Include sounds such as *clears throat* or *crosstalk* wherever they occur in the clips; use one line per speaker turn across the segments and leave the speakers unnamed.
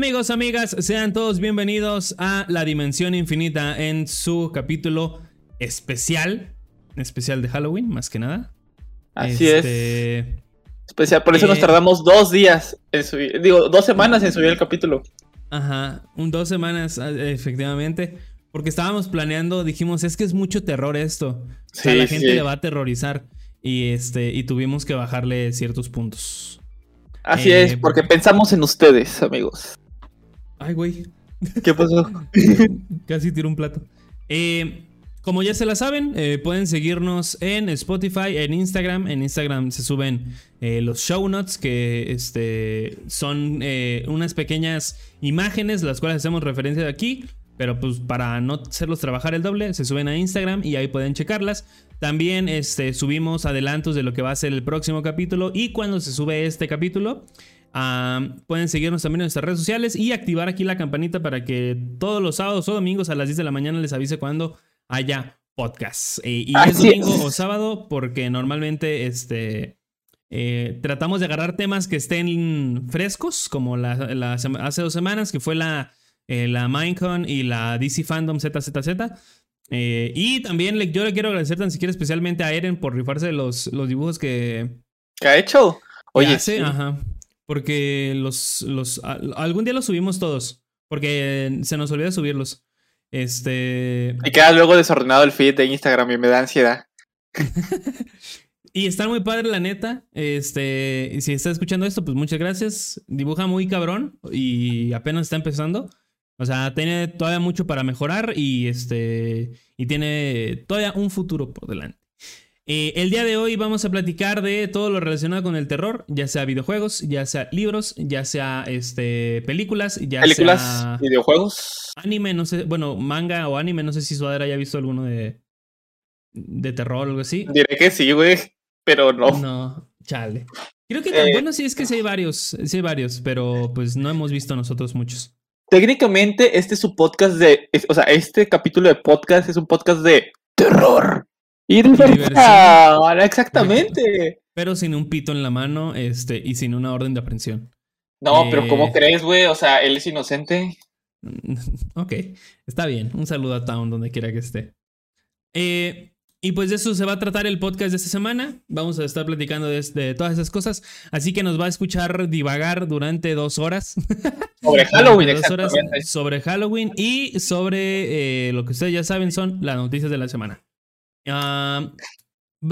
Amigos, amigas, sean todos bienvenidos a La Dimensión Infinita en su capítulo especial, especial de Halloween, más que nada.
Así este, es. Especial, por eso nos eh, tardamos dos días en subir, digo, dos semanas en subir el capítulo.
Ajá, un dos semanas, ah, efectivamente. Porque estábamos planeando, dijimos, es que es mucho terror esto. o sea, la gente le va a aterrorizar. Y este, y tuvimos que bajarle ciertos puntos.
Así es, eh, porque pensamos en ustedes, amigos.
Ay, güey.
¿Qué pasó? *laughs*
Casi tiro un plato. Eh, como ya se la saben, eh, pueden seguirnos en Spotify, en Instagram. En Instagram se suben los show notes, que este, son unas pequeñas imágenes, las cuales hacemos referencia de aquí. Pero pues para no hacerlos trabajar el doble, se suben a Instagram y ahí pueden checarlas. También este, subimos adelantos de lo que va a ser el próximo capítulo y cuando se sube este capítulo. Pueden seguirnos también en nuestras redes sociales y activar aquí la campanita para que todos los sábados o domingos a las 10 de la mañana les avise cuando haya podcast. Eh, y es domingo o sábado porque normalmente este, eh, tratamos de agarrar temas que estén frescos, como hace dos semanas que fue la eh, la Minecon y la DC Fandom ZZZ. Eh, y también yo le quiero agradecer tan siquiera especialmente a Eren por rifarse los, los dibujos que...
¿Qué ha hecho?
Oye, ajá. Porque los, los... algún día los subimos todos. Porque se nos olvida subirlos. Este...
Y queda luego desordenado el feed de Instagram y me da ansiedad. *laughs*
y está muy padre, la neta. Este, si está escuchando esto, pues muchas gracias. Dibuja muy cabrón y apenas está empezando. O sea, tiene todavía mucho para mejorar y este y tiene todavía un futuro por delante. Eh, el día de hoy vamos a platicar de todo lo relacionado con el terror, ya sea videojuegos, ya sea libros, ya sea este películas, ya
películas, videojuegos,
anime, no sé, bueno, manga o anime, no sé si Suadera haya visto alguno de de terror o algo así.
Diré que sí, güey, pero no.
No, chale. Creo que eh, bueno, sí es que sí hay varios, sí hay varios, pero pues no hemos visto nosotros muchos
técnicamente este es su podcast de, o sea, este capítulo de podcast es un podcast de terror y diversión. *laughs* Exactamente.
Pero sin un pito en la mano, este, y sin una orden de aprehensión.
No, pero ¿cómo eh, crees, güey? O sea, él es inocente. *laughs*
ok, está bien. Un saludo a Town donde quiera que esté. Eh, y pues de eso se va a tratar el podcast de esta semana. Vamos a estar platicando de, todas esas cosas. Así que nos va a escuchar divagar durante dos horas. *laughs*
Sobre Halloween,
sobre Halloween y sobre eh, lo que ustedes ya saben son las noticias de la semana.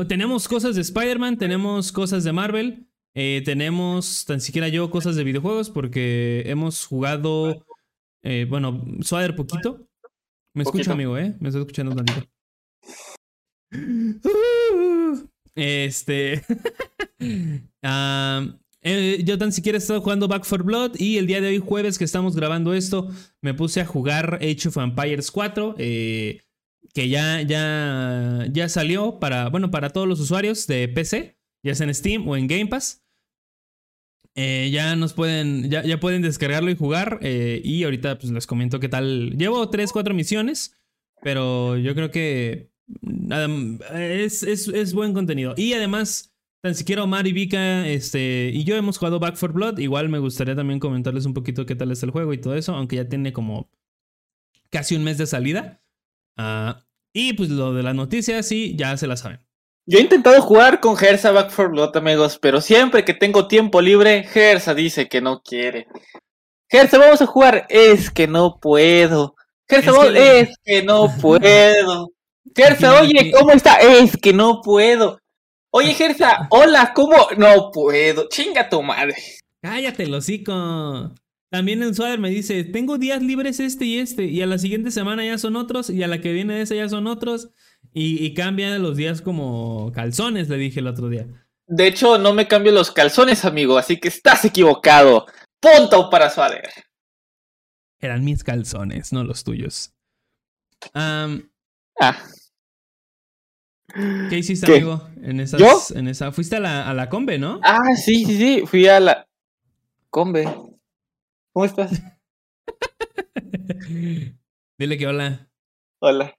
Tenemos cosas de Spider-Man, tenemos cosas de Marvel, eh, tenemos tan siquiera yo cosas de videojuegos porque hemos jugado, eh, bueno, Swader poquito. Me escucho, amigo, ¿eh? Me estoy escuchando *laughs* tantito. Este. *laughs* Eh, yo tan siquiera he estado jugando Back for Blood y el día de hoy, jueves que estamos grabando esto, me puse a jugar Age of Empires 4, eh, que ya, ya, ya salió para, bueno, para todos los usuarios de PC, ya sea en Steam o en Game Pass. Eh, ya nos pueden, ya, ya, pueden descargarlo y jugar. y ahorita pues les comento qué tal. Llevo 3, 4 misiones, pero yo creo que es, es, buen contenido. Y además, tan siquiera Omar y Vika este, y yo hemos jugado Back for Blood. Igual me gustaría también comentarles un poquito qué tal es el juego y todo eso, aunque ya tiene como casi un mes de salida. Ah, y pues lo de las noticias, sí, ya se la saben.
Yo he intentado jugar con Gersa Back for Blood, amigos, pero siempre que tengo tiempo libre, Gersa dice que no quiere. Gersa, vamos a jugar. Es que no puedo. Gersa, es que no *laughs* puedo. Gersa, oye, ¿cómo está? Es que no puedo. Oye, Gersa, hola, ¿cómo? No puedo. Chinga tu madre.
Cállate, hocico. También en Suader me dice, tengo días libres este y este, y a la siguiente semana ya son otros, y a la que viene de esa ya son otros, y, y cambian los días como calzones, le dije el otro día.
De hecho, no me cambio los calzones, amigo, así que estás equivocado. Punto para Suader.
Eran mis calzones, no los tuyos. ah. ¿Qué hiciste, amigo? En esas, ¿Yo? En esa, fuiste a la, a la Combe, ¿no?
Ah, sí, sí, sí. Fui a la Combe. ¿Cómo estás? *laughs*
Dile que hola.
Hola.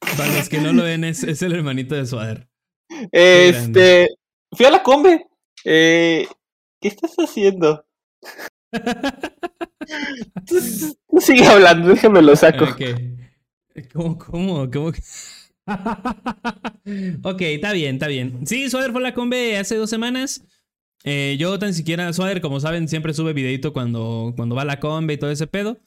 Para los que no lo ven, es, el hermanito de Suader.
Este. Fui a la Combe. Eh, ¿Qué estás haciendo? *laughs* Sigue hablando, déjame lo saco.
¿Cómo, cómo, cómo? *laughs* ok, está bien, está bien. Sí, Suader fue la combe hace dos semanas. Eh, yo tan siquiera, Suader, como saben, siempre sube videito cuando, cuando va a la combe y todo ese pedo.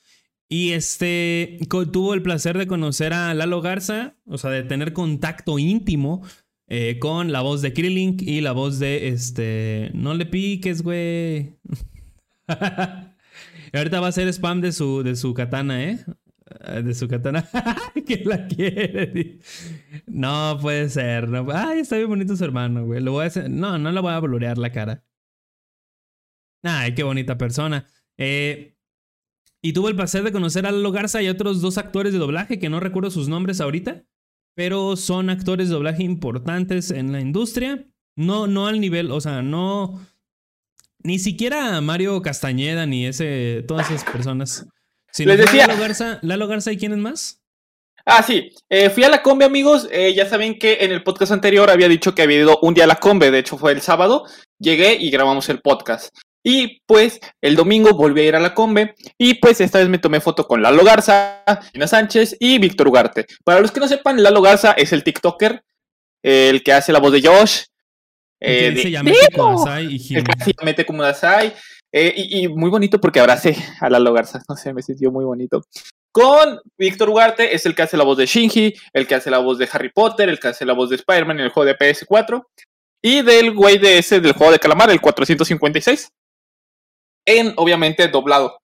Y este tuvo el placer de conocer a Lalo Garza, o sea, de tener contacto íntimo eh, con la voz de Krillin y la voz de este. No le piques, güey. *laughs* ahorita va a ser spam de su, de su katana, ¿eh? Ah, de su katana. *laughs* que la quiere. No puede ser. Ay, está bien bonito su hermano, güey. Lo voy a. No, no le voy a blurear la cara. Ay, qué bonita persona. Eh, y tuvo el placer de conocer a Lalo Garza y otros dos actores de doblaje que no recuerdo sus nombres ahorita, pero son actores de doblaje importantes en la industria. No, no al nivel, o sea, no. Ni siquiera Mario Castañeda ni ese. Todas esas personas. Si Les decía. Lalo Garza, Lalo Garza y quiénes más?
Ah, sí. Eh, fui a la combe, amigos. Eh, ya saben que en el podcast anterior había dicho que había ido un día a la combe. De hecho, fue el sábado. Llegué y grabamos el podcast. Y pues el domingo volví a ir a la Combe y pues esta vez me tomé foto con Lalo Garza, Gina Sánchez y Víctor Ugarte. Para los que no sepan, Lalo Garza es el TikToker, el que hace la voz de Josh.
Eh, el que se llama y
mete como Dasai. Eh, y, muy bonito porque abracé a Lalo Garza, *laughs* no sé, me sintió muy bonito. Con Víctor Ugarte es el que hace la voz de Shinji, el que hace la voz de Harry Potter, el que hace la voz de Spider-Man en el juego de PS4 y del güey de ese del juego de calamar, el 456 en, obviamente, doblado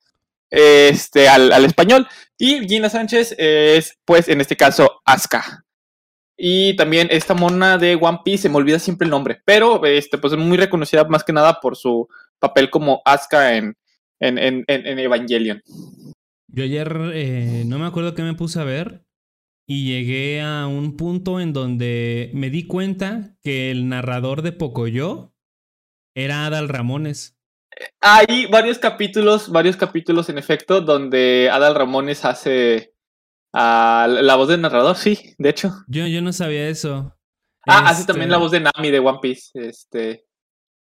este, al, español. Y Gina Sánchez es, pues, en este caso, Asuka. Y también esta mona de One Piece, se me olvida siempre el nombre, pero este, pues es muy reconocida más que nada por su papel como Asuka en, en, en, en Evangelion.
Yo ayer eh, no me acuerdo qué me puse a ver y llegué a un punto en donde me di cuenta que el narrador de Pocoyo era Adal Ramones.
Hay varios capítulos, varios capítulos en efecto, donde Adal Ramones hace la voz del narrador, sí, de hecho.
Yo, yo no sabía eso.
Ah, hace también la este voz de Nami de One Piece. Este.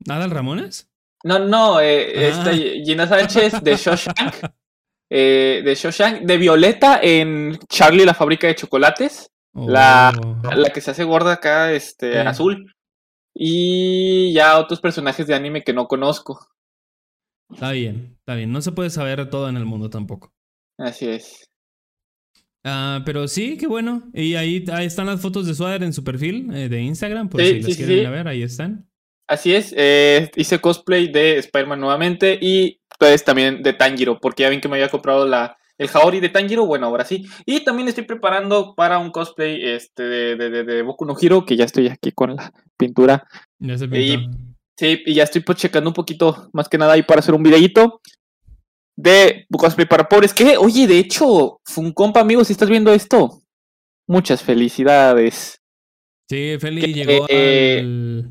¿Adal Ramones?
No, no, eh, ah. Gina Sánchez de Shoshank. Eh, de Shoshank, de Violeta en Charlie la fábrica de chocolates. La, oh. la, que se hace gorda acá, este, azul. Y ya otros personajes de anime que no conozco.
Está bien, está bien. No se puede saber todo en el mundo tampoco.
Así es.
Ah, pero sí, qué bueno. Y ahí, ahí están las fotos de Swader en su perfil eh, de Instagram, por si las quieren ver, ahí están.
Así es, eh, hice cosplay de Spider-Man nuevamente y pues también de Tanjiro, porque ya ven que me había comprado la, el Haori de Tanjiro, bueno, ahora sí. Y también estoy preparando para un cosplay este, de, de, de, Boku no Hiro, que ya estoy aquí con la pintura.
Ya se
Sí, y ya estoy pues checando un poquito, más que nada ahí para hacer un videíto de cosplay para pobres. Que, oye, de hecho, compa amigo, si estás viendo esto, muchas felicidades.
Sí, Feli llegó eh,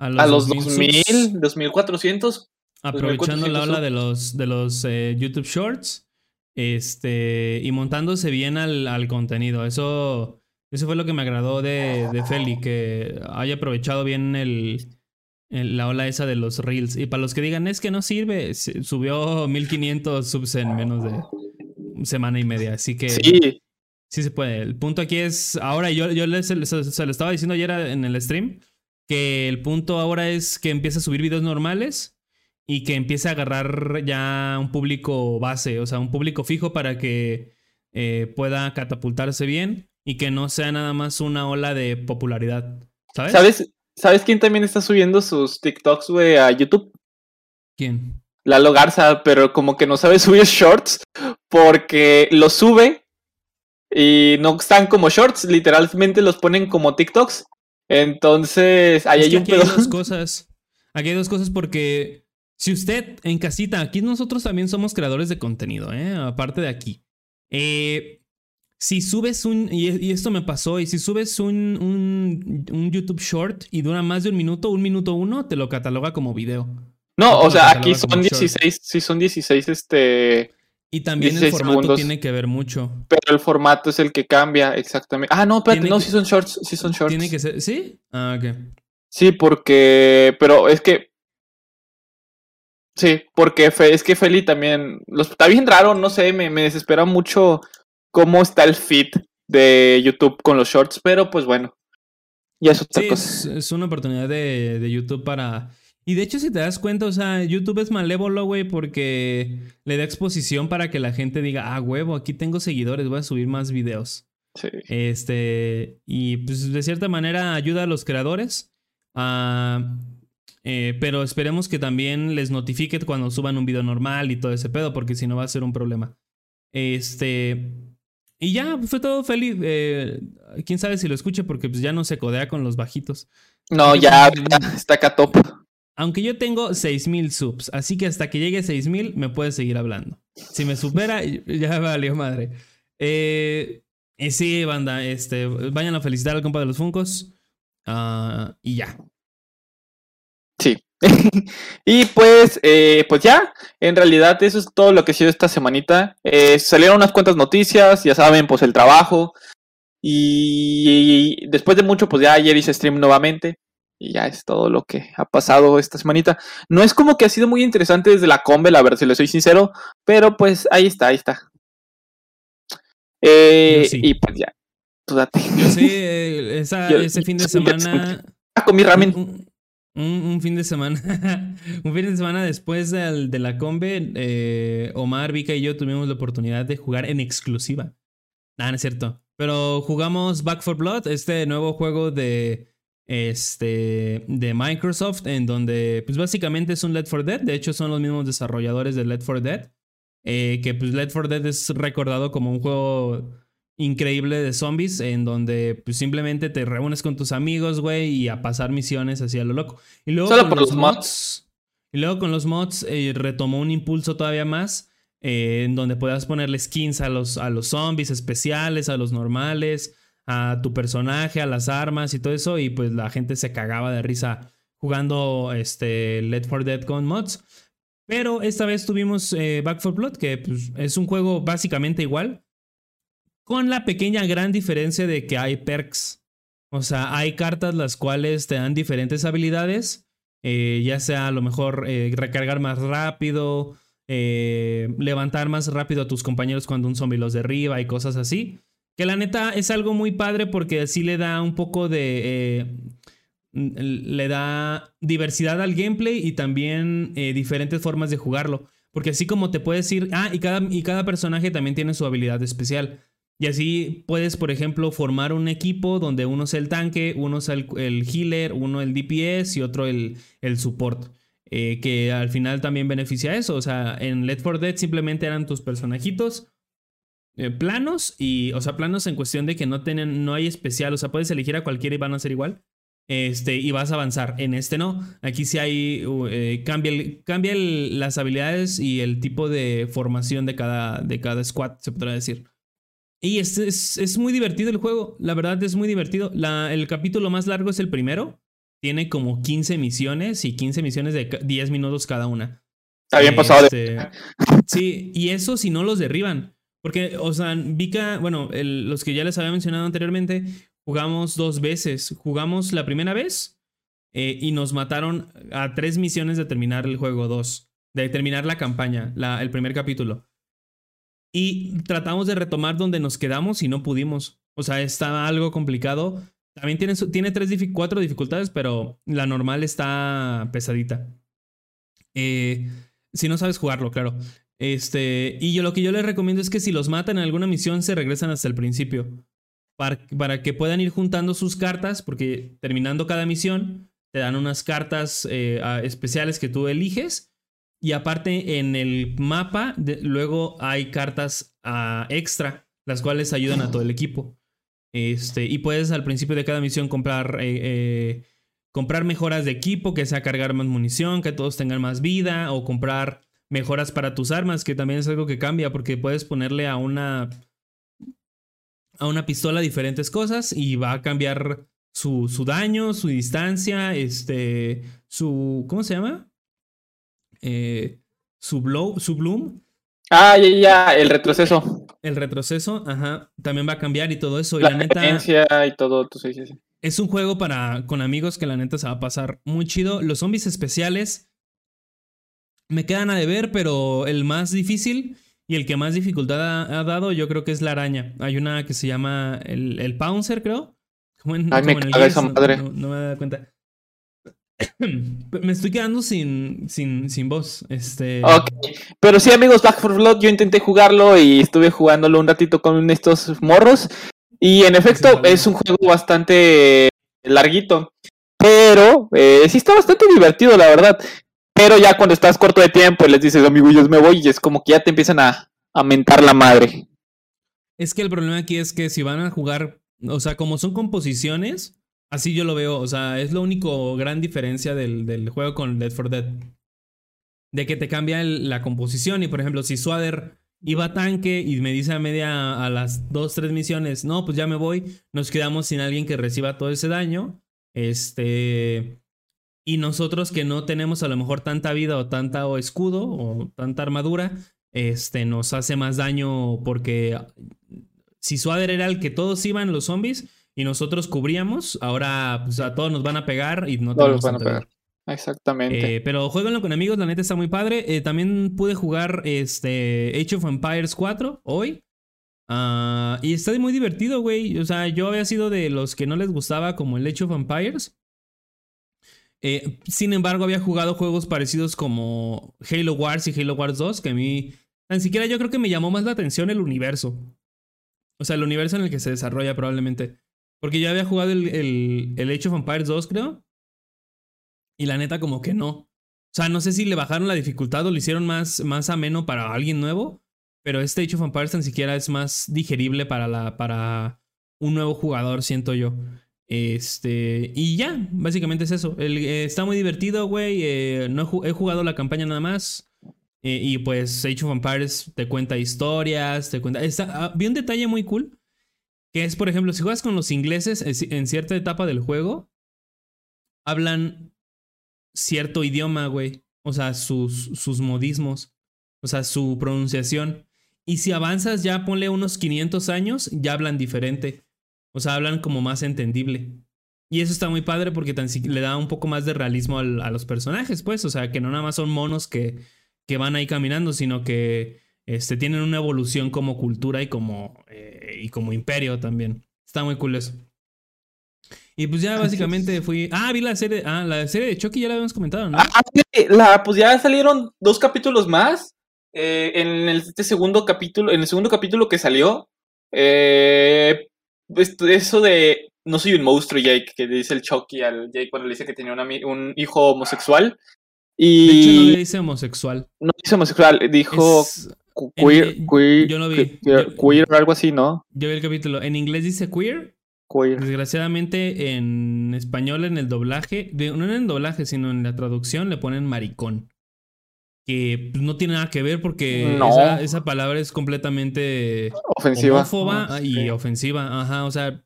a los 2000, 2400.
Aprovechando la ola de los, de los eh, YouTube Shorts este, y montándose bien al, al, contenido. Eso, eso fue lo que me agradó de, de Feli, que haya aprovechado bien el, la ola esa de los reels. Y para los que digan, es que no sirve, subió 1500 subs en menos de semana y media. Así que
sí,
sí se puede. El punto aquí es, ahora yo, yo les, se, lo estaba diciendo ayer en el stream, que el punto ahora es que empiece a subir videos normales y que empiece a agarrar ya un público base, o sea, un público fijo para que eh, pueda catapultarse bien y que no sea nada más una ola de popularidad. ¿Sabes?
¿Sabes? ¿Sabes quién también está subiendo sus TikToks, güey, a YouTube?
¿Quién?
Lalo Garza, pero como que no sabe *laughs* subir shorts porque los sube y no están como shorts, literalmente los ponen como TikToks. Entonces, ahí hay un
aquí hay dos cosas. Aquí hay dos cosas porque si usted en casita, aquí nosotros también somos creadores de contenido, ¿eh? aparte de aquí. Eh, si subes un, y, esto me pasó, y si subes un, un, YouTube Short y dura más de un minuto, un minuto uno, te lo cataloga como video.
No, o sea, aquí son 16, sí son 16, este...
Y también el formato tiene que ver mucho.
Pero el formato es el que cambia, exactamente. Ah, no, espérate, no, si son shorts, sí son shorts.
Tiene que ser, ¿sí? Ah, ok.
Sí, porque, pero es que Sí, porque es que Feli también. Los, está bien raro, no sé, me, me desespera mucho cómo está el feed de YouTube con los shorts, pero pues bueno. Ya es otra cosa.
Es, una oportunidad de, de YouTube para. Y de hecho, si te das cuenta, o sea, YouTube es malévolo, güey, porque le da exposición para que la gente diga, ah, huevo, aquí tengo seguidores, voy a subir más videos. Sí. Este, y pues de cierta manera ayuda a los creadores. Ah, eh, pero esperemos que también les notifique cuando suban un video normal y todo ese pedo, porque si no va a ser un problema. Este. Y ya, fue todo feliz. Eh, Quién sabe si lo escuche, porque pues ya no se codea con los bajitos.
No, ya, está acá top.
Aunque yo tengo 6000 subs, así que hasta que llegue a 6000 me puedes seguir hablando. Si me supera, *laughs* ya valió madre. Eh, y sí, banda, este, vayan a felicitar al compa de los Funcos. Ah, y ya.
Sí. *laughs* y pues, eh, pues ya, en realidad eso es todo lo que ha sido esta semanita. Eh, salieron unas cuantas noticias, ya saben, pues el trabajo. Y, después de mucho, pues ya ayer hice stream nuevamente. Y ya es todo lo que ha pasado esta semanita. No es como que ha sido muy interesante desde la combe, la verdad, si le soy sincero. Pero pues ahí está, ahí está. Eh, y pues ya.
Tú date. Yo sí, *laughs* eh, ese fin de semana.
Ah, comí ramen.
Un, fin de semana. *laughs* un fin de semana después de la combe, eh, Omar, Vika y yo tuvimos la oportunidad de jugar en exclusiva. Ah, no es cierto. Pero jugamos Back for Blood, este nuevo juego de. Este. de Microsoft. En donde. Pues básicamente es un Let for Dead. De hecho, son los mismos desarrolladores de Let for Dead. Eh, que pues Let for Dead es recordado como un juego increíble de zombies en donde pues simplemente te reúnes con tus amigos, güey, y a pasar misiones así a lo loco. Y luego
Solo por los mods.
Y luego con los mods eh, retomó un impulso todavía más eh, en donde puedas ponerle skins a los, a los zombies especiales, a los normales, a tu personaje, a las armas y todo eso y pues la gente se cagaba de risa jugando este Let for Dead con mods. Pero esta vez tuvimos eh, Back for Blood, que pues, es un juego básicamente igual, con la pequeña gran diferencia de que hay perks. O sea, hay cartas las cuales te dan diferentes habilidades. Eh, ya sea a lo mejor eh, recargar más rápido, levantar más rápido a tus compañeros cuando un zombie los derriba y cosas así. Que la neta es algo muy padre porque así le da un poco de... le da diversidad al gameplay y también diferentes formas de jugarlo. Porque así como te puedes ir... Ah, y cada, y cada personaje también tiene su habilidad especial. Y así puedes, por ejemplo, formar un equipo donde uno sea el tanque, uno sea el, healer, uno el DPS y otro el, el support. Eh, que al final también beneficia eso. O sea, en Let for Dead simplemente eran tus personajitos eh, planos y, o sea, planos en cuestión de que no tienen, no hay especial. O sea, puedes elegir a cualquiera y van a ser igual. Este, y vas a avanzar. En este no. Aquí sí hay. Eh, cambia, cambia las habilidades y el tipo de formación de cada, de cada squad, se podrá decir. Y es, es, muy divertido el juego, la verdad es muy divertido. La, el capítulo más largo es el primero. Tiene como 15 misiones y 15 misiones de 10 minutos cada una.
Está bien pasado.
Este, sí, y eso si no los derriban. Porque, o sea, Vika, bueno, los que ya les había mencionado anteriormente, jugamos dos veces. Jugamos la primera vez eh, y nos mataron a tres misiones de terminar el juego, dos. De terminar la campaña, el primer capítulo. Y tratamos de retomar donde nos quedamos y no pudimos. O sea, está algo complicado. También tiene, tiene cuatro dificultades, pero la normal está pesadita. Eh, si no sabes jugarlo, claro. Este, y yo lo que yo les recomiendo es que si los matan en alguna misión, se regresan hasta el principio. Para, para que puedan ir juntando sus cartas, porque terminando cada misión, te dan unas cartas eh, especiales que tú eliges y aparte en el mapa luego hay cartas extra, las cuales ayudan a todo el equipo. Este, y puedes al principio de cada misión comprar, eh, eh, comprar mejoras de equipo, que sea cargar más munición, que todos tengan más vida, o comprar mejoras para tus armas, que también es algo que cambia, porque puedes ponerle a una, a una pistola diferentes cosas y va a cambiar su, su daño, su distancia, este, su, ¿cómo se llama? eh, su bloom
Ah, ya, ya, el retroceso.
El retroceso, ajá, también va a cambiar y todo eso. la,
neta. y todo,
Es un juego para con amigos que la neta se va a pasar muy chido. Los zombies especiales me quedan a deber, pero el más difícil y el que más dificultad ha, dado, yo creo que es la araña. Hay una que se llama el, el Pouncer, creo.
Ay, me caga esa madre.
No, no, me da cuenta. *clears throat* me estoy quedando sin, sin, sin voz. Este...
Ok. Pero sí, amigos, Back 4 Blood, yo intenté jugarlo y estuve jugándolo un ratito con estos morros. Y en efecto, es un juego bastante larguito. Pero eh, sí está bastante divertido, la verdad. Pero ya cuando estás corto de tiempo y les dices, amigo, yo me voy, y es como que ya te empiezan a, a mentar la madre.
Es que el problema aquí es que si van a jugar, o sea, como son composiciones, así yo lo veo, o sea, es lo único gran diferencia del, juego con Dead for Dead. De que te cambia la composición y, por ejemplo, si Swader iba a tanque y me dice a media a las dos, tres misiones, no, pues ya me voy, nos quedamos sin alguien que reciba todo ese daño. Este, y nosotros que no tenemos a lo mejor tanta vida o tanta o escudo o tanta armadura, este, nos hace más daño porque si Swader era el que todos iban los zombies y nosotros cubríamos, ahora pues, a todos nos van a pegar y no
todos van a pegar. Exactamente.
Eh, pero jueguenlo con amigos, la neta está muy padre. Eh, también pude jugar este Age of Empires 4 hoy. Ah, y está muy divertido, güey. O sea, yo había sido de los que no les gustaba como el Age of Empires. Eh, sin embargo, había jugado juegos parecidos como Halo Wars y Halo Wars 2, que a mí, tan siquiera yo creo que me llamó más la atención el universo. O sea, el universo en el que se desarrolla probablemente. Porque yo había jugado el, el, el Age of Empires 2, creo. Y la neta, como que no. O sea, no sé si le bajaron la dificultad o lo hicieron más, más ameno para alguien nuevo. Pero este Age of Empires tan siquiera es más digerible para, la, para un nuevo jugador, siento yo. Este, y ya, básicamente es eso. Eh, está muy divertido, güey. Eh, no he, jugado la campaña nada más. Eh, y pues Age of Empires te cuenta historias, te cuenta... Ah, vi un detalle muy cool. Que es, por ejemplo, si juegas con los ingleses en cierta etapa del juego, hablan cierto idioma, güey. O sea, sus, sus modismos. O sea, su pronunciación. Y si avanzas ya, ponle unos 500 años, ya hablan diferente. O sea, hablan como más entendible. Y eso está muy padre porque le da un poco más de realismo a los personajes, pues. O sea, que no nada más son monos que, que van ahí caminando, sino que este, tienen una evolución como cultura y como, eh, y como imperio también. Está muy cool eso. Y pues ya básicamente fui. Ah, vi la serie. Ah, la serie de Chucky ya la habíamos comentado, ¿no?
Ah, la, pues ya salieron dos capítulos más. Eh, en el este segundo capítulo, en el segundo capítulo que salió, eh, eso de no soy un monstruo, Jake, que dice el Chucky al Jake cuando le dice que tenía un hijo homosexual. Y...
De hecho, no le dice homosexual.
No dice homosexual, dijo queer, queer, yo lo vi. Queer, o algo así, ¿no?
Yo vi el capítulo. En inglés dice queer.
Queer.
Desgraciadamente, en español, en el doblaje, no en el doblaje, sino en la traducción, le ponen maricón que pues, no tiene nada que ver porque esa, palabra es completamente
ofensiva.
homófoba ah, y ofensiva, ajá, o sea,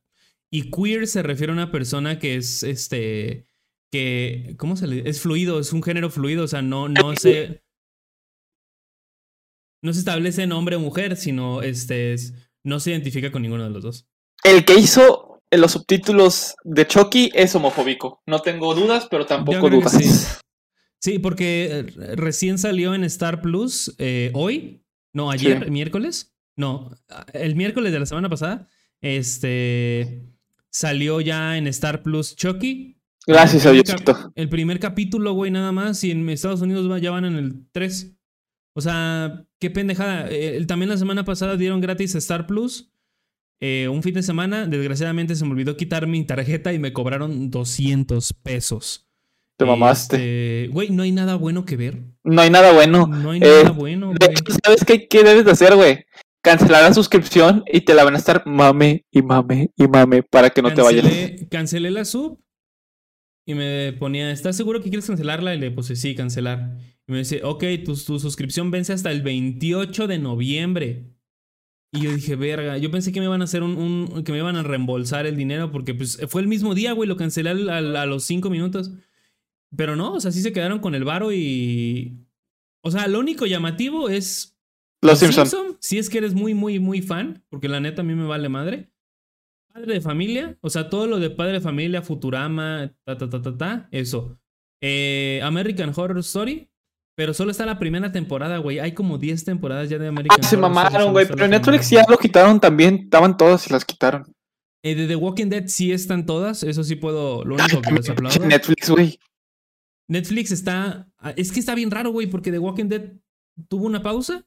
y queer se refiere a una persona que es este que ¿cómo se le es fluido, es un género fluido, o sea, no no *laughs* se no se establece en hombre o mujer, sino este no se identifica con ninguno de los dos.
El que hizo los subtítulos de Chucky es homofóbico, no tengo dudas, pero tampoco dudas.
Sí, *laughs* porque eh, recién salió en Star Plus eh, hoy. No, ayer, miércoles. No, el miércoles de la semana pasada. Este salió ya en Star Plus Chucky.
Gracias a.
El primer capítulo, güey, nada más. Y en Estados Unidos ya van en el 3. O sea, qué pendejada. Eh, también la semana pasada dieron gratis Star Plus. un fin de semana. Desgraciadamente se me olvidó quitar mi tarjeta y me cobraron 200 pesos.
Te mamaste.
Este, güey, no hay nada bueno que ver.
No hay nada bueno.
No hay nada eh, bueno.
¿Sabes qué, qué debes de hacer, güey? Cancelar la suscripción y te la van a estar mame y mame y mame para que no te vayas.
Cancelé la sub y me ponía, ¿estás seguro que quieres cancelarla? Y le puse, sí, cancelar. Y me dice, ok, tu, tu suscripción vence hasta el 28 de noviembre. Y yo dije, verga, yo pensé que me iban a hacer un, un, que me iban a reembolsar el dinero porque pues fue el mismo día, güey, lo cancelé a, a los 5 minutos. Pero no, o sea, sí se quedaron con el varo y. O sea, lo único llamativo es.
Los, Simpsons.
si es que eres muy, muy, muy fan, porque la neta a mí me vale madre. Padre de familia, o sea, todo lo de padre de familia, Futurama, ta, ta, ta, ta, ta, eso. Eh, American Horror Story, Pero solo está la primera temporada, güey. Hay como 10 temporadas ya de American
Ah, se
Horror,
mamaron, güey. Pero en Netflix ya lo quitaron también. Estaban todas y las quitaron.
Eh, de The Walking Dead sí están todas. Eso sí puedo. Lo único que *laughs* les aplaudo.
Netflix, güey.
Netflix está. ah, Es que está bien raro, güey, porque The Walking Dead tuvo una pausa.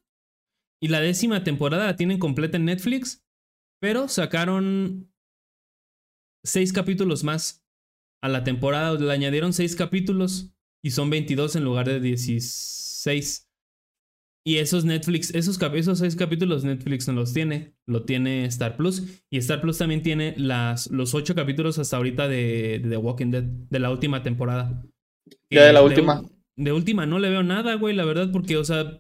Y la décima temporada la tienen completa en Netflix. Pero sacaron seis capítulos más a la temporada. Le añadieron seis capítulos. Y son 22 en lugar de 16. Y esos Netflix, esos, cap- esos seis capítulos Netflix no los tiene. Lo tiene Star Plus. Y Star Plus también tiene las, los ocho capítulos hasta ahorita de, de The Walking Dead. De la última temporada.
Ya de la
Eh,
última.
De, última no le veo nada, güey, la verdad, porque, o sea,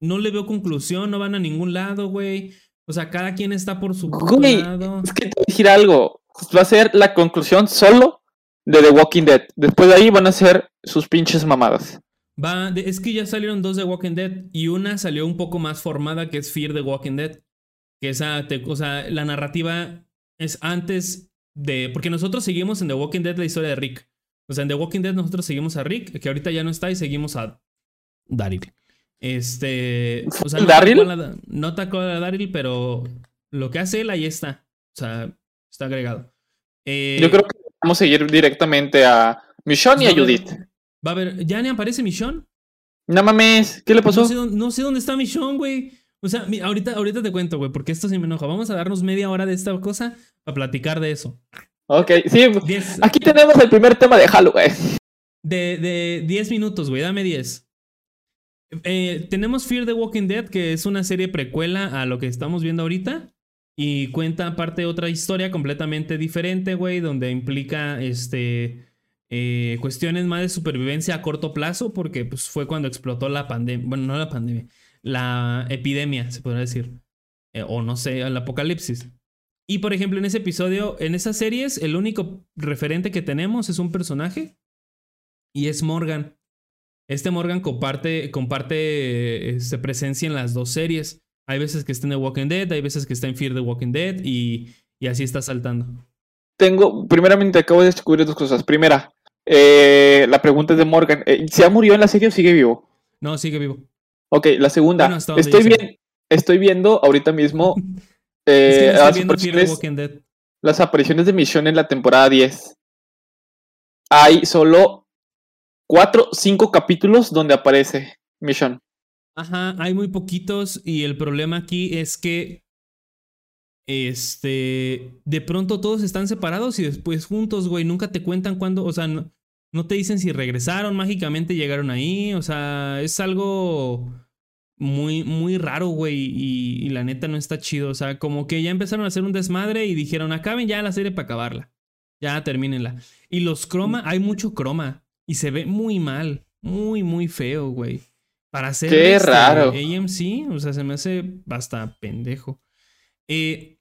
no le veo conclusión, no van a ningún lado, güey. O sea, cada quien está por su
Güey,
lado.
Es que te voy a decir algo. Va a ser la conclusión solo de The Walking Dead. Después de ahí van a ser sus pinches mamadas.
Va, de- es que ya salieron dos de Walking Dead y una salió un poco más formada que es Fear the Walking Dead. Que esa, te- o sea, la narrativa es antes de. Porque nosotros seguimos en The Walking Dead la historia de Rick. O sea, en The Walking Dead nosotros seguimos a Rick, que ahorita ya no está, y seguimos a Daryl. Este. O sea, no
¿Daryl?
a- no a Daryl, pero lo que hace él ahí está. O sea, está agregado. Eh,
Yo creo que vamos a seguir directamente a Michonne y a Judith.
Va a haber. ¿Ya ni aparece Michonne?
No mames, ¿qué le pasó?
No sé, dónde, no sé dónde está Michonne, güey. O sea, ahorita, ahorita te cuento, güey, porque esto sí me enoja. Vamos a darnos media hora de esta cosa para platicar de eso.
Ok, sí.
Diez-
Aquí tenemos el primer tema de Halloween.
de, de 10 minutos, güey, dame 10. Eh, tenemos Fear the Walking Dead, que es una serie precuela a lo que estamos viendo ahorita. Y cuenta aparte otra historia completamente diferente, güey, donde implica este eh, cuestiones más de supervivencia a corto plazo, porque pues, fue cuando explotó la pandemia. Bueno, no la pandemia, la epidemia, se podría decir. Eh, o no sé, el apocalipsis. Y por ejemplo, en ese episodio, en esas series, el único referente que tenemos es un personaje y es Morgan. Este Morgan comparte, comparte este, presencia en las dos series. Hay veces que está en The Walking Dead, hay veces que está en Fear the Walking Dead y, y así está saltando.
Tengo, primeramente acabo de descubrir dos cosas. Primera, eh, la pregunta es de Morgan. Eh, ¿Se ha murió en la serie o sigue vivo?
No, sigue vivo.
Ok, la segunda.
Bueno,
estoy, bien, estoy viendo ahorita mismo *laughs*
Es que
eh,
estoy
las, apariciones, las de Michonne en la temporada 10. Hay solo cuatro, cinco capítulos donde aparece Michonne.
Ajá, hay muy poquitos y el problema aquí es que este de pronto todos están separados y después juntos, güey, nunca te cuentan cuándo, o sea, no, no te dicen si regresaron, mágicamente llegaron ahí, o sea, es algo muy muy raro, güey, y, y la neta no está chido, o sea, como que ya empezaron a hacer un desmadre y dijeron, "Acaben ya la serie para acabarla." Ya termínenla. Y los croma, hay mucho croma y se ve muy mal, muy muy feo, güey. Para hacer
Qué
este,
raro.
AMC, o sea, se me hace hasta pendejo. Eh,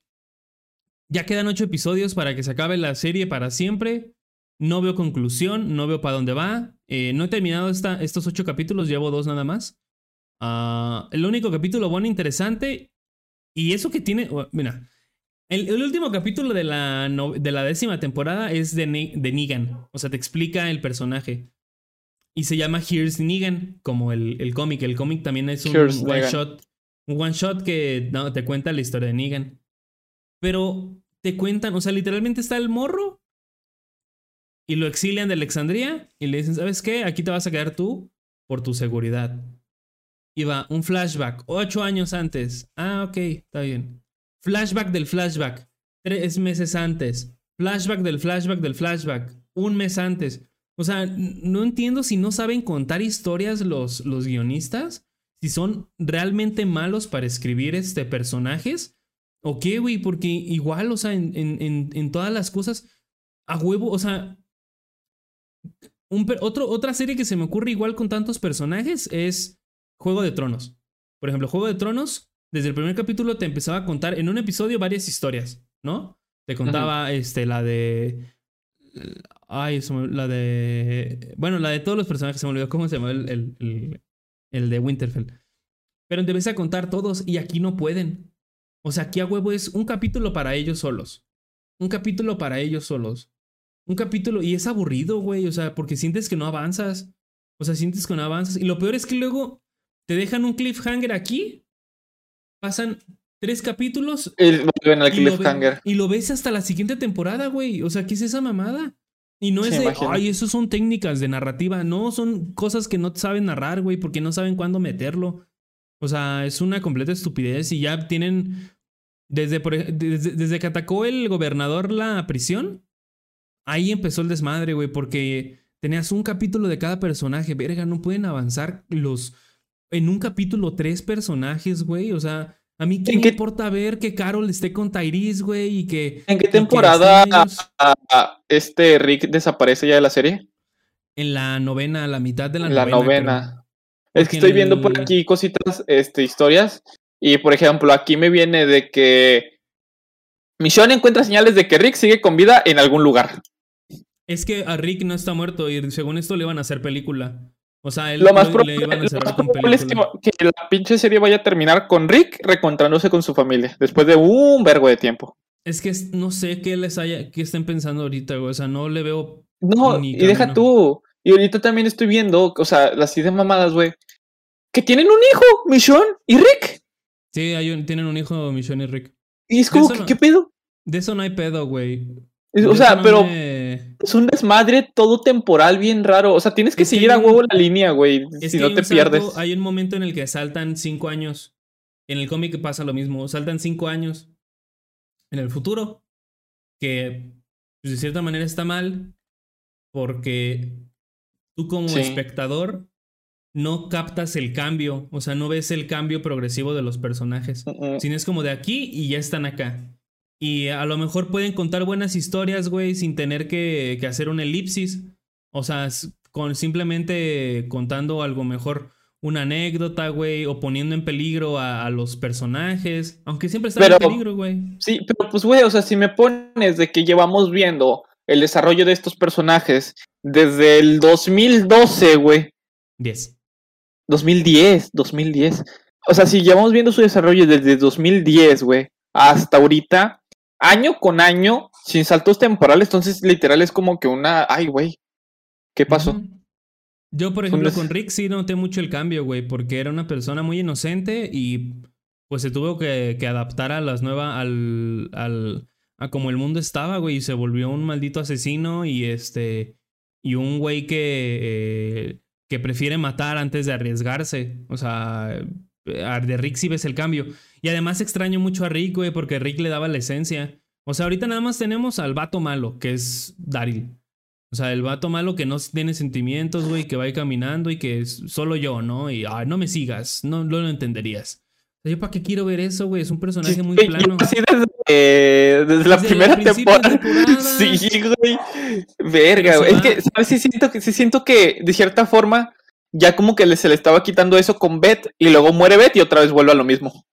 ya quedan ocho episodios para que se acabe la serie para siempre. No veo conclusión, no veo para dónde va. Eh, no he terminado esta- estos ocho capítulos, llevo dos nada más. Ah, el único capítulo bueno, interesante. Y eso que tiene. Mira, el, el último capítulo de la, no- de la décima temporada es de, Ne- de Negan. O sea, te explica el personaje. Y se llama Here's Negan, como el, el cómic. El cómic también es un
Here's
one
Negan.
shot. Un one shot que no, te cuenta la historia de Negan. Pero te cuentan, o sea, literalmente está el morro. Y lo exilian de Alexandria. Y le dicen, ¿sabes qué? Aquí te vas a quedar tú por tu seguridad. Va, un flashback, ocho años antes. Ah, ok, está bien. Flashback del flashback, tres meses antes. Flashback del flashback del flashback, un mes antes. O sea, no entiendo si no saben contar historias los, los guionistas, si son realmente malos para escribir este personajes. ¿O qué, güey? Porque igual, o sea, en, en- en- todas las cosas, a huevo, o sea, un otro, otra serie que se me ocurre igual con tantos personajes es Juego de Tronos. Por ejemplo, Juego de Tronos, desde el primer capítulo te empezaba a contar en un episodio varias historias, ¿no? Te contaba este, la de. Ay, la de. Bueno, la de todos los personajes, se me olvidó cómo se llama el, el, el- el de Winterfell. Pero te empieza a contar todos y aquí no pueden. O sea, aquí a huevo es un capítulo para ellos solos. Un capítulo para ellos solos. Un capítulo. Y es aburrido, güey. O sea, porque sientes que no avanzas. O sea, sientes que no avanzas. Y lo peor es que luego te dejan un cliffhanger aquí, pasan tres capítulos.
Y vuelven al
y lo, ve-
cliffhanger.
y lo ves hasta la siguiente temporada, güey. O sea, ¿qué es esa mamada? Y no
Sí,
es de,
imagino.
ay, eso son técnicas de narrativa. No, son cosas que no saben narrar, güey, porque no saben cuándo meterlo. O sea, es una completa estupidez y ya tienen. Desde, desde, desde que atacó el gobernador la prisión, ahí empezó el desmadre, güey, porque tenías un capítulo de cada personaje. Verga, no pueden avanzar los. En un capítulo, tres personajes, güey. O sea, a mí qué
¿En
me
qué-
importa ver que Carol esté con Tyrese, güey, y que.
¿En qué temporada ah, este Rick desaparece ya de la serie?
En la novena, a la mitad de la,
La
novena.
Es que estoy
en
viendo por aquí cositas, este, historias. Y por ejemplo, aquí me viene de que Michonne encuentra señales de que Rick sigue con vida en algún lugar.
Es que a Rick no está muerto y según esto le iban a hacer película. O sea, él
Lo más
le
probable,
iban a cerrar con
probable es que,
película.
que la pinche serie vaya a terminar con Rick reencontrándose con su familia después de un vergo de tiempo.
Es que no sé qué les haya, qué estén pensando ahorita, güey. O sea, no le veo.
No, y deja tú. Y ahorita también estoy viendo, o sea, las ideas mamadas, güey. Que tienen un hijo, Michonne y Rick.
Sí, hay un- tienen un hijo, Michonne y Rick.
Y es como, que,
no-
¿qué pedo?
De eso no hay pedo, güey.
O sea,
no
pero
me-
es un desmadre todo temporal bien raro. O sea, tienes que
Es
seguir a
un-
huevo la línea, güey.
Es
Si no te
salto-
pierdes.
hay un momento en el que saltan cinco años. En el cómic pasa lo mismo. Saltan cinco años en el futuro. Que pues, de cierta manera está mal. Porque tú como
Sí.
espectador no captas el cambio. O sea, no ves el cambio progresivo de los personajes.
Mm, mm.
Sino es como de aquí y ya están acá. Y a lo mejor pueden contar buenas historias, güey, sin tener que, que hacer una elipsis. O sea, con simplemente contando algo mejor, una anécdota, güey, o poniendo en peligro a, a los personajes. Aunque siempre están en peligro, güey.
Sí, pero pues, güey, o sea, si me pones de que llevamos viendo el desarrollo de estos personajes desde el 2012, güey.
10.
2010, 2010. O sea, si llevamos viendo su desarrollo desde 2010, güey, hasta ahorita, año con año, sin saltos temporales, entonces literal es como que una, ay, güey, ¿qué pasó?
Yo, por ejemplo, con Rick sí noté mucho el cambio, güey, porque era una persona muy inocente y pues se tuvo que, que adaptar a las nuevas, al, al, a como el mundo estaba, güey, y se volvió un maldito asesino y este, y un güey que, eh, que prefiere matar antes de arriesgarse, o sea, a- de Rick sí ves el cambio. Y además extraño mucho a Rick, güey, porque Rick le daba la esencia. O sea, ahorita nada más tenemos al vato malo, que es Daryl. O sea, el vato malo que no tiene sentimientos, güey, que va ahí caminando y que es solo yo, ¿no? Y, ay, no me sigas, no, no lo entenderías. O sea, ¿Yo para qué quiero ver eso, güey? Es un personaje muy plano.
Así desde, eh, desde la
Desde
primera temporada.
temporada. *laughs*
Sí, güey. Verga, güey. Es que, ¿sabes? Sí siento que, sí siento que, de cierta forma, ya como que se le estaba quitando eso con Beth y luego muere Beth y otra vez vuelve a lo mismo.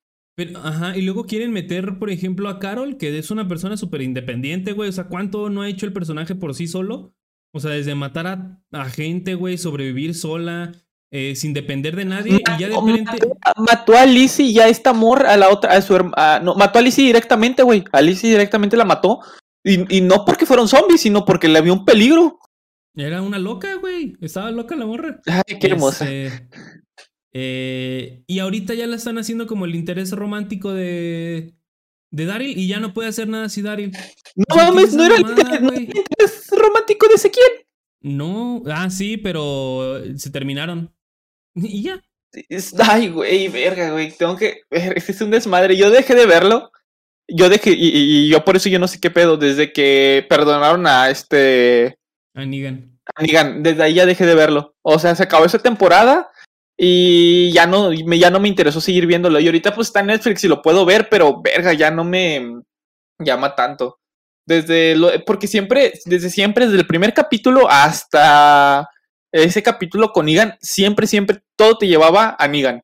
Pero, ajá, y luego quieren meter, por ejemplo, a Carol, que es una persona súper independiente, güey. O sea, ¿cuánto no ha hecho el personaje por sí solo? O sea, desde matar a, a gente, güey, sobrevivir sola, eh, sin depender de nadie, y ya de repente.
Mató, mató a Lizzie y a esta amor, a la otra, a su hermana. No, mató a Lizzie directamente, güey. A Lizzie directamente la mató. Y, y no porque fueron zombies, sino porque le vio un peligro.
Era una loca, güey. Estaba loca la morra.
Ay, qué hermosa.
Este, eh, y ahorita ya la están haciendo como el interés romántico de, de Daryl y ya no puede hacer nada si Daryl.
No
o sea, ¿qué
mames,
es
no era el interés, no romántico de Ezequiel.
No, ah, sí, pero se terminaron. Y ya.
Ay, güey, verga, güey. Tengo que. Este es un desmadre. Yo dejé de verlo. Yo dejé. Y yo por eso yo no sé qué pedo. Desde que perdonaron a este.
A Negan.
a Negan, desde ahí ya dejé de verlo. O sea, se acabó esa temporada. Y ya no, ya no me interesó seguir viéndolo. Y ahorita pues está en Netflix y lo puedo ver, pero verga, ya no me llama tanto. Desde lo, porque siempre, desde siempre, desde el primer capítulo hasta ese capítulo con Negan, siempre, siempre todo te llevaba a Negan.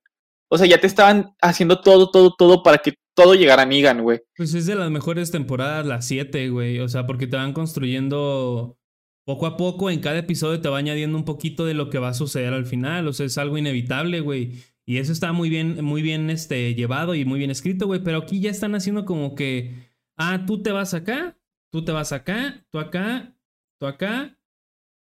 O sea, ya te estaban haciendo todo, todo, todo para que todo llegara a Negan, güey.
Pues es de las mejores temporadas, las 7, güey. O sea, porque te van construyendo poco a poco. En cada episodio te va añadiendo un poquito de lo que va a suceder al final. O sea, es algo inevitable, güey. Y eso está muy bien, muy bien este, llevado y muy bien escrito, güey. Pero aquí ya están haciendo como que. Ah, tú te vas acá, tú te vas acá, tú acá, tú acá.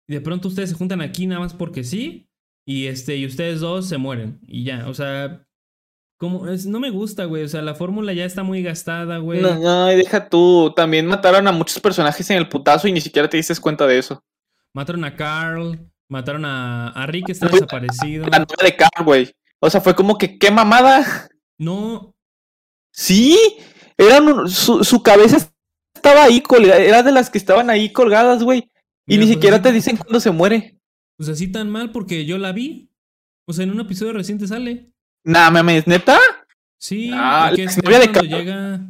Y de pronto ustedes se juntan aquí nada más porque sí. Y este, y ustedes dos se mueren. Y ya, o sea. Como, es, no me gusta, güey. O sea, la fórmula ya está muy gastada, güey.
No, no, deja tú. También mataron a muchos personajes en el putazo y ni siquiera te diste cuenta de eso.
Mataron a Carl, mataron a, a Rick, está desaparecido.
La novia de Carl, güey. O sea, fue como que, ¿qué mamada?
No.
Sí, eran su, su cabeza estaba ahí colgada, era de las que estaban ahí colgadas, güey. Y
Mira,
ni
pues
siquiera
así-
te dicen cuándo se muere.
Pues así tan mal porque yo la vi. O sea, en un episodio reciente sale.
Nah, mames, neta.
Sí,
Ah,
porque
la
es,
novia de
cuando
Carl.
llega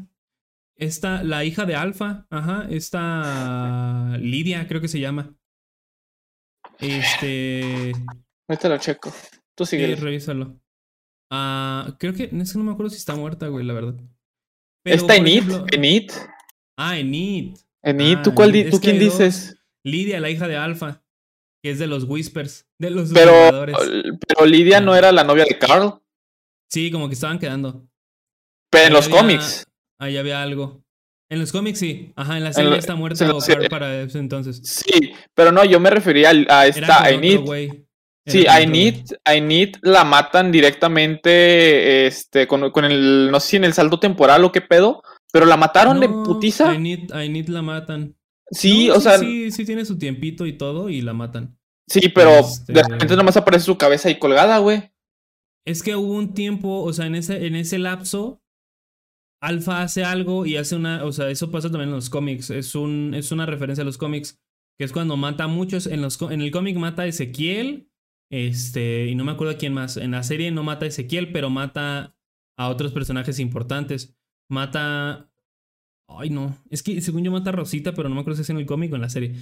esta, la hija de Alfa, ajá, esta Lidia, creo que se llama. Este,
Ahorita lo checo. Tú
sí,
sigue.
revísalo. Ah, creo que, es que no me acuerdo si está muerta, güey, la verdad. Pero,
Está en It,
ejemplo-
en It,
Ah, en It.
en It.
Ah,
¿Tú cuál di- tú quién dices?
Lidia, la hija de Alfa, que es de los Whispers, de los
Pero, pero Lidia no era la novia de Carl.
Sí, como que estaban quedando.
Pero en los
había-
cómics.
Ahí había algo. En los cómics sí. Ajá, en la
En
serie está muerta o. Carl para ese entonces.
Sí, pero no, yo me refería a esta
güey. Era
Sí, a Ainit la matan directamente este, con, con el, no sé si en el saldo temporal o qué pedo, pero la mataron de
No,
putiza.
A Enid, a Enid la matan.
Sí,
No,
o sea,
Sí, sí tiene su tiempito y todo y la matan.
sí, pero
este-
de repente nomás aparece su cabeza ahí colgada, güey.
Es que hubo un tiempo, o sea, en ese, en ese lapso, Alpha hace algo y hace una, o sea, eso pasa también en los cómics. Es un, es una referencia a los cómics. Que es cuando mata a muchos. En, los, en el cómic mata a Ezequiel. Este. Y no me acuerdo quién más. En la serie no mata a Ezequiel, pero mata a otros personajes importantes. Mata. Ay, no. Es que según yo mata a Rosita, pero no me acuerdo si es en el cómic o en la serie.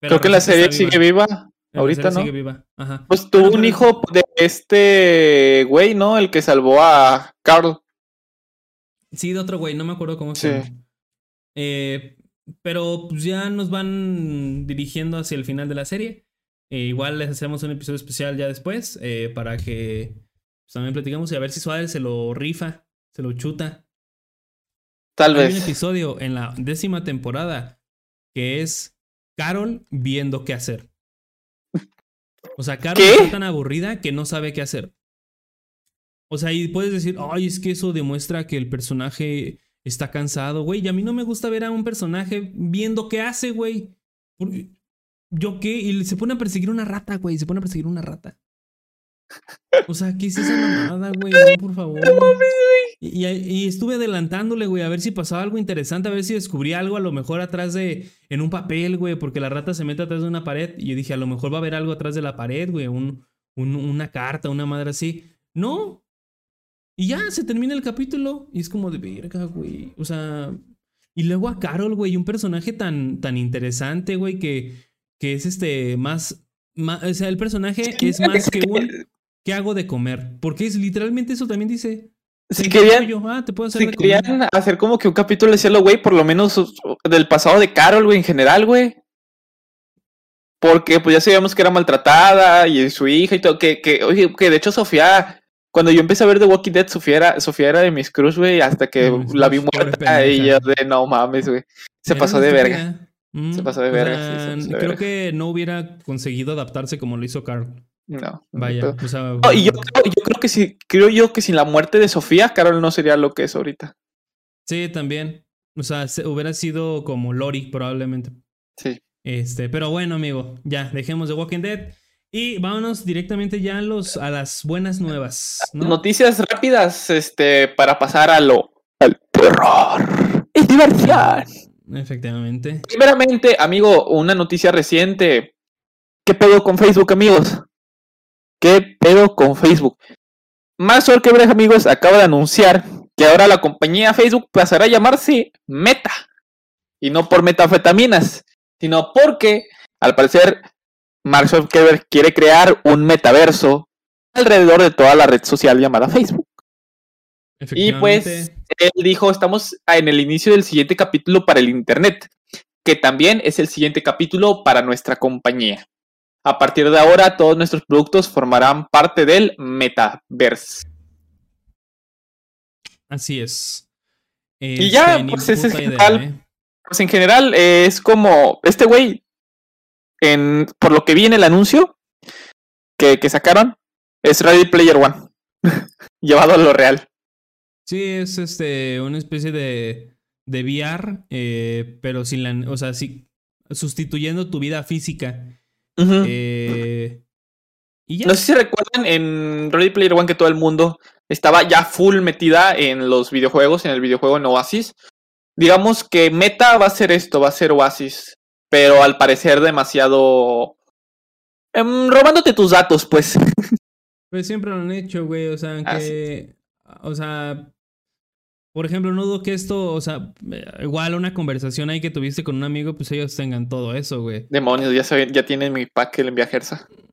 Pero
Creo que la serie sigue viva.
La
ahorita, ¿no?
Sigue viva. Ajá.
Pues tuvo un hijo de este güey, ¿no? El que salvó a Carl.
Sí, de otro güey, no me acuerdo cómo
Sí.
se llama. Eh, pero pues ya nos van dirigiendo hacia el final de la serie. Eh, igual les hacemos un episodio especial ya después eh, para que pues, también platicamos y a ver si Suárez se lo rifa, se lo chuta.
Tal
Hay un
vez.
episodio en la décima temporada que es Carol viendo qué hacer. O sea, Carol
¿Qué?
está tan aburrida que no sabe qué hacer. O sea, y puedes decir, ay, es que eso demuestra que el personaje está cansado, güey. Y a mí no me gusta ver a un personaje viendo qué hace, güey. ¿Yo qué? Y se pone a perseguir una rata, güey. Se pone a perseguir una rata. O sea, ¿qué es esa mamada, güey? No, por favor. Y, y- y estuve adelantándole, güey, a ver si pasaba algo interesante, a ver si descubría algo a lo mejor atrás de. en un papel, güey, porque la rata se mete atrás de una pared. Y yo dije, a lo mejor va a haber algo atrás de la pared, güey, un, un- una carta, una madre así. No. Y ya se termina el capítulo. Y es como de verga, güey. O sea. Y luego a Carol, güey, un personaje tan, tan interesante, güey, que, que es este más. más- o sea, el personaje es más que un. ¿Qué hago de comer? Porque es literalmente eso también dice.
Si querían,
yo, ah, te puedo hacer
si querían hacer como que un capítulo de cielo, güey, por lo menos del pasado de Carol, güey, en general, güey. Porque pues ya sabíamos que era maltratada y su hija y todo. Que, que, oye, que de hecho Sofía, cuando yo empecé a ver The Walking Dead, Sofía era, Sofía era de mis cruz, güey, hasta que la vi muerta y yo de no mames, güey. Se pasó de verga.
Mm,
Se pasó de
o
verga,
sea,
sí, se pasó de
creo
verga.
que no hubiera conseguido adaptarse como lo hizo Carl.
No.
Vaya, o sea,
No, y yo, creo- yo creo que sí, creo yo que sin la muerte de Sofía, Carol no sería lo que es ahorita.
sí, también. O sea, se- hubiera sido como Lori, probablemente.
Sí.
Este, pero bueno, amigo, ya, dejemos de Walking Dead. Y vámonos directamente ya a, los, a las buenas nuevas. ¿no?
Noticias rápidas, este, para pasar a lo al terror. Es diversión.
Efectivamente.
Primeramente, amigo, una noticia reciente. ¿Qué pedo con Facebook, amigos? ¿Qué pedo con Facebook? Mark Zuckerberg, amigos, acaba de anunciar que ahora la compañía Facebook pasará a llamarse Meta. Y no por metafetaminas, sino porque, al parecer, Mark Zuckerberg quiere crear un metaverso alrededor de toda la red social llamada Facebook. Y pues, él dijo, estamos en el inicio del siguiente capítulo para el Internet, que también es el siguiente capítulo para nuestra compañía. A partir de ahora, todos nuestros productos formarán parte del metaverse.
Así es.
Y ya,
Este,
pues, es
idea, ¿eh?
Pues en general eh, es como este güey, en, por lo que vi en el anuncio que, que sacaron, Es Ready Player One. *laughs* Llevado a lo real.
Sí, es este una especie de, de VR, eh, pero sin la, o sea, sí, sustituyendo tu vida física. Eh,
y ya. No sé si recuerdan en Ready Player One que todo el mundo estaba ya full metida en los videojuegos, en el videojuego en Oasis. Digamos que Meta va a ser esto, va a ser Oasis, pero al parecer demasiado em, robándote tus datos, pues.
Pues siempre lo han hecho, güey. O sea, que. O sea. Por ejemplo, no dudo que esto, o sea, igual una conversación ahí que tuviste con un amigo, pues ellos tengan todo eso, güey.
Demonios, ya, ya tienen mi pack que le envía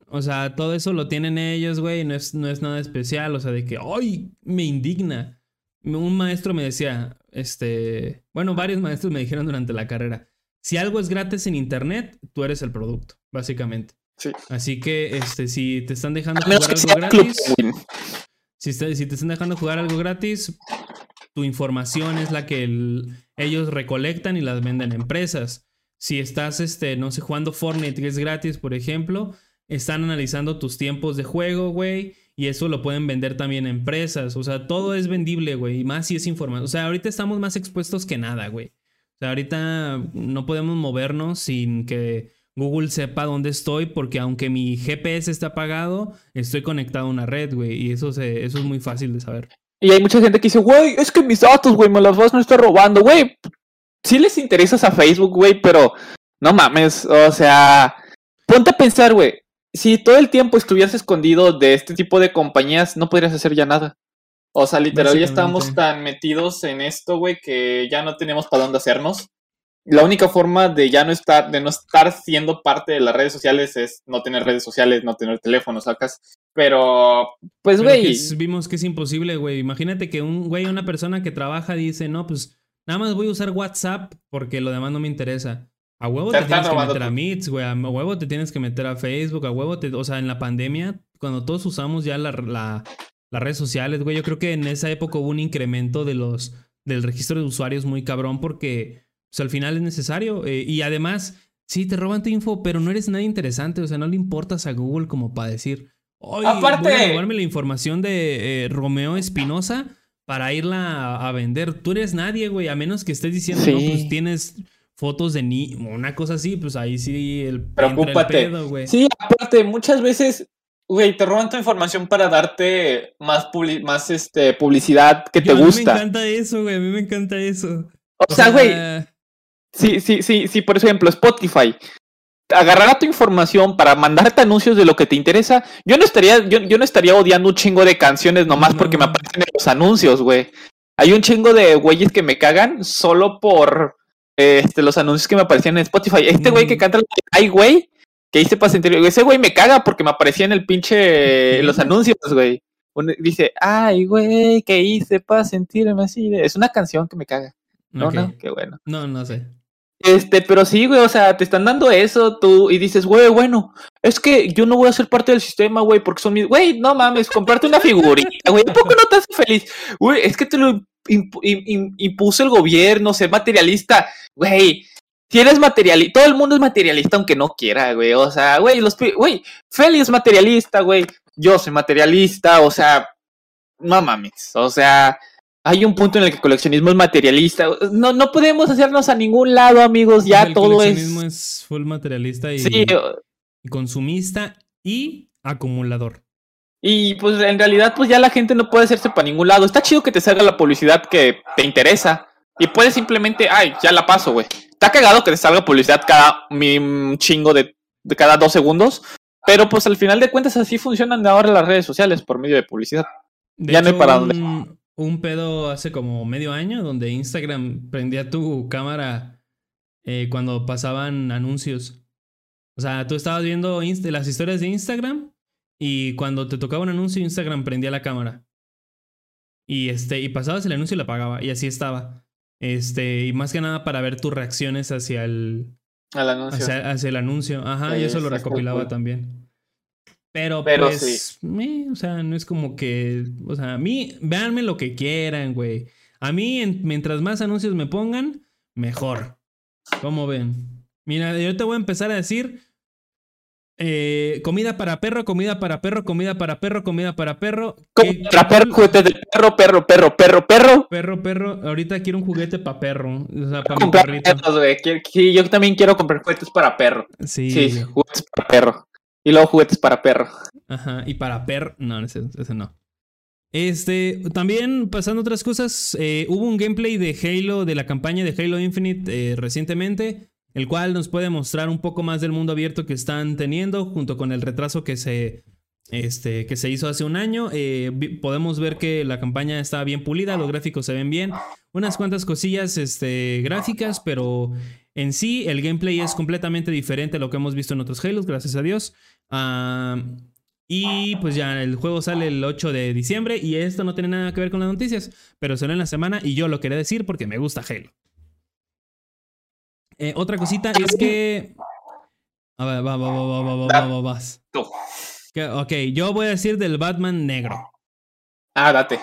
O sea, todo eso lo tienen ellos, güey, no es, no es nada especial, o sea, de que, ¡ay! Me indigna. Un maestro me decía, este, bueno, varios maestros me dijeron durante la carrera, si algo es gratis en internet, tú eres el producto, básicamente. Así que, este, si te están dejando jugar algo gratis, si, si, te están dejando jugar algo gratis, tu información es la que ellos recolectan y las venden a empresas. Si estás, este, no sé, jugando Fortnite que es gratis, por ejemplo, están analizando tus tiempos de juego, güey, y eso lo pueden vender también a empresas. O sea, todo es vendible, güey, y más si es información. O sea, ahorita estamos más expuestos que nada, güey. O sea, ahorita no podemos movernos sin que Google sepa dónde estoy, porque aunque mi GPS está apagado, estoy conectado a una red, güey, y eso, eso es muy fácil de saber.
Y hay mucha gente que dice, güey, es que mis datos, güey, me las vas a estar robando, güey. Sí les interesas a Facebook, güey, pero no mames, o sea, ponte a pensar, güey, si todo el tiempo estuvieras escondido de este tipo de compañías, no podrías hacer ya nada. O sea, literal, ya estamos tan metidos en esto, güey, que ya no tenemos para dónde hacernos la única forma de ya no estar, de no estar siendo parte de las redes sociales es no tener redes sociales, no tener teléfono, sacas. Pero, pues, güey.
Vimos que es imposible, güey. Imagínate que un güey, una persona que trabaja dice, no, pues nada más voy a usar WhatsApp porque lo demás no me interesa. A huevo te, tienes que meter a Meets, güey. A huevo te tienes que meter a Facebook, a huevo te. O sea, en la pandemia, cuando todos usamos ya la, la, las redes sociales, güey, yo creo que en esa época hubo un incremento de los, del registro de usuarios muy cabrón porque sea, al final es necesario. Eh, y además, sí, te roban tu info, pero no eres nadie interesante. O sea, no le importas a Google como para decir, oye, Aparte... voy a robarme la información de eh, Romeo Espinosa para irla a, vender. Tú eres nadie, güey, a menos que estés diciendo, no, pues tienes fotos de ni una cosa así, pues ahí sí el
Preocúpate. güey. Sí, aparte, muchas veces Güey, te roban tu información para darte más, más este, publicidad que te gusta. A mí
me encanta eso, güey. A mí me encanta eso.
O, sea, güey, Sí, sí, sí, sí, por ejemplo, Spotify agarrará tu información para mandarte anuncios de lo que te interesa, yo no estaría, yo, yo no estaría odiando un chingo de canciones nomás porque me aparecen en los anuncios, güey. Hay un chingo de güeyes que me cagan solo por este, los anuncios que me aparecían en Spotify. Este güey que mm. canta ay güey, que hice para sentir, ese güey me caga porque me aparecía en el pinche los anuncios, güey. Dice, ay güey, ¿qué hice para sentirme así? Es una canción que me caga. No, no, qué bueno.
No, no sé.
Este, pero sí, güey, o sea, te están dando eso tú y dices, güey, bueno, es que yo no voy a ser parte del sistema, güey, porque son mis, güey, no mames, comprarte una figurita, güey, ¿a poco no te hace feliz? Güey, es que te lo impuso el gobierno, ser materialista, güey, si eres materialista, todo el mundo es materialista aunque no quiera, güey, o sea, güey, los, güey, Feli es materialista, güey, yo soy materialista, o sea, no mames, o sea, hay un punto en el que el coleccionismo es materialista. No, no podemos hacernos a ningún lado, amigos. Ya el todo
coleccionismo es... full materialista y, y, consumista y acumulador.
Y pues en realidad, pues ya la gente no puede hacerse para ningún lado. Está chido que te salga la publicidad que te interesa. Y puedes simplemente, ay, ya la paso, güey. Está cagado que te salga publicidad cada mi chingo de, de cada dos segundos. Pero pues al final de cuentas así funcionan ahora las redes sociales por medio de publicidad. ya no hay para dónde
un pedo hace como medio año donde Instagram prendía tu cámara eh, cuando pasaban anuncios. O sea, tú estabas viendo las historias de Instagram y cuando te tocaba un anuncio, Instagram prendía la cámara. Y este, y pasabas el anuncio y la apagaba. Y así estaba. Este, y más que nada para ver tus reacciones hacia el.
anuncio.
Hacia, el anuncio. Ajá, y eso lo recopilaba también. Pero, pues, o sea, no es como que, o sea, a mí, véanme lo que quieran, güey. A mí, mientras más anuncios me pongan, mejor. ¿Cómo ven? Mira, yo te voy a empezar a decir Eh, comida para perro, comida para perro, comida para perro, comida para perro.
Para perro, juguete de perro, perro, perro, perro, perro.
Perro, perro. Ahorita quiero un juguete para perro. O sea, para mi perrito.
Sí, yo también quiero comprar juguetes para perro. Sí. Sí, juguetes para perro. Y luego juguetes para perro.
Ajá, y para perro. No, ese, no. Este, también pasando otras cosas, eh, hubo un gameplay de Halo, de la campaña de Halo Infinite eh, recientemente el cual nos puede mostrar un poco más del mundo abierto que están teniendo, junto con el retraso que se, este, que se hizo hace un año. Eh, podemos ver que la campaña está bien pulida, los gráficos se ven bien, unas cuantas cosillas este, gráficas, pero en sí el gameplay es completamente diferente a lo que hemos visto en otros Halos, gracias a Dios. Y pues ya el juego sale el 8 de diciembre y esto no tiene nada que ver con las noticias, pero salió en la semana y yo lo quería decir porque me gusta Halo. Eh, otra cosita es que. A ver, va, va, va, va, va, va, va, vas. Ok, yo voy a decir del Batman negro.
Ah, date.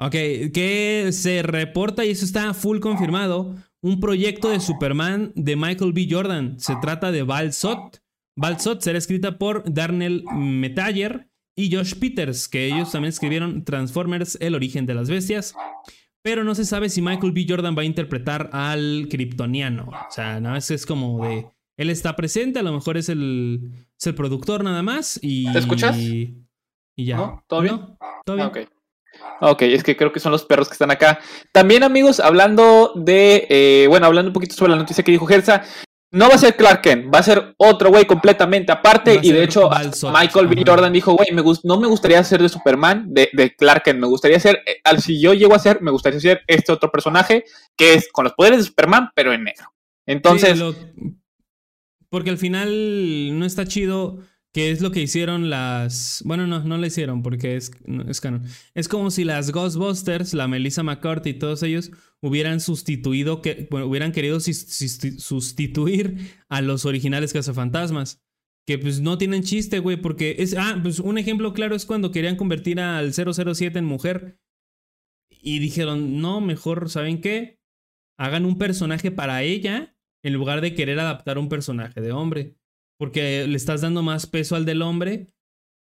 Ok, que se reporta, y eso está full confirmado, un proyecto de Superman de Michael B. Jordan. Se trata de Val Sot. Val Sot será escrita por Darnell Metayer y Josh Peters, que ellos también escribieron Transformers, El origen de las bestias. Pero no se sabe si Michael B. Jordan va a interpretar al kryptoniano. O sea, nada más es como de. Él está presente, a lo mejor es el, es el productor nada más. Y,
¿Te escuchas?
Y, ya.
¿No? ¿Todo bien? ¿Todo bien? Ah, Ok, es que creo que son los perros que están acá. También, amigos, hablando de, eh, bueno, hablando un poquito sobre la noticia que dijo Gersa, no va a ser Clark Kent, va a ser otro güey completamente aparte. Y de hecho, Michael B. Jordan dijo, güey, me no me gustaría ser de Superman, de, de, Clark Kent, me gustaría ser, eh, al si yo llego a ser, me gustaría ser este otro personaje que es con los poderes de Superman, pero en negro. Entonces...
porque al final no está chido que es lo que hicieron las. Bueno, no, no lo hicieron porque es, es canon. Es como si las Ghostbusters, la Melissa McCarthy y todos ellos hubieran sustituido, que, hubieran querido sustituir a los originales cazafantasmas. Que pues no tienen chiste, güey, porque es. Ah, pues un ejemplo claro es cuando querían convertir al 007 en mujer. Y dijeron, no, mejor, ¿saben qué? Hagan un personaje para ella en lugar de querer adaptar un personaje de hombre. Porque le estás dando más peso al del hombre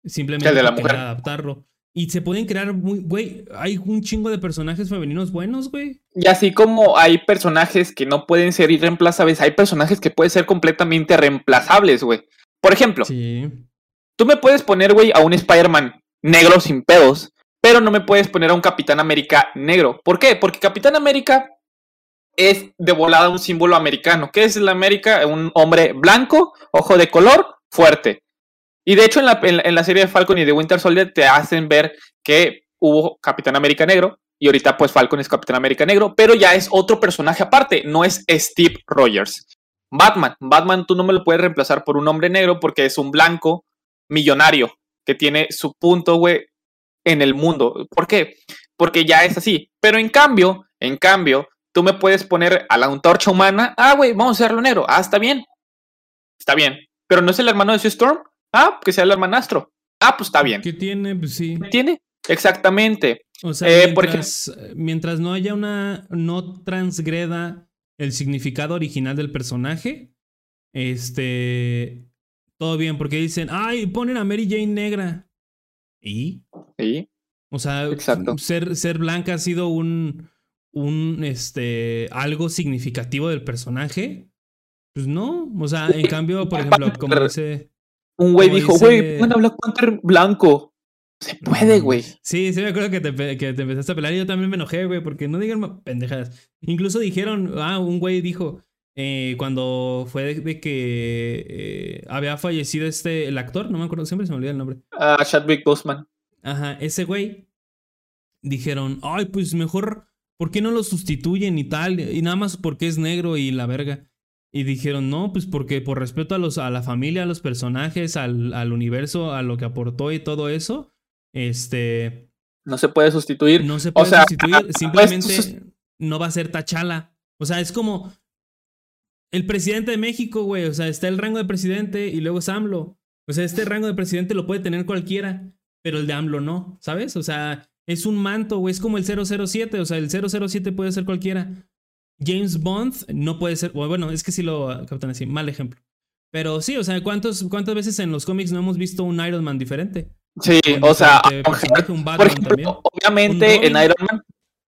simplemente para adaptarlo. Y se pueden crear muy, güey, hay un chingo de personajes femeninos buenos, güey.
Y así como hay personajes que no pueden ser irreemplazables, hay personajes que pueden ser completamente reemplazables, güey. Por ejemplo, sí. tú me puedes poner, güey, a un Spider-Man negro sin pedos, pero no me puedes poner a un Capitán América negro. ¿Por qué? Porque Capitán América es de volada un símbolo americano. ¿Qué es la América? Un hombre blanco, ojo de color, fuerte. Y de hecho en la, en, la, serie de Falcon y de Winter Soldier te hacen ver que hubo Capitán América Negro y ahorita pues Falcon es Capitán América Negro, pero ya es otro personaje aparte, no es Steve Rogers. Batman, Batman tú no me lo puedes reemplazar por un hombre negro porque es un blanco millonario que tiene su punto, güey, en el mundo. ¿Por qué? Porque ya es así. Pero en cambio, en cambio, tú me puedes poner a la antorcha humana. Ah, güey, vamos a hacerlo negro. Ah, está bien. Está bien. Pero no es el hermano de su Storm. Ah, que sea el hermanastro. Ah, pues está bien.
¿Qué tiene? Pues sí.
¿Qué tiene? Exactamente.
O sea, eh, mientras, mientras no haya una. No transgreda el significado original del personaje. Este. Todo bien, porque dicen, ay, ponen a Mary Jane negra. ¿Y?
¿Y?
O sea, Ser, ser blanca ha sido un, un, este, algo significativo del personaje. Pues no, o sea, en cambio, por ejemplo, *laughs* como dice...
Un güey dijo, güey, bueno, Black Panther blanco. Se puede, güey.
Sí, sí me acuerdo que te, que te empezaste a pelar y yo también me enojé, güey, porque no digan pendejadas. Incluso dijeron, ah, un güey dijo, eh, cuando fue de, que eh, había fallecido este, el actor, no me acuerdo, siempre se me olvida el nombre.
Ah, Chadwick Boseman.
Ajá, ese güey. Dijeron, ay, pues mejor ¿por qué no lo sustituyen y tal? Y nada más porque es negro y la verga. Y dijeron, no, pues porque por respeto a, los, a la familia, a los personajes, al, al universo, a lo que aportó y todo eso, este...
No se puede sustituir.
No se puede sustituir, *laughs* pues, simplemente no va a ser Tachala. O sea, es como el presidente de México, güey. O sea, está el rango de presidente y luego es AMLO. O sea, este rango de presidente lo puede tener cualquiera, pero el de AMLO no, ¿sabes? O sea, es un manto, güey. Es como el 007. O sea, el 007 puede ser cualquiera. James Bond no puede ser. Bueno, es que si lo captan así. Mal ejemplo. Pero sí, o sea, ¿cuántos, ¿cuántas veces en los cómics no hemos visto un Iron Man diferente?
Sí, o sea, por ejemplo, obviamente en Iron Man,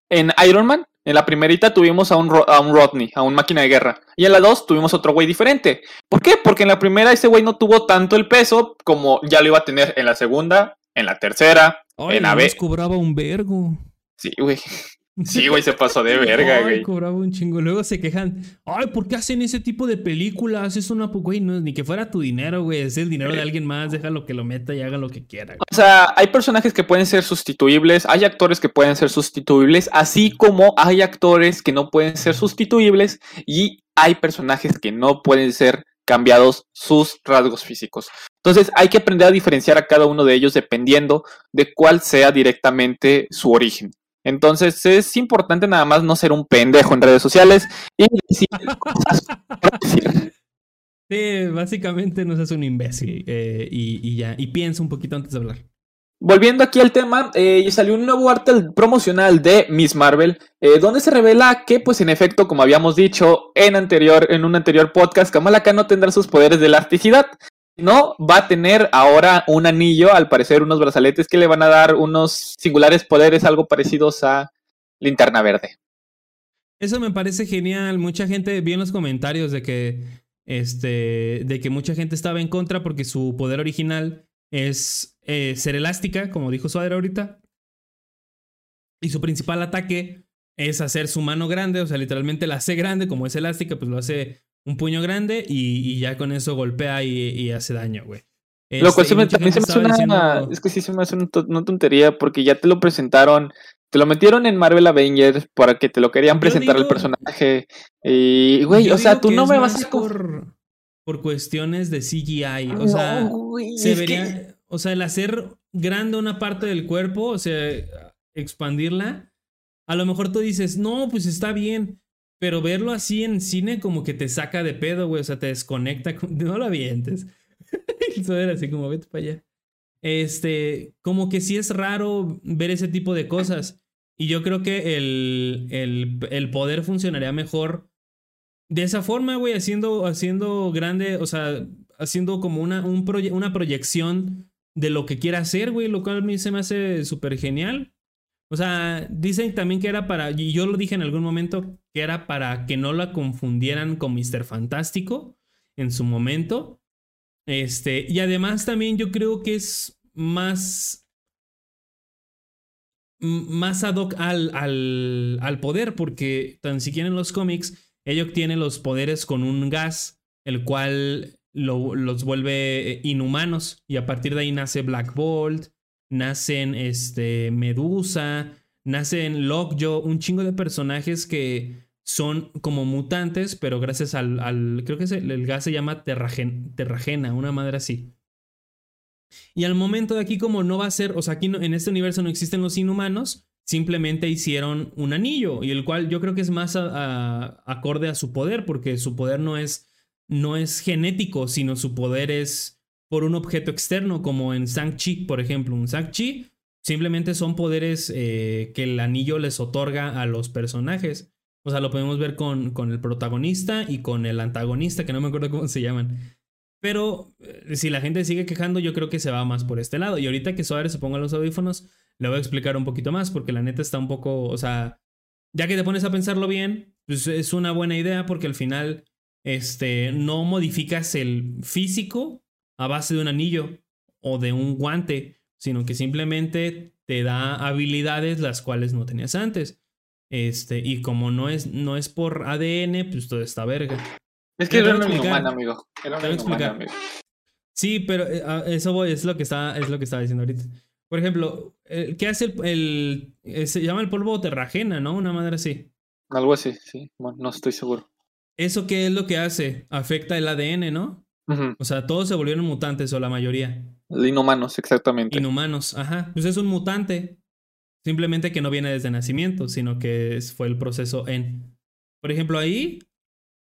en Iron Man, en la primerita tuvimos a un, a un Rodney, a un máquina de guerra. Y en la dos tuvimos otro güey diferente. ¿Por qué? Porque en la primera ese güey no tuvo tanto el peso como ya lo iba a tener en la segunda, en la tercera, en la B.
cobraba un vergo.
Sí, güey. *laughs* Sí, güey, se pasó de *laughs* verga, güey.
cobraba un chingo. Luego se quejan. Ay, ¿por qué hacen ese tipo de películas? Es una. Güey, no, ni que fuera tu dinero, güey. Es el dinero de alguien más. Déjalo que lo meta y haga lo que quiera.
O sea, hay personajes que pueden ser sustituibles. Hay actores que pueden ser sustituibles. Así como hay actores que no pueden ser sustituibles. Y hay personajes que no pueden ser cambiados sus rasgos físicos. Entonces hay que aprender a diferenciar a cada uno de ellos dependiendo de cuál sea directamente su origen. Entonces es importante nada más no ser un pendejo en redes sociales y decir *laughs* cosas.
Sí, básicamente no seas un imbécil eh, y, ya, y piensa un poquito antes de hablar.
Volviendo aquí al tema, eh, salió un nuevo arte promocional de Miss Marvel, eh, donde se revela que, pues en efecto, como habíamos dicho en, anterior, en un anterior podcast, Kamala Khan no tendrá sus poderes de elasticidad, no, va a tener ahora un anillo, al parecer unos brazaletes que le van a dar unos singulares poderes algo parecidos a Linterna Verde.
Eso me parece genial. Mucha gente vi en los comentarios de que este de que mucha gente estaba en contra porque su poder original es eh, ser elástica, como dijo Suárez ahorita. Y su principal ataque es hacer su mano grande, o sea, literalmente la hace grande, como es elástica, pues lo hace un puño grande y, ya con eso golpea y, hace daño, güey.
lo cual este, se me, también se me hace una. Es que sí se me hace una, tontería porque ya te lo presentaron. Te lo metieron en Marvel Avengers para que te lo querían presentar el personaje. Y, güey, o sea, tú no me vas a.
Por, por cuestiones de CGI. O sea, se vería. O sea, el hacer grande una parte del cuerpo, o sea, expandirla. A lo mejor tú dices, no, pues está bien. Pero verlo así en cine como que te saca de pedo, güey. O sea, te desconecta. *laughs* No lo avientes. *laughs* Eso era así como, vete para allá. Este, como que sí es raro ver ese tipo de cosas. Y yo creo que el, el, el poder funcionaría mejor de esa forma, güey, haciendo, haciendo grande, o sea, haciendo como una, un una proyección de lo que quiera hacer, güey, lo cual a mí se me hace súper genial. O sea, dicen también que era para, y yo lo dije en algún momento, que era para que no la confundieran con Mr. Fantástico en su momento. Este, y además también yo creo que es más, más ad hoc al, al, al poder, porque tan siquiera en los cómics, ella obtiene los poderes con un gas, el cual los vuelve eh, inhumanos, y a partir de ahí nace Black Bolt nacen este, Medusa, nacen Lockjaw, un chingo de personajes que son como mutantes, pero gracias al, creo que el, gas se llama terragena, una madre así. Y al momento de aquí como no va a ser, o sea, aquí en este universo no existen los inhumanos, simplemente hicieron un anillo, y el cual yo creo que es más acorde a su poder, porque su poder no es, no es genético, sino su poder es por un objeto externo, como en Shang-Chi, por ejemplo. Un Shang-Chi simplemente son poderes eh, que el anillo les otorga a los personajes. O sea, lo podemos ver con, con, el protagonista y con el antagonista, que no me acuerdo cómo se llaman. Pero eh, si la gente sigue quejando, yo creo que se va más por este lado. Y ahorita que Suárez se ponga los audífonos, le voy a explicar un poquito más, porque la neta está un poco, o sea, ya que te pones a pensarlo bien, pues es una buena idea, porque al final, este, no modificas el físico, a base de un anillo o de un guante, sino que simplemente te da habilidades las cuales no tenías antes. Este, y como no es, no es por ADN, pues todo está verga.
Es que era un humano, amigo. Era amigo.
Sí, pero eh, eso es lo que está, es lo que estaba diciendo ahorita. Por ejemplo, ¿qué hace el, eh, se llama el polvo terragena, ¿no? Una madre así.
Algo así, sí. Bueno, no estoy seguro.
¿Eso qué es lo que hace? Afecta el ADN, ¿no? O sea, todos se volvieron mutantes o la mayoría.
Inhumanos, exactamente.
Inhumanos, ajá. Pues es un mutante. Simplemente que no viene desde nacimiento, sino que fue el proceso en. Por ejemplo, ahí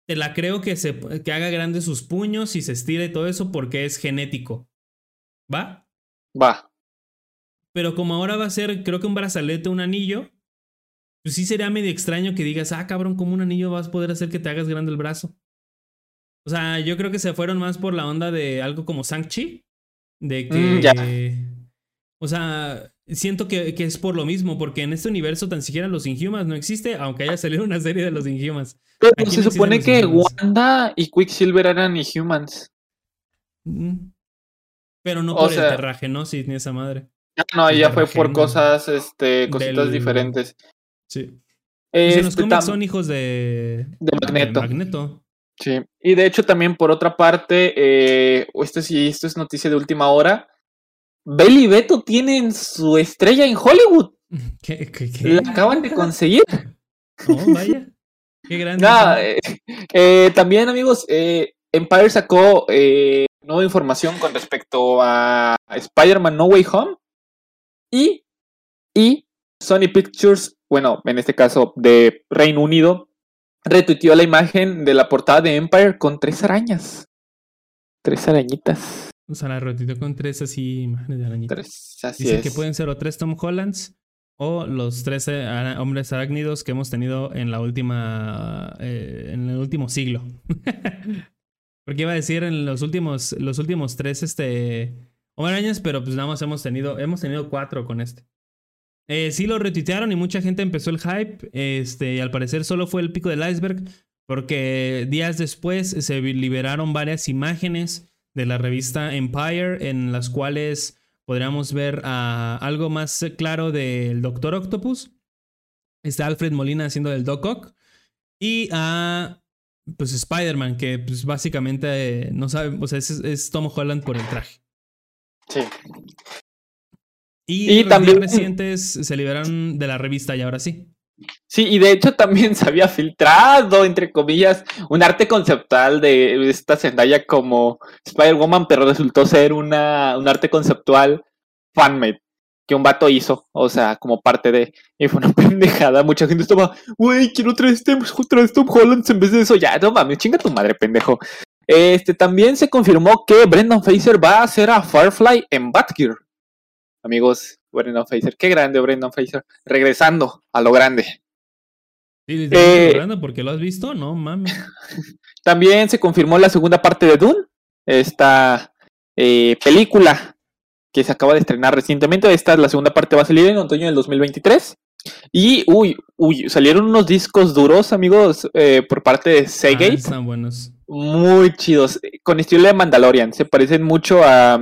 te la creo que, se, que haga grandes sus puños y se estire y todo eso porque es genético. ¿Va?
Va.
Pero como ahora va a ser, creo que un brazalete, un anillo, pues sí sería medio extraño que digas, ah, cabrón, como un anillo vas a poder hacer que te hagas grande el brazo. O sea, yo creo que se fueron más por la onda de algo como Shang-Chi. De
Mm,
que.
ya.
O sea, siento que, que es por lo mismo, porque en este universo tan siquiera los Inhumans no existe, aunque haya salido una serie de los Inhumans.
Pero
Aquí
se
no
supone que
Inhumans.
Wanda y Quicksilver eran Inhumans.
Pero no
O
por
sea-
el terraje, ¿no? Sí, ni esa madre.
Ah, no, ya fue por cosas, este, cositas
Del-
diferentes.
Sí. Los
Este,
cómics
tam-
son hijos de.
De Magneto.
Magneto.
Sí. Y de hecho, también por otra parte, eh, esto sí, esto es noticia de última hora. Bell y Beto tienen su estrella en Hollywood. *laughs*
¿Qué? ¿Qué? qué?
La acaban de conseguir. *laughs*
Oh, vaya. Qué grande.
Nada, eh, eh, también, amigos, eh, Empire sacó nueva información con respecto a Spider-Man No Way Home. Y, y Sony Pictures, bueno, en este caso de Reino Unido, retuiteó la imagen de la portada de Empire con tres arañas. Tres arañitas.
O sea, la rotito con tres así imágenes de arañita.
Tres, así
Dice
es.
que pueden ser o tres Tom Hollands o los tres eh, hombres arácnidos que hemos tenido en la última. eh, en el último siglo. *laughs* Porque iba a decir en los últimos. Los últimos tres, este. Hombre arañas, pero pues nada más hemos tenido. Hemos tenido cuatro con este. Eh, sí lo retuitearon y mucha gente empezó el hype. Este, y al parecer solo fue el pico del iceberg. Porque días después se liberaron varias imágenes de la revista Empire en las cuales podríamos ver a algo más claro del Doctor Octopus. Está Alfred Molina haciendo del Doc Ock. Y a pues Spider-Man, que pues básicamente eh, no sabe, o sea, es, es Tom Holland por el traje.
Sí.
Y,
Y
los
también-
recientes se liberaron de la revista y ahora sí.
Sí, y de hecho también *laughs* se había filtrado, entre comillas, un arte conceptual de esta Zendaya como Spider-Woman, pero resultó ser una, un arte conceptual fanmade que un vato hizo, o sea, como parte de... Y fue una *laughs* pendejada, mucha gente estaba, güey, quiero tres Tom, tres Tom Hollands en vez de eso, ya, no mames, chinga tu madre, pendejo. Este, también se confirmó que Brendan Fraser va a hacer a Firefly en Batgear. Amigos, Brendan Fraser, qué grande Brendan Fraser, regresando a lo grande.
Sí,
Eh,
eh, porque lo has visto, no mames. *laughs*
También se confirmó la segunda parte de Dune, esta eh, película que se acaba de estrenar recientemente. Esta la segunda parte va a salir en otoño del 2023. Y, uy, uy, salieron unos discos duros, amigos, eh, por parte de
Ah,
Seagate.
están buenos.
muy chidos, con estilo de Mandalorian. Se parecen mucho a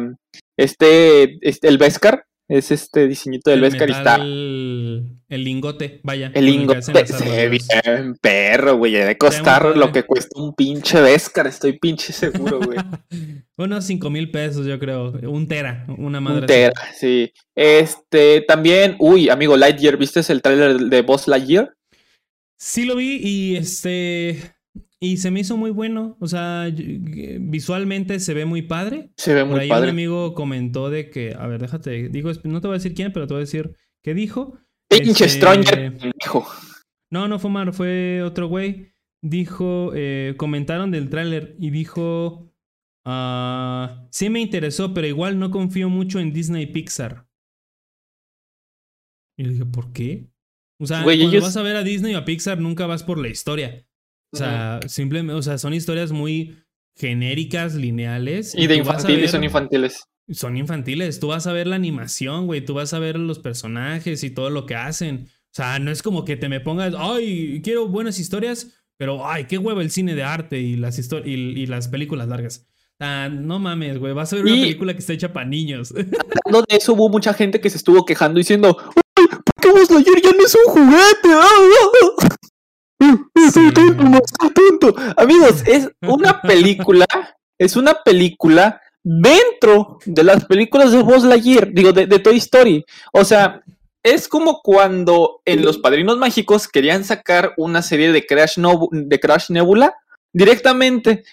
este, este el Beskar. Es este diseñito del y está.
El lingote, vaya.
El lingote se ve bien perro, güey. De costar lo que cuesta un pinche Beskar, estoy pinche seguro, güey. *laughs*
Unos 5 mil pesos, yo creo. Un tera, una madre.
Un
así.
tera, sí. Este, también, uy, amigo, Lightyear, ¿viste el tráiler de Boss Lightyear?
Sí lo vi y este. Y se me hizo muy bueno. O sea, visualmente se ve muy padre.
Se ve
Por
muy
ahí un
padre.
amigo comentó de que. A ver, déjate. Digo, no te voy a decir quién, pero te voy a decir qué dijo.
Pinche
Este,
Stranger, dijo.
No, no fue Mar, fue otro güey. Dijo, eh, comentaron del tráiler y dijo, ah, sí me interesó, pero igual no confío mucho en Disney Pixar. Y le dije, ¿por qué? O sea,
Güey,
cuando
ellos-
vas a ver a Disney o a Pixar nunca vas por la historia. O sea, simplemente, o sea, son historias muy genéricas, lineales.
Y de infantiles, son
ver-
infantiles.
son infantiles. Tú vas a ver la animación, güey. Tú vas a ver los personajes y todo lo que hacen. O sea, no es como que te me pongas, ay, quiero buenas historias, pero ay, qué huevo el cine de arte y las, y, y las películas largas. O sea, no mames, güey. Vas a ver una
Y-
película que está hecha para niños. *laughs*
Hablando de eso, hubo mucha gente que se estuvo quejando diciendo, ¡Ay, ¿por qué Buzz Lightyear ya no es un juguete?
Sí.
Estoy tonto, no, estoy tonto. Amigos, es una *laughs* película, es una película dentro de las películas de Buzz Lightyear, digo, de, de Toy Story. O sea, es como cuando en Los Padrinos Mágicos querían sacar una serie de Crash, de Crash Nebula directamente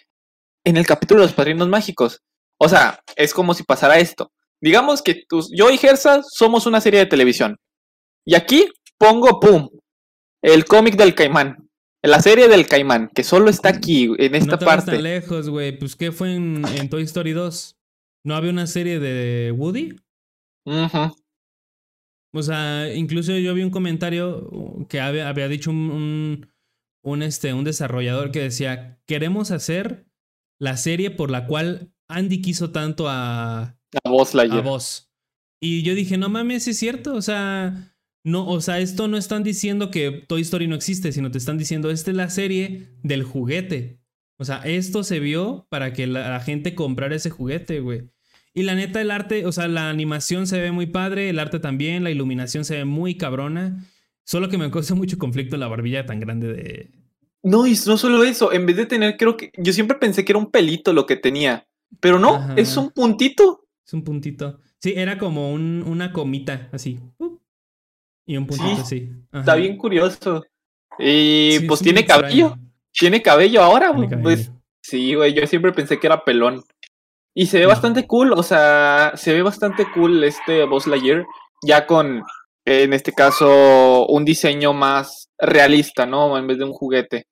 en el capítulo de Los Padrinos Mágicos. O sea, es como si pasara esto. Digamos que tus- yo y Gersa somos una serie de televisión. Y aquí pongo, pum, el cómic del caimán. La serie del caimán, que solo está aquí, en esta
no te
parte.
tan lejos, güey. Pues, ¿qué fue en, en Toy Story 2? ¿No había una serie de Woody?
Ujú.
O sea, incluso yo vi un comentario que había, había dicho un, un, un, este, un desarrollador que decía, queremos hacer la serie por la cual Andy quiso tanto a,
A Buzz Lightyear.
a Buzz. Y yo dije, no mames, es cierto. O sea, no, o sea, esto no están diciendo que Toy Story no existe, sino te están diciendo, esta es la serie del juguete. O sea, esto se vio para que la, la gente comprara ese juguete, güey. Y la neta, el arte, o sea, la animación se ve muy padre, el arte también, la iluminación se ve muy cabrona. Solo que me causa mucho conflicto la barbilla tan grande de.
No, y no solo eso, en vez de tener, creo que. Yo siempre pensé que era un pelito lo que tenía. Pero no,
Ajá.
es un puntito.
Es un puntito. Sí, era como un- una comita, así. ¡pup! Y un puntito
Sí. Está bien curioso. Y
Sí,
pues tiene cabello. Tiene cabello ahora,
Tiene cabello.
Pues sí, güey. Yo siempre pensé que era pelón. Y se ve
No.
bastante cool. O sea, se ve bastante cool este Buzz Lightyear. Ya con, en este caso, un diseño más realista, ¿no? En vez de un juguete.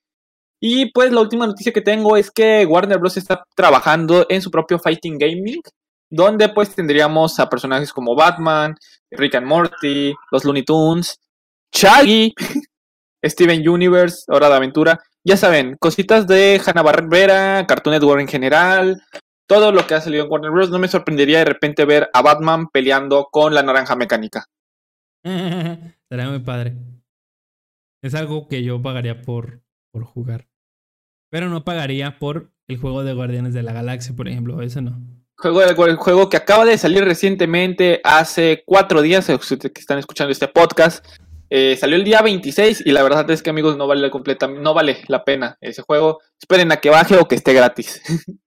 Y pues la última noticia que tengo es que Warner Bros. está trabajando en su propio Fighting Gaming. Donde pues tendríamos a personajes como Batman, Rick and Morty, los Looney Tunes, Shaggy, *laughs* Steven Universe, Hora de Aventura. Ya saben, cositas de Hanna-Barbera, Cartoon Network en general, todo lo que ha salido en Warner Bros. No me sorprendería de repente ver a Batman peleando con la naranja mecánica. *laughs*
Sería muy padre. Es algo que yo pagaría por, por jugar. Pero no pagaría por el juego de Guardianes de la Galaxia, por ejemplo. Ese no.
Juego, el juego que acaba de salir recientemente, hace cuatro días, eh, que están escuchando este podcast. eh, salió el día 26 y la verdad es que amigos no vale completa, no vale la pena ese juego. Esperen a que baje o que esté gratis. *laughs*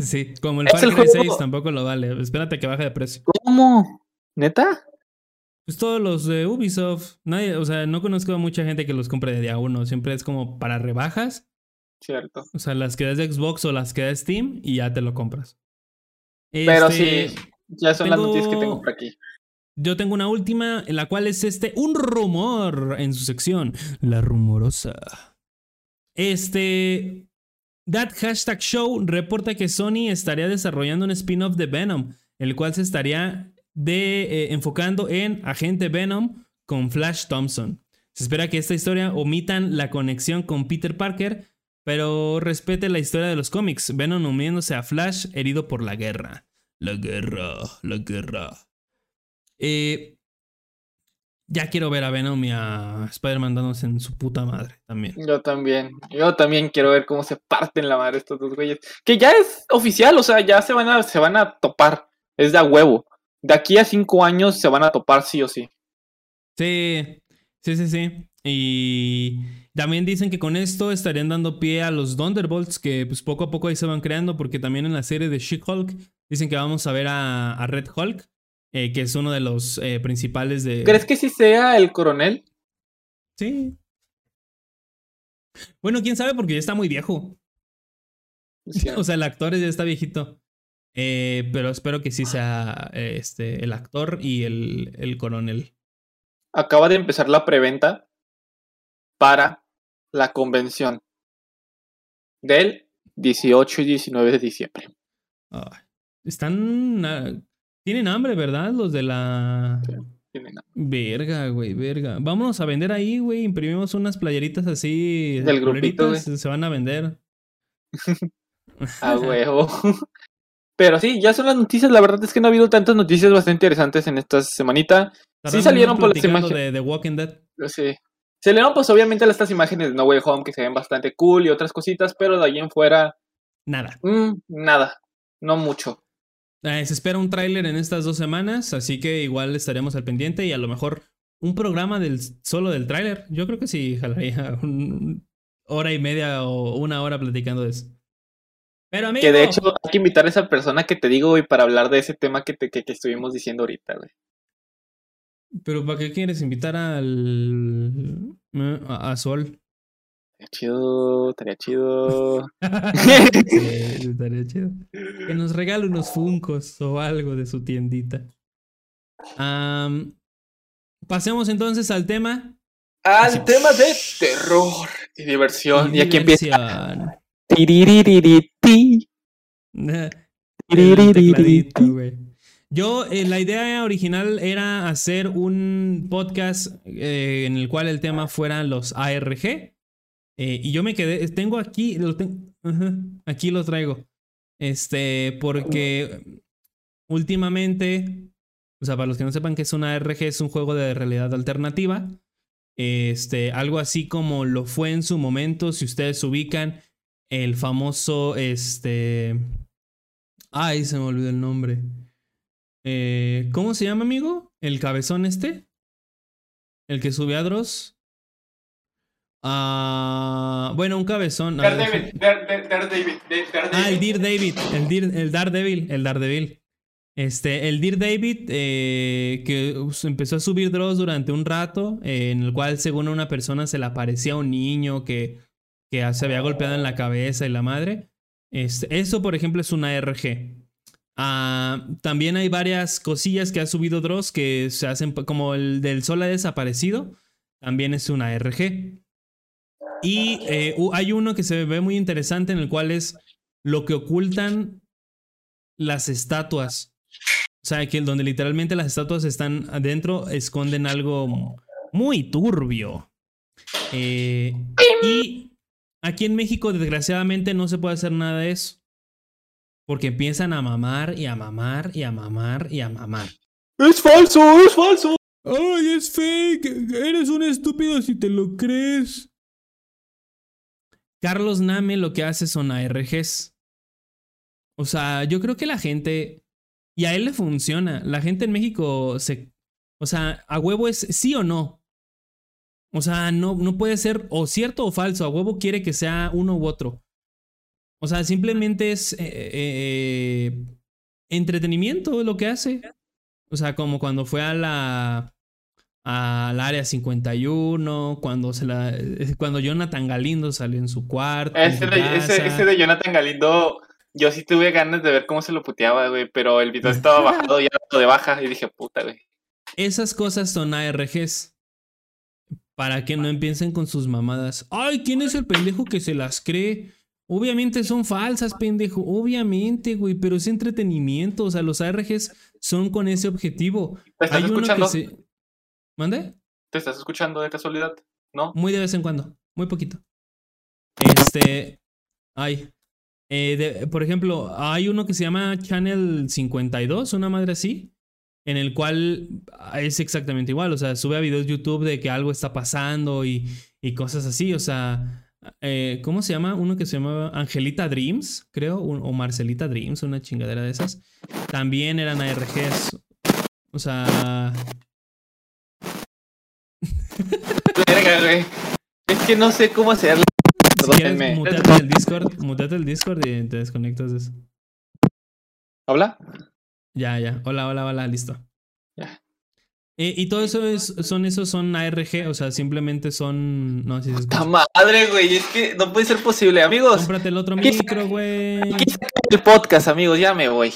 Sí, como el Far Cry
juego-
6 tampoco lo vale. Espérate que baje de precio.
¿Cómo? ¿Neta?
Pues todos los de Ubisoft. Nadie, o sea, no conozco a mucha gente que los compre de día uno. Siempre es como para rebajas.
Cierto.
O sea, las que das de Xbox o las que da Steam y ya te lo compras.
Pero
Este,
sí, ya son las
tengo-
noticias que tengo por aquí.
Yo tengo una última, la cual es este, un rumor en su sección, la rumorosa. Este, That Hashtag Show reporta que Sony estaría desarrollando un spin-off de Venom, el cual se estaría de, eh, enfocando en Agente Venom con Flash Thompson. Se espera que esta historia omitan la conexión con Peter Parker, pero respete la historia de los cómics, Venom uniéndose a Flash herido por la guerra. La guerra, la guerra. Eh, ya quiero ver a Venom y a Spider-Man dándose en su puta madre también.
Yo también. Yo también quiero ver cómo se parten la madre estos dos güeyes. Que ya es oficial, o sea, ya se van a, se van a topar. Es de a huevo. De aquí a cinco años se van a topar sí o sí.
Sí, sí, sí, sí. Y también dicen que con esto estarían dando pie a los Thunderbolts, que pues poco a poco ahí se van creando, porque también en la serie de She-Hulk dicen que vamos a ver a, a Red Hulk, eh, que es uno de los eh, principales de...
¿Crees que sí sea el coronel?
Sí. Bueno, quién sabe porque ya está muy viejo.
Sí. *laughs*
O sea, el actor ya está viejito. Eh, pero espero que sí sea este, el actor y el, el coronel.
Acaba de empezar la preventa para la convención del 18 y 19 de diciembre.
Están. ah, tienen hambre, ¿verdad? Los de la.
Sí. Tienen-
Verga, güey, verga. Vámonos a vender ahí, güey. Imprimimos unas playeritas así.
Del grupito,
culeritas, Se van a vender. *laughs*
A *laughs* huevo. Pero sí, ya son las noticias. La verdad es que no ha habido tantas noticias bastante interesantes en esta semanita.
Tardamos
salieron por las imágenes.
De The Walking Dead.
Sí. Se le pues obviamente estas imágenes de No Way Home que se ven bastante cool y otras cositas, pero de ahí en fuera,
Nada.
mm, nada, no mucho.
Eh, se espera un tráiler en estas dos semanas, así que igual estaremos al pendiente y a lo mejor un programa del solo del tráiler. Yo creo que sí jalaría *laughs* un hora y media o una hora platicando de eso. Pero amigo,
Que de hecho hay que invitar a esa persona que te digo, güey, para hablar de ese tema que, te, que, que estuvimos diciendo ahorita, güey.
Pero ¿para qué quieres invitar al eh, a, a Sol?
Estaría chido, estaría chido. *laughs* *laughs*
Sí, estaría chido. Que nos regale unos funcos o algo de su tiendita. Pasemos entonces al tema.
Al
Así-
tema de terror y diversión. Y, aquí empieza.
diversión. *laughs*
Tiriririti,
El
tiriririti.
tecladito, güey. Yo, eh, la idea original era hacer un podcast eh, en el cual el tema fuera los ARG. Eh, y yo me quedé, tengo aquí, lo Aquí lo traigo. Este, porque últimamente, o sea, para los que no sepan que es una ARG, es un juego de realidad alternativa. Este, algo así como lo fue en su momento, si ustedes ubican el famoso, este... Ay, se me olvidó el nombre. Eh, ¿Cómo se llama, amigo? ¿El cabezón este? ¿El que sube a Dross? Ah, bueno, un cabezón.
Ah, Daredevil,
Ah, el Dear David. El, Dear, el Daredevil. El Daredevil. Este, el Dear David, eh, que empezó a subir Dross durante un rato, eh, en el cual, según una persona, se le aparecía un niño que, que se había golpeado en la cabeza y la madre. Este, eso, por ejemplo, es una RG. Ah, también hay varias cosillas que ha subido Dross que se hacen como el del sol ha desaparecido. También es una RG. Y eh, hay uno que se ve muy interesante en el cual es lo que ocultan las estatuas. O sea, que donde literalmente las estatuas están adentro, esconden algo muy turbio. Eh, y aquí en México, desgraciadamente, no se puede hacer nada de eso. Porque empiezan a mamar y a mamar y a mamar y a mamar.
¡Es falso! ¡Es falso!
¡Ay, es fake! Eres un estúpido si te lo crees. Carlos Name lo que hace son ARGs. O sea, yo creo que la gente. Y a él le funciona. La gente en México se. O sea, a huevo es sí o no. O sea, no, no puede ser o cierto o falso. A huevo quiere que sea uno u otro. O sea, simplemente es eh, eh, eh, entretenimiento lo que hace. O sea, como cuando fue a la al área 51, cuando se la cuando Jonathan Galindo salió en su cuarto.
Ese, de, ese, de, Jonathan Galindo, yo sí tuve ganas de ver cómo se lo puteaba, güey, pero el video estaba bajado ya de baja y dije, puta, güey.
Esas cosas son ARGs. Para que no empiecen con sus mamadas. Ay, ¿quién es el pendejo que se las cree? Obviamente son falsas, pendejo. Obviamente, güey, pero es entretenimiento. O sea, los ARGs son con ese objetivo.
¿Te estás escuchando?
¿Mande?
¿Te estás escuchando de casualidad? ¿No?
Muy de vez en cuando. Muy poquito. Este. Ay. Eh, por ejemplo, hay uno que se llama Channel 52, una madre así, en el cual es exactamente igual. O sea, sube a videos YouTube de que algo está pasando y, y cosas así. O sea, eh, ¿Cómo se llama? Uno que se llamaba Angelita Dreams, creo, o Marcelita Dreams, una chingadera de esas. También eran ARGs. O sea.
es que no sé cómo hacerlo. *laughs*
Si muteate el Discord, muteate el Discord y te desconectas de eso.
¿Habla?
Ya, ya. Hola, hola, hola, listo. Eh, y todo eso es, son esos son ARG, o sea, simplemente son. No, si
se madre, güey! Es que no puede ser posible, amigos.
Cómprate el otro micro, güey.
Aquí el podcast, amigos, ya me voy.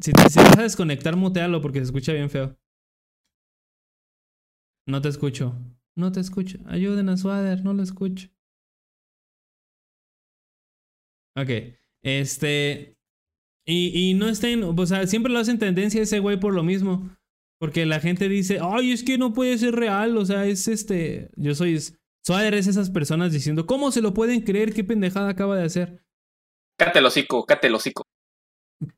Si te, si vas a desconectar, mutealo porque se escucha bien feo. No te escucho. No te escucho. Ayuden a Swader, no lo escucho. Ok. Este. Y, y no estén. O sea, siempre lo hacen tendencia ese güey por lo mismo. Porque la gente dice, ay, es que no puede ser real, o sea, es este, yo soy, Swader es esas personas diciendo, ¿cómo se lo pueden creer? ¿Qué pendejada acaba de hacer?
Cáte el hocico, cáte el hocico.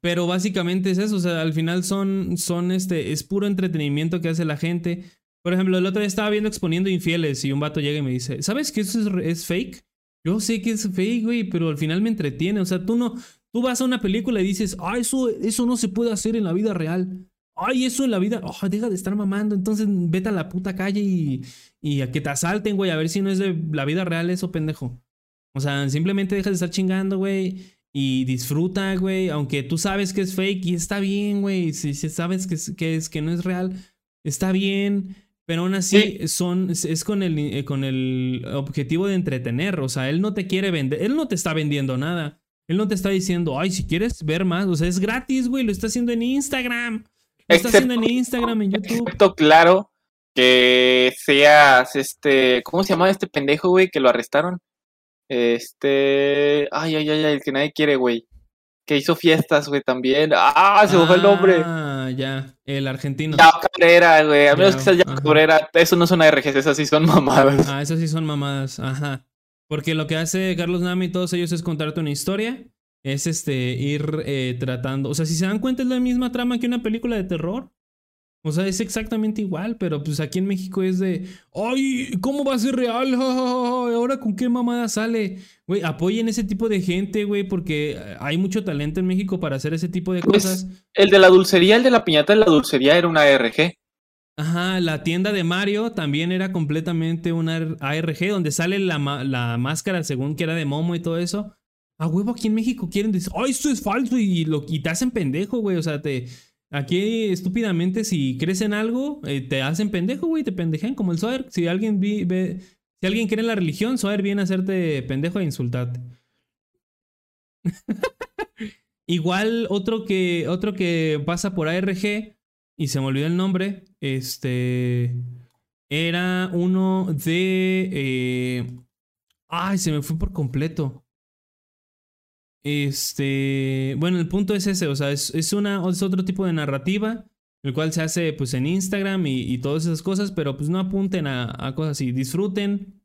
Pero básicamente es eso, o sea, al final son, son este, es puro entretenimiento que hace la gente. Por ejemplo, el otro día estaba viendo Exponiendo Infieles y un vato llega y me dice, ¿sabes que eso es, es fake? Yo sé que es fake, güey, pero al final me entretiene. O sea, tú no, tú vas a una película y dices, ah, eso, eso no se puede hacer en la vida real ay, eso en la vida, oh, deja de estar mamando, entonces vete a la puta calle y, y a que te asalten, güey, a ver si no es de la vida real eso, pendejo. O sea, simplemente deja de estar chingando, güey, y disfruta, güey, aunque tú sabes que es fake y está bien, güey, si, sabes que, es, que, es, que no es real, está bien. Pero aún así son, es con el, eh, con el objetivo de entretener. O sea, él no te quiere vender, él no te está vendiendo nada. Él no te está diciendo, ay, si quieres ver más, o sea, es gratis, güey, lo está haciendo en Instagram. Está haciendo en Instagram, en YouTube.
claro que seas este. ¿Cómo se llama este pendejo, güey? Que lo arrestaron. Este. Ay, ay, ay, el que nadie quiere, güey. Que hizo fiestas, güey, también. ¡Ah! Se me fue el nombre.
Ah, ya. El argentino.
Ya Cabrera, güey. A menos que sea ya Cabrera. Eso no son ARGs, esas sí son mamadas.
Ah, esas sí son mamadas. Ajá. Porque lo que hace Carlos Nami y todos ellos es contarte una historia. Es este ir eh, tratando. O sea, si se dan cuenta, es la misma trama que una película de terror. O sea, es exactamente igual, pero pues aquí en México es de, ay, ¿cómo va a ser real? Ahora con qué mamada sale. Güey, apoyen ese tipo de gente, güey, porque hay mucho talento en México para hacer ese tipo de
Pues,
cosas.
el de la dulcería, el de la piñata de la dulcería era una ARG.
Ajá, la tienda de Mario también era completamente una ARG donde sale la, la máscara según que era de Momo y todo eso. A huevo aquí en México quieren decir, ¡ay, esto es falso! Y, lo, y te hacen pendejo, güey. O sea, te. Aquí estúpidamente, si crees en algo, eh, te hacen pendejo, güey, te pendejean como el Soer. Si alguien vi- ve, si alguien cree en la religión, Soer viene a hacerte pendejo e insultarte. *laughs* Igual otro que, otro que pasa por ARG, y se me olvidó el nombre, este, era uno de... eh, ay, se me fue por completo. Este, bueno, el punto es ese, o sea, es, es una, es otro tipo de narrativa, el cual se hace pues en Instagram y, y todas esas cosas, pero pues no apunten a, a cosas así, disfruten,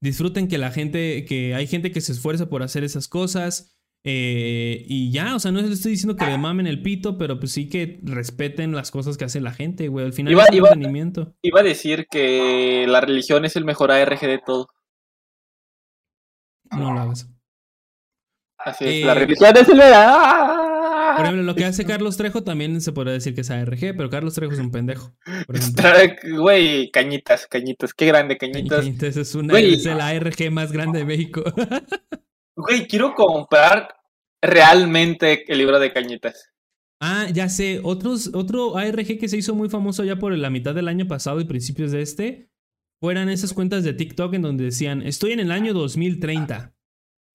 disfruten que la gente, que hay gente que se esfuerza por hacer esas cosas. eh, y ya, o sea, no les estoy diciendo que le mamen el pito, pero pues sí que respeten las cosas que hace la gente, güey. Al final
Iba-
es
iba-
entretenimiento.
Iba a decir que la religión es el mejor ARG de todo.
No lo hagas.
Así es,
Eh,
la religión es el ¡Ah!
Por ejemplo, lo que hace Carlos Trejo también se podría decir que es ARG, pero Carlos Trejo es un pendejo. *laughs*
Güey, cañitas, cañitas, qué grande, cañitas.
Entonces es, una, es el ARG más grande de México. *laughs*
Güey, quiero comprar realmente el libro de cañitas.
ah, ya sé. Otros, otro ARG que se hizo muy famoso ya por la mitad del año pasado y principios de este, fueran esas cuentas de TikTok en donde decían, estoy en el año 2030.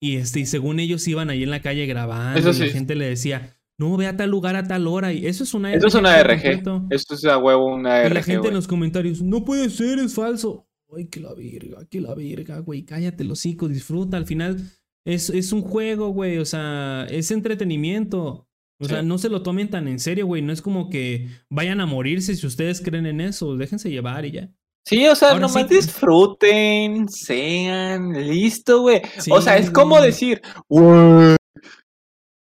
Y, este, y según ellos iban ahí en la calle grabando.
Eso
y la gente le decía, no, ve a tal lugar a tal hora. Y eso es una
Eso es una
completo.
Esto es a huevo una
Y
ARG,
la gente en los comentarios, no puede ser, es falso. Ay, que la verga, que la verga, güey. Cállate los hocico, disfruta. Al final es, es un juego, güey. O sea, es entretenimiento. O sea, no se lo tomen tan en serio, güey. No es como que vayan a morirse si ustedes creen en eso. Déjense llevar y ya.
Sí, o sea,
Ahora
nomás
sí.
disfruten, sean, listo, güey. o sea, es como decir, güey,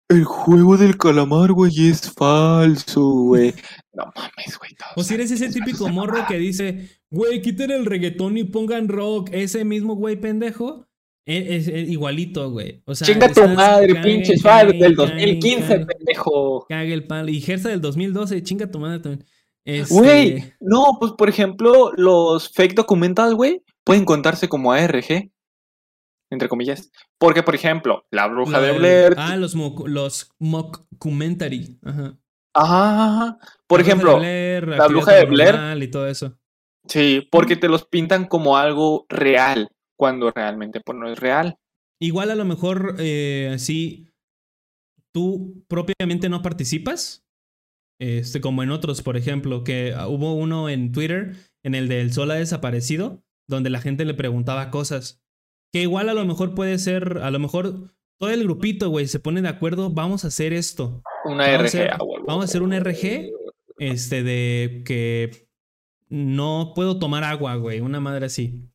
el juego del calamar, güey, es falso, güey. *laughs* No mames, güey.
O si eres ese
es
típico morro que dice, güey, quiten el reggaetón y pongan rock. Ese mismo güey pendejo. e- Es, es igualito, güey. O sea,
Chinga tu madre,
cague,
pinches
cague,
fans del
cague,
2015,
cague.
pendejo.
Cague el palo. Y Gersa del 2012, chinga tu madre también. Este,
Güey, no, pues por ejemplo, los fake documentals, güey, pueden contarse como ARG, entre comillas. Porque, por ejemplo, la bruja de Blair.
Ah, los, moc- los mockumentary. Ajá.
Ajá. Por
La Bruja de
ejemplo,
Blair,
la Bruja de Blair.
Y todo eso.
sí, porque te los pintan como algo real, cuando realmente pues, no es real.
Igual a lo mejor, eh, sí, tú propiamente no participas. Este, como en otros, por ejemplo, que ah, hubo uno en Twitter, en el del Sol ha desaparecido, donde la gente le preguntaba cosas. Que igual a lo mejor puede ser, a lo mejor todo el grupito, güey, se pone de acuerdo, vamos a hacer esto.
Una
Vamos a
RG,
hacer-
ah, huevo.
vamos a hacer un RG. Este, de que no puedo tomar agua, güey, una madre así.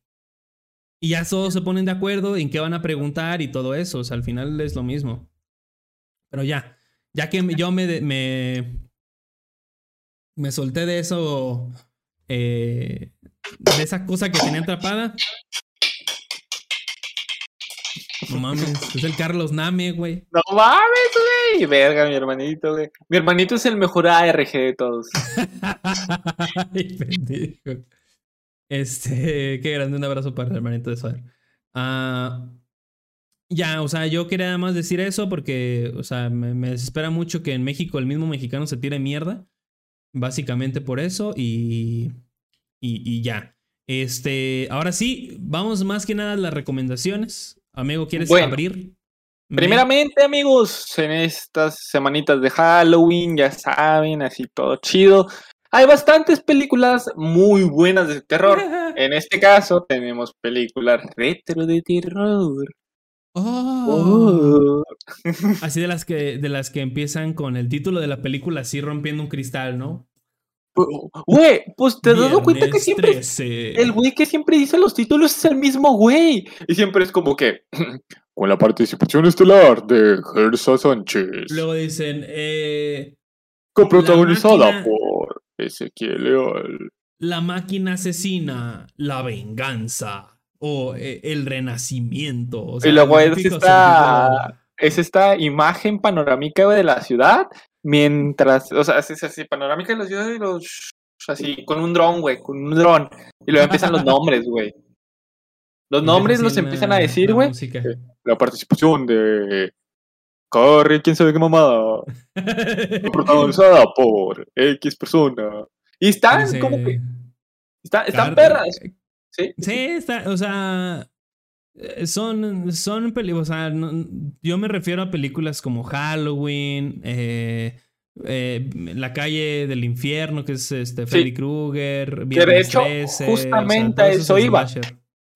Y ya todos se ponen de acuerdo en qué van a preguntar y todo eso. O sea, al final es lo mismo. Pero ya, ya que yo me, me solté de eso, eh, de esa cosa que tenía atrapada. No mames, es el Carlos Name, güey.
No mames, güey. Verga, mi hermanito, güey. Mi hermanito es el mejor ARG de todos. *laughs*
Ay, pendejo. Este, qué grande, un abrazo para el hermanito de Suar. Ah, ya, o sea, yo quería nada más decir eso porque, o sea, me, me desespera mucho que en México el mismo mexicano se tire mierda. Básicamente por eso y, y, y ya. Este, ahora sí, vamos más que nada a las recomendaciones. Amigo, ¿quieres
Bueno,
abrir?
Primeramente, amigos, en estas semanitas de Halloween, ya saben, así todo chido. Hay bastantes películas muy buenas de terror. *laughs* En este caso, tenemos películas retro de terror.
Oh.
Oh. *laughs*
Así de las que de las que empiezan con el título de la película así rompiendo un cristal, ¿no?
Güey, pues te has dado cuenta que siempre. El güey que siempre dice los títulos es el mismo güey. Y siempre es como que. *clears throat* Con la participación estelar de Gersa Sánchez.
Luego dicen. Eh,
coprotagonizada por Ezequiel Leal.
La máquina asesina, la venganza o eh, el renacimiento.
y luego es esta, es esta imagen panorámica de la ciudad mientras, o sea, es así, panorámica de la ciudad y los así, con un dron, güey, con un dron. Y luego empiezan los nombres, güey. Los nombres los empiezan a decir, güey. La participación de Corre, quién sabe qué mamada. *laughs* protagonizada por X persona. Y están como que. están perras. Sí,
sí está, o sea. Eh, son, son películas, o sea, yo me refiero a películas como Halloween, eh, eh, La calle del infierno, que es este Freddy Krueger,
Que de hecho, justamente eso iba.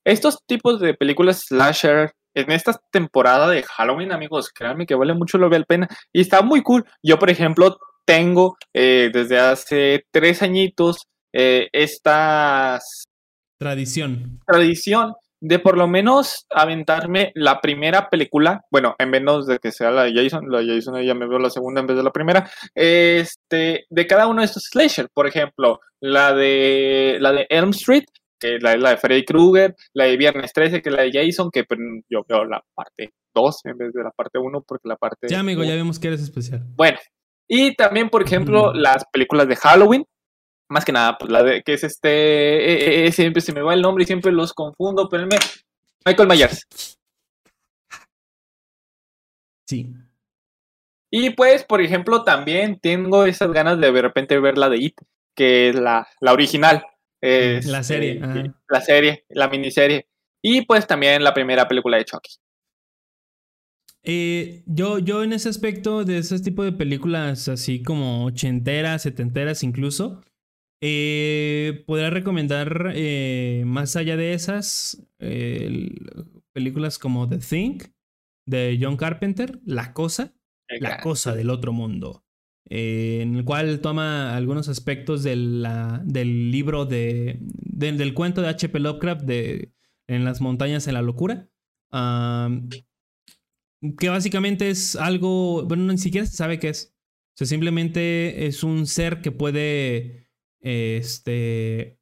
Estos tipos de películas slasher en esta temporada de Halloween, amigos, créanme que vale mucho lo la pena y está muy cool. Yo, por ejemplo, tengo eh, desde hace tres añitos esta
tradición.
Tradición de por lo menos aventarme la primera película, bueno, en menos de que sea la de Jason, la de Jason ya me veo la segunda en vez de la primera, este, de cada uno de estos slasher, por ejemplo, la de la de Elm Street, que la, la de Freddy Krueger, la de Viernes 13, que es la de Jason, que pues, yo veo la parte 2 en vez de la parte 1, porque la parte...
Ya, amigo, ya vemos que eres especial.
Bueno, y también, por ejemplo, las películas de Halloween, más que nada, pues la de que es este, eh, eh, eh, siempre se me va el nombre y siempre los confundo, pero me... Michael Myers.
Sí.
Y pues, por ejemplo, también tengo esas ganas de de repente ver la de It, que es la, la original
la serie.
La serie, la miniserie. Y pues también la primera película de Chucky.
Eh, yo, yo en ese aspecto de ese tipo de películas así como ochenteras, setenteras incluso, eh, podría recomendar eh, más allá de esas películas como The Thing de John Carpenter, La Cosa, La Cosa del Otro Mundo. Eh, en el cual toma algunos aspectos del libro de, del cuento de H.P. Lovecraft de En las montañas en la locura. que básicamente es algo, bueno, ni siquiera se sabe qué es. O sea, simplemente es un ser que puede este,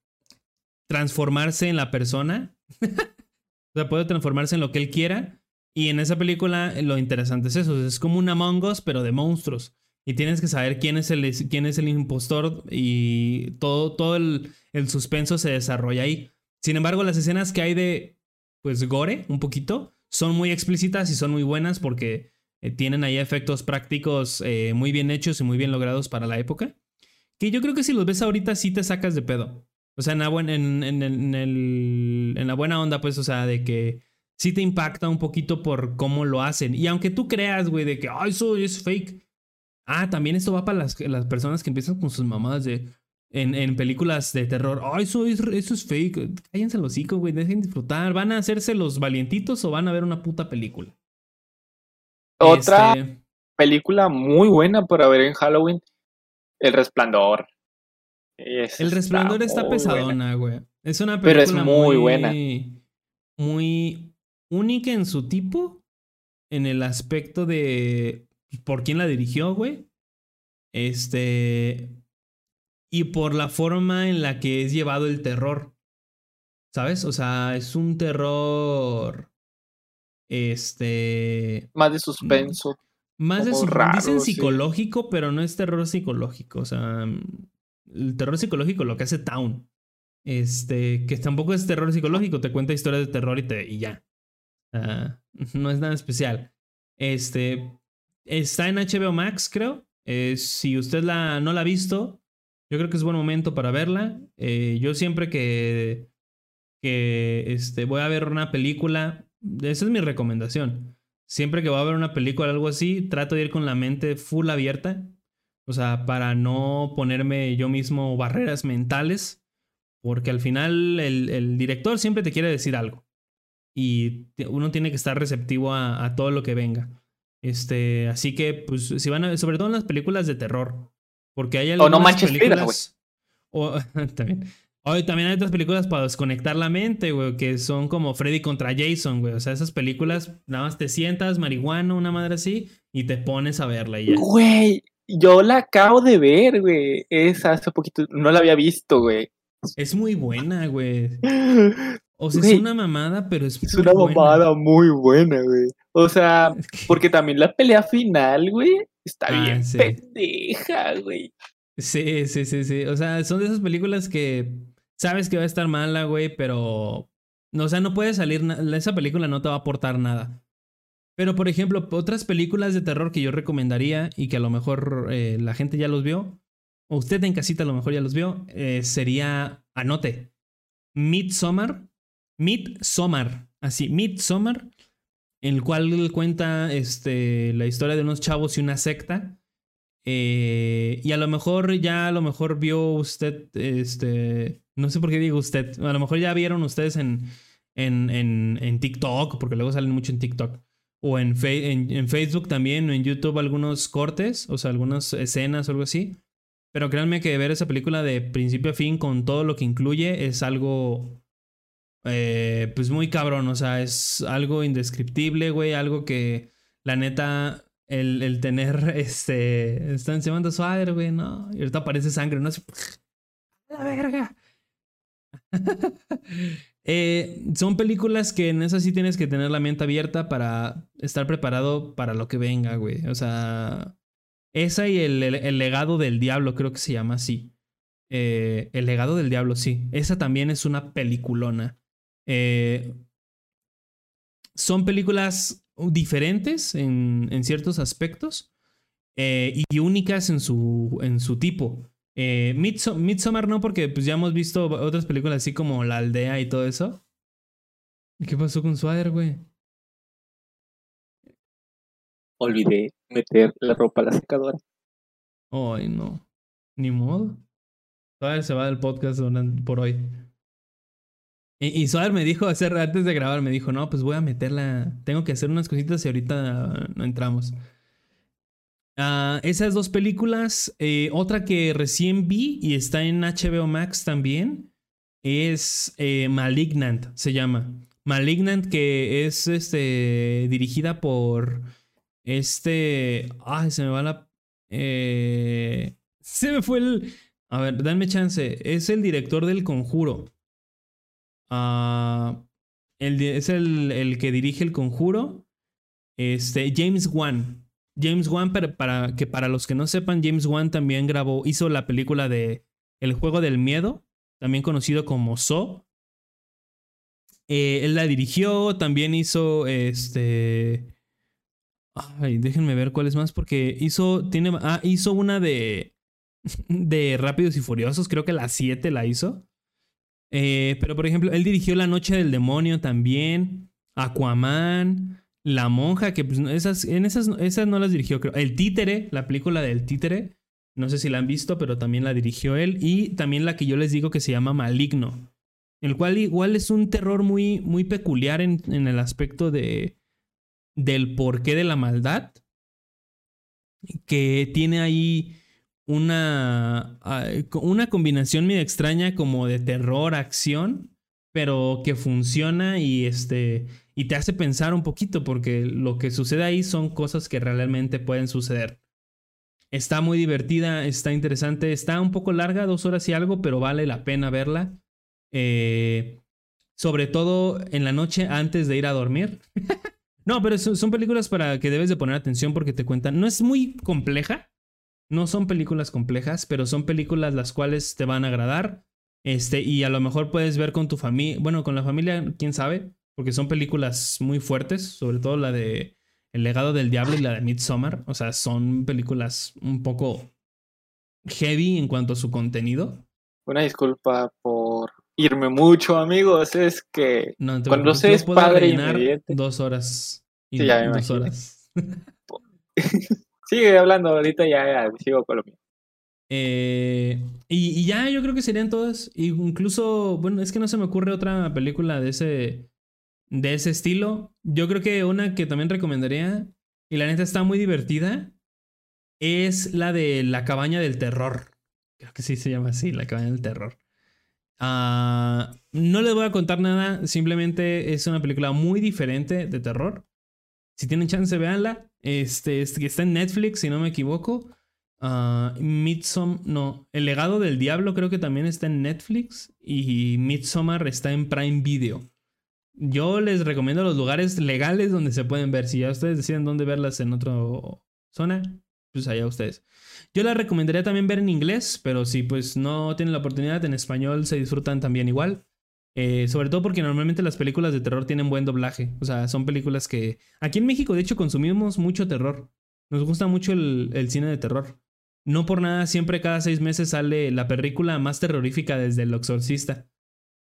transformarse en la persona. *laughs* o sea, puede transformarse en lo que él quiera. Y en esa película lo interesante es eso. Es como un Among Us, pero de monstruos y tienes que saber quién es el, quién es el impostor y todo, todo el, suspenso se desarrolla ahí. Sin embargo, las escenas que hay de, pues, gore, un poquito, son muy explícitas y son muy buenas porque eh, tienen ahí efectos prácticos eh, muy bien hechos y muy bien logrados para la época. Que yo creo que si los ves ahorita sí te sacas de pedo. O sea, en la, buena, en, en la buena onda, pues, o sea, de que sí te impacta un poquito por cómo lo hacen. Y aunque tú creas, güey, de que, ay, eso es fake Ah, también esto va para las, las personas que empiezan con sus mamadas de. En, en películas de terror. Ay, eso es, eso es fake. Cállense los hocico, güey. Dejen disfrutar. ¿Van a hacerse los valientitos o van a ver una puta película?
Otra este película muy buena para ver en Halloween. El Resplandor.
el Resplandor está, pesadona, güey. Es una película Pero es muy, muy buena. Muy única en su tipo. En el aspecto de por quién la dirigió, güey. Este. Y por la forma en la que es llevado el terror. ¿Sabes? O sea, es un terror. Este.
Más de suspenso.
Más de suspenso. Dicen psicológico, pero no es terror psicológico. O sea, el terror psicológico lo que hace Town. Este, que tampoco es terror psicológico, te cuenta historias de terror y, te, y ya. no es nada especial. Este, Está en HBO Max, creo. Eh, si usted la, no la ha visto, yo creo que es buen momento para verla. Eh, yo siempre que, que este, voy a ver una película, esa es mi recomendación. Siempre que voy a ver una película o algo así, trato de ir con la mente full abierta. O sea, para no ponerme yo mismo barreras mentales. Porque al final el, el director siempre te quiere decir algo. Y uno tiene que estar receptivo a, a todo lo que venga. Este, así que, pues, si van a, sobre todo en las películas de terror. Porque hay algunas
o no manches
películas. O, *laughs* también. Hoy también hay otras películas para desconectar la mente, güey, que son como Freddy contra Jason, güey. O sea, esas películas, nada más te sientas, marihuana, una madre así, y te pones a verla y ya.
Güey, yo la acabo de ver, güey. Esa hace poquito, no la había visto, güey.
Es muy buena, güey. O sea, es una mamada, pero es,
es una mamada muy buena, güey. O sea, *laughs* porque también la pelea final, güey, está ah, bien pendeja, güey.
Sí, sí, sí, sí. O sea, son de esas películas que sabes que va a estar mala, güey, pero. O sea, no puede salir. Esa película no te va a aportar nada. Pero, por ejemplo, otras películas de terror que yo recomendaría y que a lo mejor eh, la gente ya los vio, o usted en casita a lo mejor ya los vio, eh, sería. Anote. Midsommar. Midsommar. Así, Midsommar. El cual cuenta este, la historia de unos chavos y una secta eh, y a lo mejor ya, a lo mejor vio usted, este, no sé por qué digo usted, a lo mejor ya vieron ustedes en, en, en, TikTok, porque luego salen mucho en TikTok, o en, en, Facebook también, o en YouTube algunos cortes, o sea, algunas escenas o algo así. Pero créanme que ver esa película de principio a fin con todo lo que incluye es algo, eh, pues muy cabrón, o sea, es algo indescriptible, güey, algo que la neta el, el tener, *laughs* este, están llevando suadero, güey, ¿no? Y ahorita aparece sangre, ¿no? la verga. *laughs* eh, son películas que en esas sí tienes que tener la mente abierta para estar preparado para lo que venga, güey. O sea, esa y el, el, legado del diablo, creo que se llama así. Eh, el legado del diablo, sí. Esa también es una peliculona. Eh, son películas diferentes en, en ciertos aspectos y únicas en su, en su tipo. Eh, Midsommar no, porque pues ya hemos visto otras películas así como La Aldea y todo eso. ¿Qué pasó con Swader, güey?
Olvidé meter la ropa a la secadora.
Ay, no. Ni modo. Todavía se va del podcast por hoy. Y, y me dijo hacer, antes de grabar, me dijo, no, pues voy a meterla, tengo que hacer unas cositas y ahorita no entramos. Uh, esas dos películas, eh, otra que recién vi y está en HBO Max también, es eh, Malignant, se llama. Malignant, que es este, dirigida por este... Ay, se me va la... Eh, *laughs* se me fue el... A ver, dame chance. Es el director del conjuro. Ah, es el, que dirige el conjuro. Este, James Wan. James Wan, para, que para los que no sepan, James Wan también grabó, hizo la película de El juego del miedo, también conocido como So. Eh, él la dirigió, también hizo este. Ay, déjenme ver cuál es más, porque hizo. Tiene. Ah, hizo una de. *laughs* De Rápidos y Furiosos, creo que la 7 la hizo. Eh, pero por ejemplo, él dirigió La Noche del Demonio también, Aquaman, La Monja, que pues en esas, esas no las dirigió, creo. El Títere, la película del Títere, no sé si la han visto, pero también la dirigió él. Y también la que yo les digo que se llama Maligno, el cual igual es un terror muy, muy peculiar en, en el aspecto de, del porqué de la maldad, que tiene ahí una, una combinación medio extraña como de terror, acción, pero que funciona y, este, y te hace pensar un poquito porque lo que sucede ahí son cosas que realmente pueden suceder. Está muy divertida, está interesante, está un poco larga, dos horas y algo, pero vale la pena verla. Eh, sobre todo en la noche antes de ir a dormir. *laughs* no, pero son películas para que debes de poner atención porque te cuentan. No es muy compleja, no son películas complejas, pero son películas las cuales te van a agradar. Este, y a lo mejor puedes ver con tu familia, bueno, con la familia, quién sabe, porque son películas muy fuertes, sobre todo la de El legado del diablo y la de Midsommar. O sea, son películas un poco heavy en cuanto a su contenido.
Una disculpa por irme mucho, amigos. Es que cuando se es padre
dos horas. Y dos horas. *laughs*
Sigue hablando, ahorita ya, sigo con lo mío.
Eh, y, ya yo creo que serían todas. Incluso, bueno, es que no se me ocurre otra película de ese, de ese estilo. Yo creo que una que también recomendaría, y la neta está muy divertida, es la de La cabaña del terror. Creo que sí se llama así, La cabaña del terror. Ah, no les voy a contar nada, simplemente es una película muy diferente de terror. Si tienen chance, véanla. Este, este está en Netflix, si no me equivoco. Uh, Midsommar, no, El legado del diablo creo que también está en Netflix y Midsommar está en Prime Video. Yo les recomiendo los lugares legales donde se pueden ver. Si ya ustedes deciden dónde verlas en otra zona, pues allá ustedes. Yo la recomendaría también ver en inglés, pero si pues no tienen la oportunidad, en español se disfrutan también igual. Eh, sobre todo porque normalmente las películas de terror tienen buen doblaje. O sea, son películas que... Aquí en México, de hecho, consumimos mucho terror. Nos gusta mucho el, cine de terror. No por nada, siempre cada seis meses sale la película más terrorífica desde El Exorcista.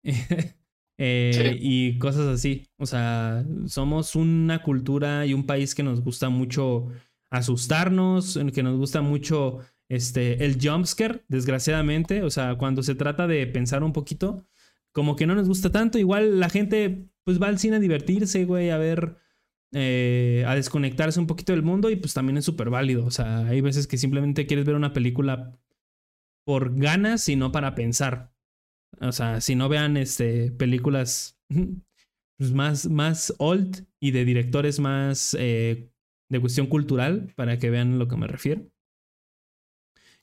*laughs* Eh, y cosas así. O sea, somos una cultura y un país que nos gusta mucho asustarnos, que nos gusta mucho este, el jumpscare, desgraciadamente. O sea, cuando se trata de pensar un poquito, como que no nos gusta tanto. Igual la gente pues va al cine a divertirse, güey, a ver, eh, a desconectarse un poquito del mundo y pues también es súper válido. O sea, hay veces que simplemente quieres ver una película por ganas y no para pensar. O sea, si no vean este, películas *laughs* pues, más, más old y de directores más eh, de cuestión cultural para que vean lo que me refiero.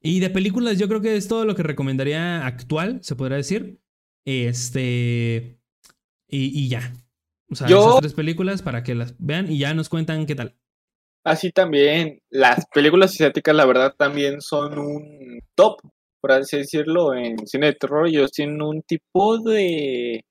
Y de películas yo creo que es todo lo que recomendaría actual, se podría decir. Este... Y, ya. O sea, esas tres películas para que las vean y ya nos cuentan qué tal.
Así también, las películas asiáticas la verdad también son un top, por así decirlo, en cine de terror. Ellos tienen un tipo de...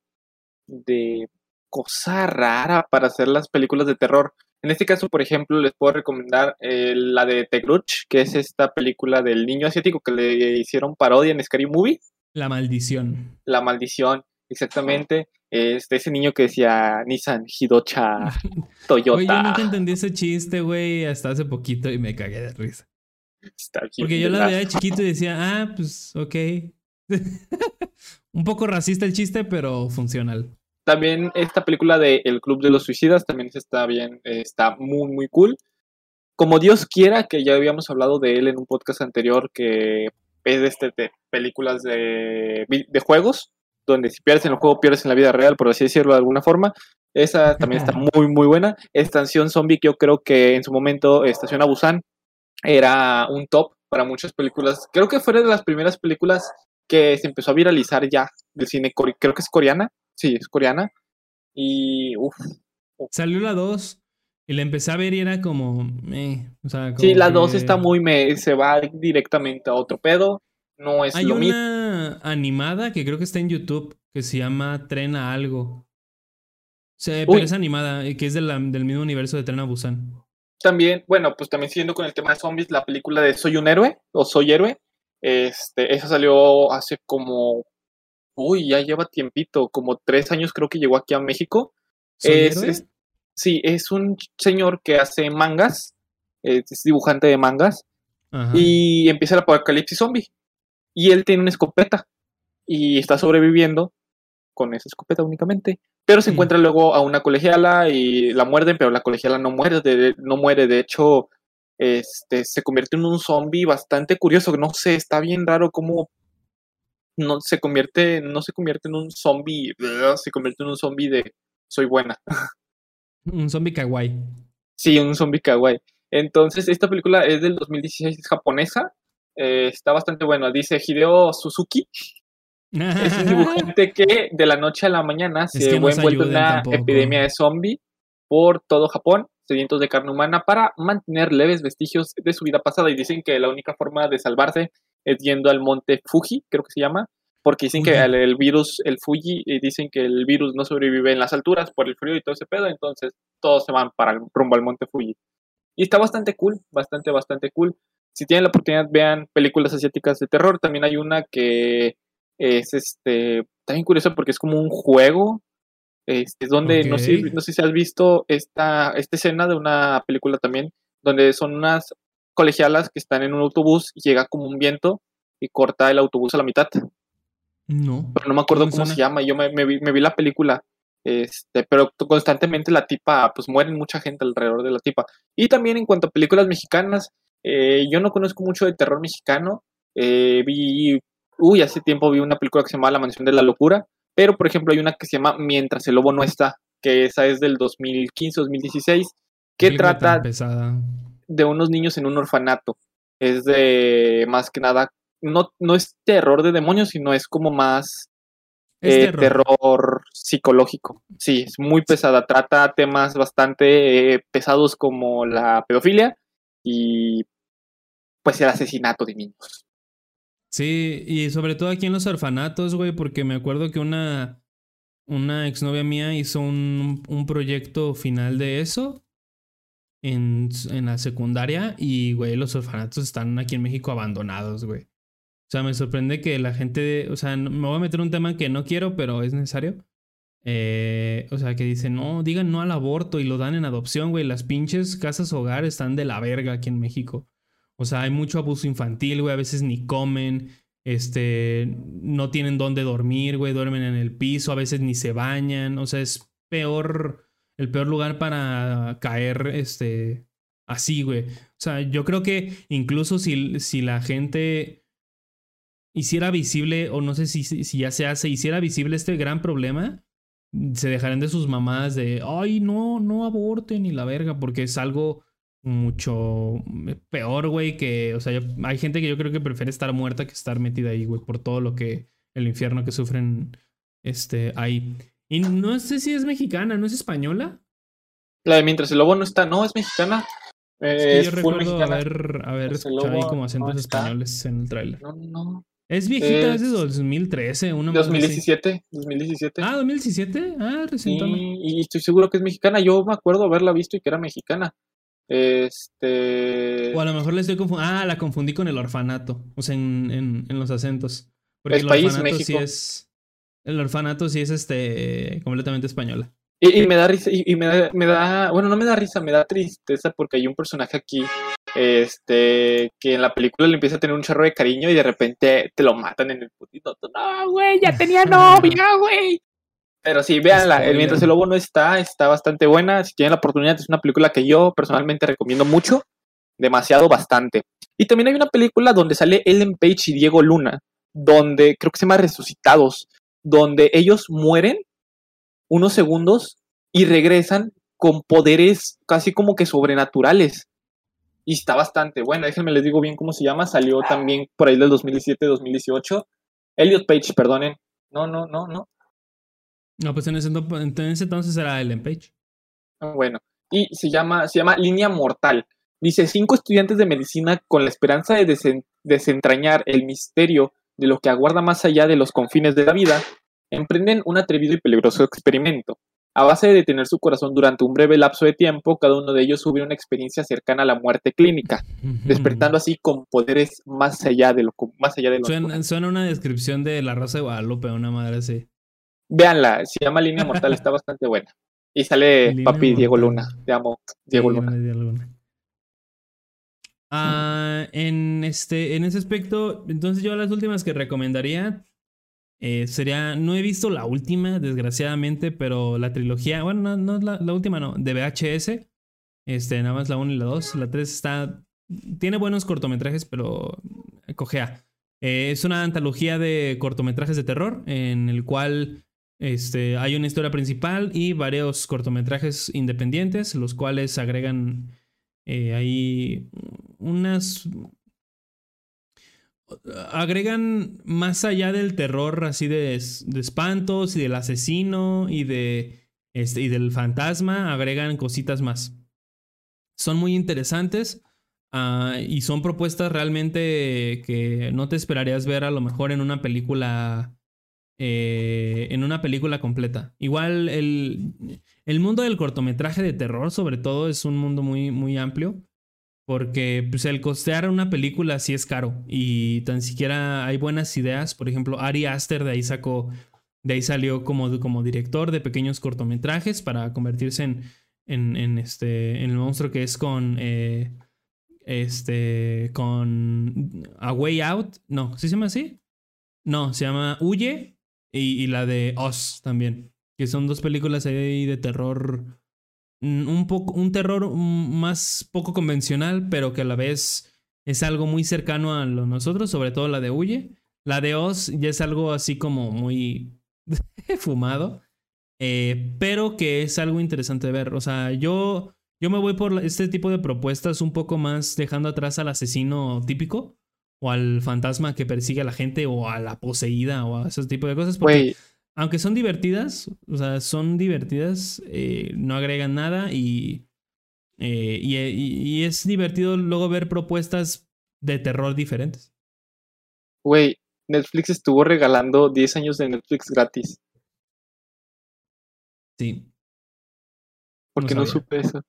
de cosa rara para hacer las películas de terror. En este caso, por ejemplo, les puedo recomendar eh, la de The Grudge, que es esta película del niño asiático que le hicieron parodia en Scary Movie.
La maldición.
La maldición, exactamente. Este, ese niño que decía Nissan, Hidocha, *laughs* Toyota.
Oye, yo nunca entendí ese chiste, güey, hasta hace poquito y me cagué de risa. Porque yo la veía de chiquito y decía, ah, pues, ok. *laughs* Un poco racista el chiste, pero funcional.
También esta película de El Club de los Suicidas también está bien, está muy, muy cool. Como Dios quiera, que ya habíamos hablado de él en un podcast anterior, que es de, este, de películas de, de juegos, donde si pierdes en el juego, pierdes en la vida real, por así decirlo de alguna forma. Esa también está muy, muy buena. Estación Zombie, que yo creo que en su momento Estación Abusan era un top para muchas películas. Creo que fue de las primeras películas que se empezó a viralizar ya del cine, creo que es coreana, Sí, es coreana. Y uff.
Salió la 2 y la empecé a ver y era como.
sí, la 2 está muy. Me, se va directamente a otro pedo. No es
Hay una animada que creo que está en YouTube que se llama Tren a algo. Se, pero es animada, que es del mismo universo de Tren a Busan.
También, bueno, pues también siguiendo con el tema de zombies, la película de Soy un héroe o Soy héroe. Este, esa salió hace como uy, ya lleva tiempito, como tres años creo que llegó aquí a México. Es, sí, es un señor que hace mangas, es dibujante de mangas, y empieza el apocalipsis zombie. Y él tiene una escopeta y está sobreviviendo con esa escopeta únicamente. Pero se encuentra luego a una colegiala y la muerden, pero la colegiala no muere, de, no muere. De hecho, este, se convierte en un zombie bastante curioso. No sé, está bien raro cómo no se convierte, no se convierte en un zombie, se convierte en un zombie de soy buena. *laughs*
Un zombie kawaii.
Sí, un zombie kawaii. Entonces, esta película es del 2016, es japonesa. Eh, está bastante buena. Dice Hideo Suzuki. es un dibujante que de la noche a la mañana se ve envuelto en una epidemia de zombie por todo Japón, sedientos de carne humana, para mantener leves vestigios de su vida pasada. Y dicen que la única forma de salvarse es yendo al monte Fuji, creo que se llama, porque dicen que el, virus, el Fuji, y dicen que el virus no sobrevive en las alturas por el frío y todo ese pedo, entonces todos se van para el, rumbo al monte Fuji. Y está bastante cool, bastante, bastante cool. Si tienen la oportunidad, vean películas asiáticas de terror. También hay una que es este, también curiosa porque es como un juego. Este, es donde, no, sé, no sé si has visto esta, esta escena de una película también, donde son unas colegialas que están en un autobús y llega como un viento y corta el autobús a la mitad.
No.
Pero no me acuerdo cómo, se llama. Yo me, vi, la película. Este, pero constantemente la tipa, pues mueren mucha gente alrededor de la tipa. Y también en cuanto a películas mexicanas, eh, yo no conozco mucho de terror mexicano. Eh, vi, uy, hace tiempo vi una película que se llama La Mansión de la Locura, pero por ejemplo hay una que se llama Mientras el Lobo no está, que esa es del 2015-2016, que trata de unos niños en un orfanato. Es de más que nada, no, no es terror de demonios, sino es como más eh, terror. psicológico. Sí, es muy pesada. Trata temas bastante eh, pesados como la pedofilia y pues el asesinato de niños.
Sí, y sobre todo aquí en los orfanatos, güey, porque me acuerdo que una, una exnovia mía hizo un, un proyecto final de eso en, en, la secundaria y, güey, los orfanatos están aquí en México abandonados, güey. O sea, me sorprende que la gente, o sea, me voy a meter un tema que no quiero, pero es necesario. Eh, o sea, que dicen, no, digan no al aborto y lo dan en adopción, güey. Las pinches casas hogar están de la verga aquí en México. O sea, hay mucho abuso infantil, güey. A veces ni comen, este, no tienen dónde dormir, güey. Duermen en el piso, a veces ni se bañan. O sea, es peor el peor lugar para caer este, así, güey. O sea, yo creo que incluso si, si la gente hiciera visible, o no sé si, si ya se hace, hiciera visible este gran problema, se dejarían de sus mamás de, ay, no, no aborten y la verga, porque es algo mucho peor, güey, que, o sea, hay gente que yo creo que prefiere estar muerta que estar metida ahí, güey, por todo lo que, el infierno que sufren, este, ahí. Y no sé si es mexicana, ¿no es española?
La de Mientras el Lobo no está, no, es mexicana.
es yo recuerdo haber, haber escuchado ahí como acentos españoles en el trailer.
No, no.
Es viejita, es, de 2013, una
2017, 2017.
Ah, 2017, ah, recién.
Sí, y estoy seguro que es mexicana. Yo me acuerdo haberla visto y que era mexicana. Este.
O a lo mejor le estoy confundiendo. Ah, la confundí con el orfanato. O sea, en, en, en los acentos. Porque el, país, orfanato sí es. El orfanato sí es este completamente española.
Y, me da risa, y, me, da, me, da, bueno, no me da risa, me da tristeza porque hay un personaje aquí, este, que en la película le empieza a tener un charro de cariño y de repente te lo matan en el putito. No, güey, ya tenía *laughs* novia, güey. Pero sí, véanla, el Mientras el Lobo no está, está bastante buena. Si tienen la oportunidad, es una película que yo personalmente recomiendo mucho, demasiado, bastante. Y también hay una película donde sale Ellen Page y Diego Luna, donde creo que se llama Resucitados, donde ellos mueren unos segundos y regresan con poderes casi como que sobrenaturales. Y está bastante buena. Déjenme les digo bien cómo se llama. Salió también por ahí del 2017-2018. Elliot Page, perdonen. No, no, no, no.
No, pues en ese, entonces era Ellen Page.
Ah, bueno. Y se llama, se llama Línea Mortal. Dice, cinco estudiantes de medicina con la esperanza de desentrañar el misterio de lo que aguarda más allá de los confines de la vida, emprenden un atrevido y peligroso experimento. A base de detener su corazón durante un breve lapso de tiempo, cada uno de ellos sube una experiencia cercana a la muerte clínica, *laughs* despertando así con poderes más allá de lo más allá de
lo suena, una descripción de la Rosa de Guadalupe, una madre así.
Véanla, se llama Línea Mortal, está bastante buena. Y sale papi Diego Luna. Te amo, Diego Luna.
Ah, en, este, en ese aspecto, entonces yo las últimas que recomendaría eh, sería, no he visto la última, desgraciadamente, pero la trilogía, bueno, no, la, la, última, no, de VHS, este, nada más la 1 y la 2, la 3 está, tiene buenos cortometrajes, pero cojea. Eh, es una antología de cortometrajes de terror en el cual este, hay una historia principal y varios cortometrajes independientes, los cuales agregan eh, ahí unas... Agregan más allá del terror así de, espantos y del asesino y, de, este, y del fantasma, agregan cositas más. Son muy interesantes ah, y son propuestas realmente que no te esperarías ver a lo mejor en una película eh, en una película completa. Igual el, el, mundo del cortometraje de terror, sobre todo, es un mundo muy, muy amplio. Porque pues, el costear una película sí es caro. Y tan siquiera hay buenas ideas. Por ejemplo, Ari Aster de ahí sacó. De ahí salió como, como director de pequeños cortometrajes para convertirse en, en, este, en el monstruo que es con. Eh, este. Con. A Way Out. No, ¿sí se llama así? No, se llama Huye y, la de Oz también. Que son dos películas ahí de terror. Mm, un poco. Un terror más poco convencional, pero que a la vez es algo muy cercano a lo nosotros, sobre todo la de Huye. La de Oz ya es algo así como muy *laughs* fumado, eh, pero que es algo interesante de ver. O sea, yo, yo me voy por este tipo de propuestas un poco más dejando atrás al asesino típico o al fantasma que persigue a la gente o a la poseída o a ese tipo de cosas. Porque aunque son divertidas, o sea, son divertidas, eh, no agregan nada y, eh, y, y, es divertido luego ver propuestas de terror diferentes.
Güey, Netflix estuvo regalando 10 años de Netflix gratis.
Sí.
¿Por qué no, supe eso?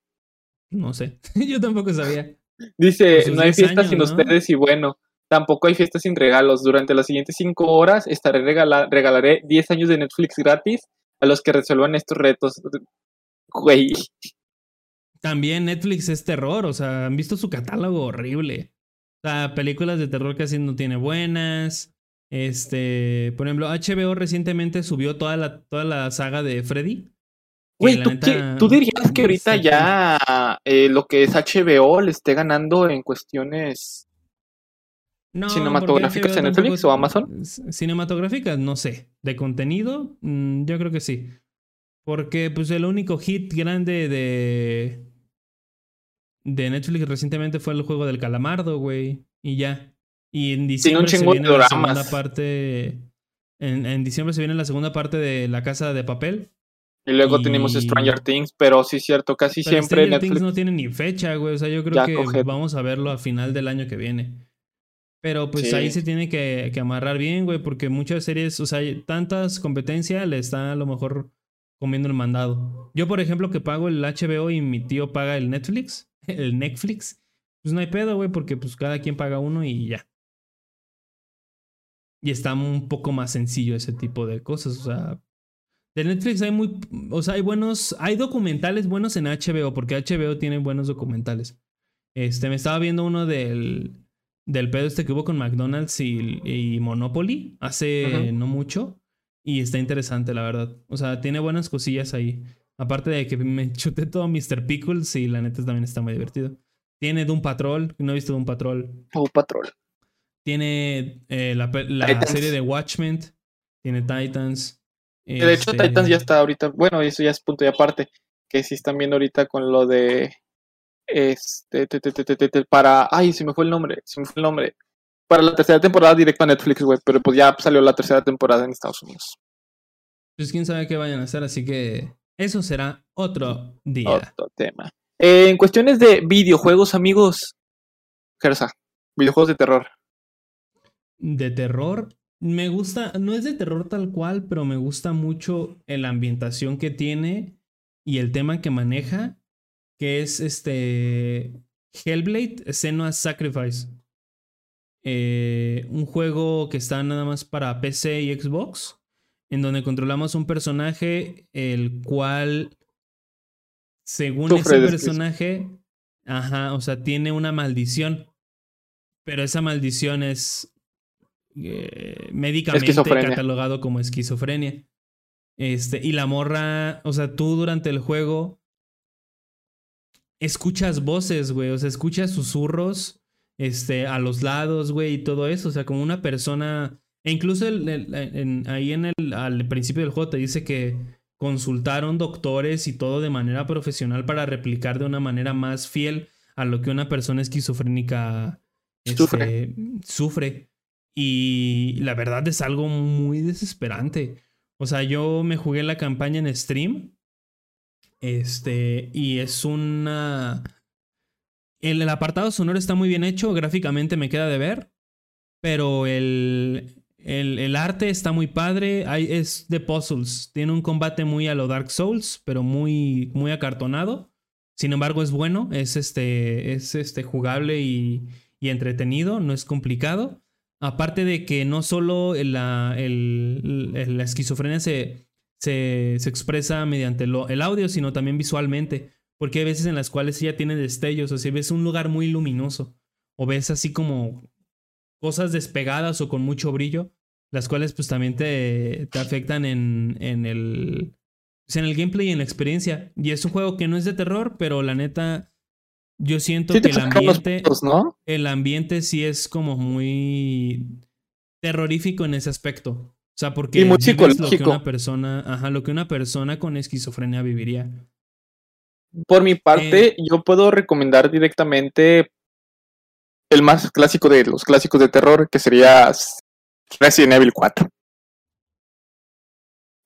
No sé, *laughs* yo tampoco sabía.
Dice, no hay fiestas sin ustedes y bueno, tampoco hay fiestas sin regalos. Durante las siguientes 5 horas estaré regalaré 10 años de Netflix gratis a los que resuelvan estos retos. Güey.
También Netflix es terror, o sea, han visto su catálogo horrible. O sea, películas de terror casi no tiene buenas. Este, por ejemplo, HBO recientemente subió toda la, toda la saga de Freddy.
Güey, ¿tú, dirías que ahorita ya eh, lo que es HBO le esté ganando en cuestiones cinematográficas en Netflix o Amazon?
Cinematográficas, no sé. De contenido, mm, yo creo que sí. Porque pues el único hit grande de de Netflix recientemente fue el juego del calamardo, güey. Y ya. Y en diciembre se viene la segunda parte. En, diciembre se viene la segunda parte de La Casa de Papel.
Y luego tenemos Stranger Things, pero sí es cierto, casi siempre
Stranger Things no tiene ni fecha, güey. O sea, yo creo que vamos a verlo a final del año que viene. Pero pues ahí se tiene que, que amarrar bien, güey, porque muchas series, o sea, tantas competencias le está a lo mejor comiendo el mandado. Yo, por ejemplo, que pago el HBO y mi tío paga el Netflix, *laughs* el Netflix, pues no hay pedo, güey, porque pues cada quien paga uno y ya. Y está un poco más sencillo ese tipo de cosas. O sea, de Netflix hay muy. O sea, hay buenos. Hay documentales buenos en HBO, porque HBO tiene buenos documentales. Este, me estaba viendo uno del. Del pedo este que hubo con McDonald's y, Monopoly hace no mucho. Y está interesante, la verdad. O sea, tiene buenas cosillas ahí. Aparte de que me *laughs* chuté todo Mr. Pickles y la neta también está muy divertido. Tiene Doom Patrol, no he visto Doom Patrol.
Doom Patrol.
Tiene eh, la, serie de Watchmen. Tiene Titans.
De hecho, este Titans ya está ahorita. Bueno, eso ya es punto y aparte. Que si están viendo ahorita con lo de. Este. para. Ay, se me fue el nombre. Se me fue el nombre. Para la tercera temporada directa a Netflix, güey. Pero pues ya salió la tercera temporada en Estados Unidos.
Pues quién sabe qué vayan a hacer, así que eso será otro día.
Otro tema. Eh, en cuestiones de videojuegos, amigos. Gersa, videojuegos de terror
de terror. Me gusta, no es de terror tal cual, pero me gusta mucho la ambientación que tiene y el tema que maneja, que es este Hellblade Senua's Sacrifice. Eh, un juego que está nada más para PC y Xbox, en donde controlamos un personaje el cual, según ese personaje, ajá, o sea, tiene una maldición, pero esa maldición es eh, médicamente catalogado como esquizofrenia. Este, y la morra, o sea, tú durante el juego escuchas voces, güey, o sea, escuchas susurros este, a los lados, güey, y todo eso, o sea, como una persona, e incluso ahí en el, al principio del juego te dice que consultaron doctores y todo de manera profesional para replicar de una manera más fiel a lo que una persona esquizofrénica
sufre.
Este, sufre. Y la verdad es algo muy desesperante. O sea, yo me jugué la campaña en stream. Este, y es una... El, apartado sonoro está muy bien hecho, gráficamente me queda de ver, pero el, el, arte está muy padre, es de puzzles, tiene un combate muy a lo Dark Souls, pero muy, muy acartonado. Sin embargo, es bueno, es, este, es este, jugable y, y entretenido, no es complicado. Aparte de que no solo la, la esquizofrenia se, se, expresa mediante el audio, sino también visualmente. Porque hay veces en las cuales ella tiene destellos, o sea, ves un lugar muy luminoso, o ves así como cosas despegadas o con mucho brillo, las cuales pues también te, te afectan en, en, el, pues, en el gameplay y en la experiencia. Y es un juego que no es de terror, pero la neta yo siento
Sí
que el ambiente,
puntos, ¿no?
el ambiente sí es como muy terrorífico en ese aspecto. O sea, porque
Y muy
lo que
psicológico.
una persona, ajá, lo que una persona con esquizofrenia viviría.
Por mi parte, yo puedo recomendar directamente el más clásico de los clásicos de terror, que sería Resident Evil 4.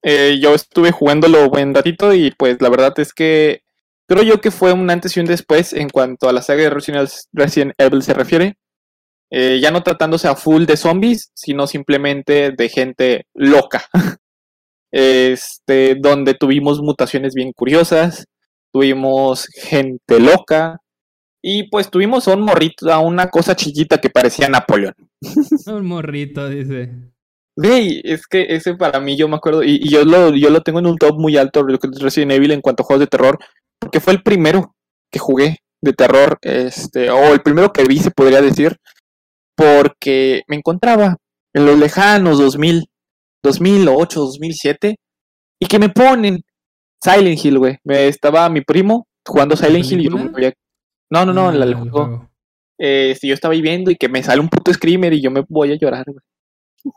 Eh, yo estuve jugándolo buen ratito y pues la verdad es que creo yo que fue un antes y un después en cuanto a la saga de Resident Evil se refiere. Eh, ya no tratándose a full de zombies, sino simplemente de gente loca. *laughs* este, donde tuvimos mutaciones bien curiosas, tuvimos gente loca y pues tuvimos a un morrito, a una cosa chiquita que parecía Napoleón. *laughs*
Un morrito, dice.
Güey, es que ese para mí yo me acuerdo, y, y yo, lo, yo lo tengo en un top muy alto, Resident Evil en cuanto a juegos de terror, porque fue el primero que jugué de terror, este, o el primero que vi, se podría decir, porque me encontraba en los lejanos 2000, 2008, 2007, y que me ponen Silent Hill, güey. Me estaba mi primo jugando Silent Hill y yo me veía- No, no, no,
Ah,
el
el
juego. Este, yo estaba ahí viendo y que me sale un puto screamer y yo me voy a llorar, güey.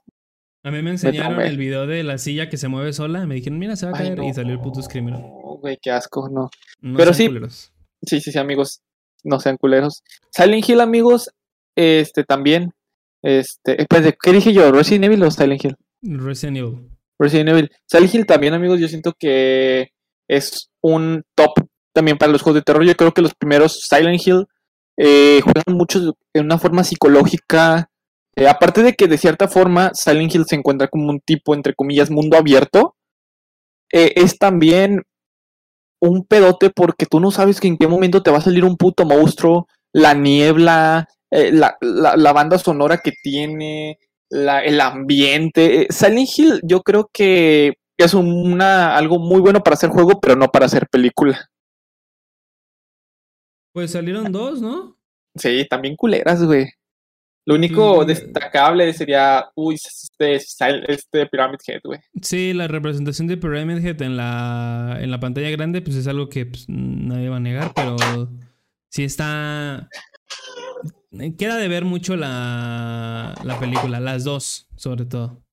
A mí me enseñaron el video de la silla que se mueve sola. Me dijeron, mira, se va a
Ay,
caer.
no.
Y salió el puto screamer.
Güey, qué asco, no.
No
Pero sí.
culeros.
Sí, sí, sí, amigos. No sean culeros. Silent Hill, amigos. Este también. Este. eh, pues, ¿Qué dije yo? ¿Resident Evil o Silent Hill?
Resident Evil.
Resident Evil. Silent Hill también, amigos. Yo siento que es un top también para los juegos de terror. Yo creo que los primeros Silent Hill eh, juegan mucho de una forma psicológica. Eh, aparte de que de cierta forma Silent Hill se encuentra como un tipo, entre comillas, mundo abierto. eh, es también un pedote porque tú no sabes que en qué momento te va a salir un puto monstruo, la niebla, eh, la, la- la banda sonora que tiene, la- el ambiente. Eh, Silent Hill yo creo que es una, algo muy bueno para hacer juego, pero no para hacer película.
Pues salieron dos, ¿no?
Sí, también culeras, güey. Lo único destacable sería, uy, este, este Pyramid Head, güey.
Sí, la representación de Pyramid Head en la, en la pantalla grande, pues es algo que pues, nadie va a negar, pero sí está. Queda de ver mucho la, la película, las dos, sobre todo.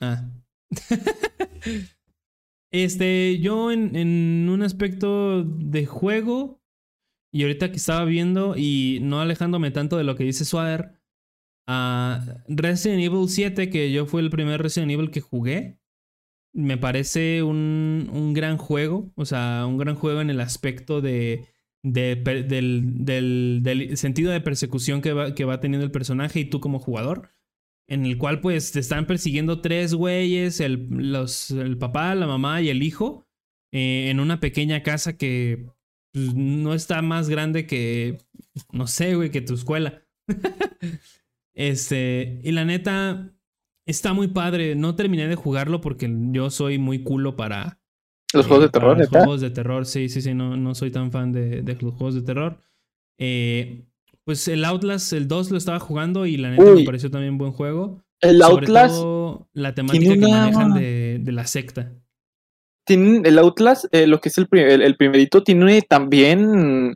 Ah. *laughs* este, yo en, en un aspecto de juego, y ahorita que estaba viendo, y no alejándome tanto de lo que dice Swader, a Resident Evil 7, que yo fue el primer Resident Evil que jugué, me parece un, un gran juego, o sea, un gran juego en el aspecto de, del, sentido de persecución que va, teniendo el personaje y tú como jugador, en el cual pues te están persiguiendo tres güeyes, el papá, la mamá y el hijo, eh, en una pequeña casa que pues, no está más grande que, no sé, güey, que tu escuela. *laughs* este, y la neta, está muy padre. No terminé de jugarlo porque yo soy muy culo para,
Los juegos de terror,
los juegos de terror, sí, sí, sí, no, no soy tan fan de, de los juegos de terror. Eh, pues el Outlast, el 2 lo estaba jugando y la neta me pareció también buen juego.
El
Sobre
Outlast,
todo la temática
tiene
que manejan de, de la secta.
tiene, el Outlast, eh, lo que es el, el, el primerito, tiene también,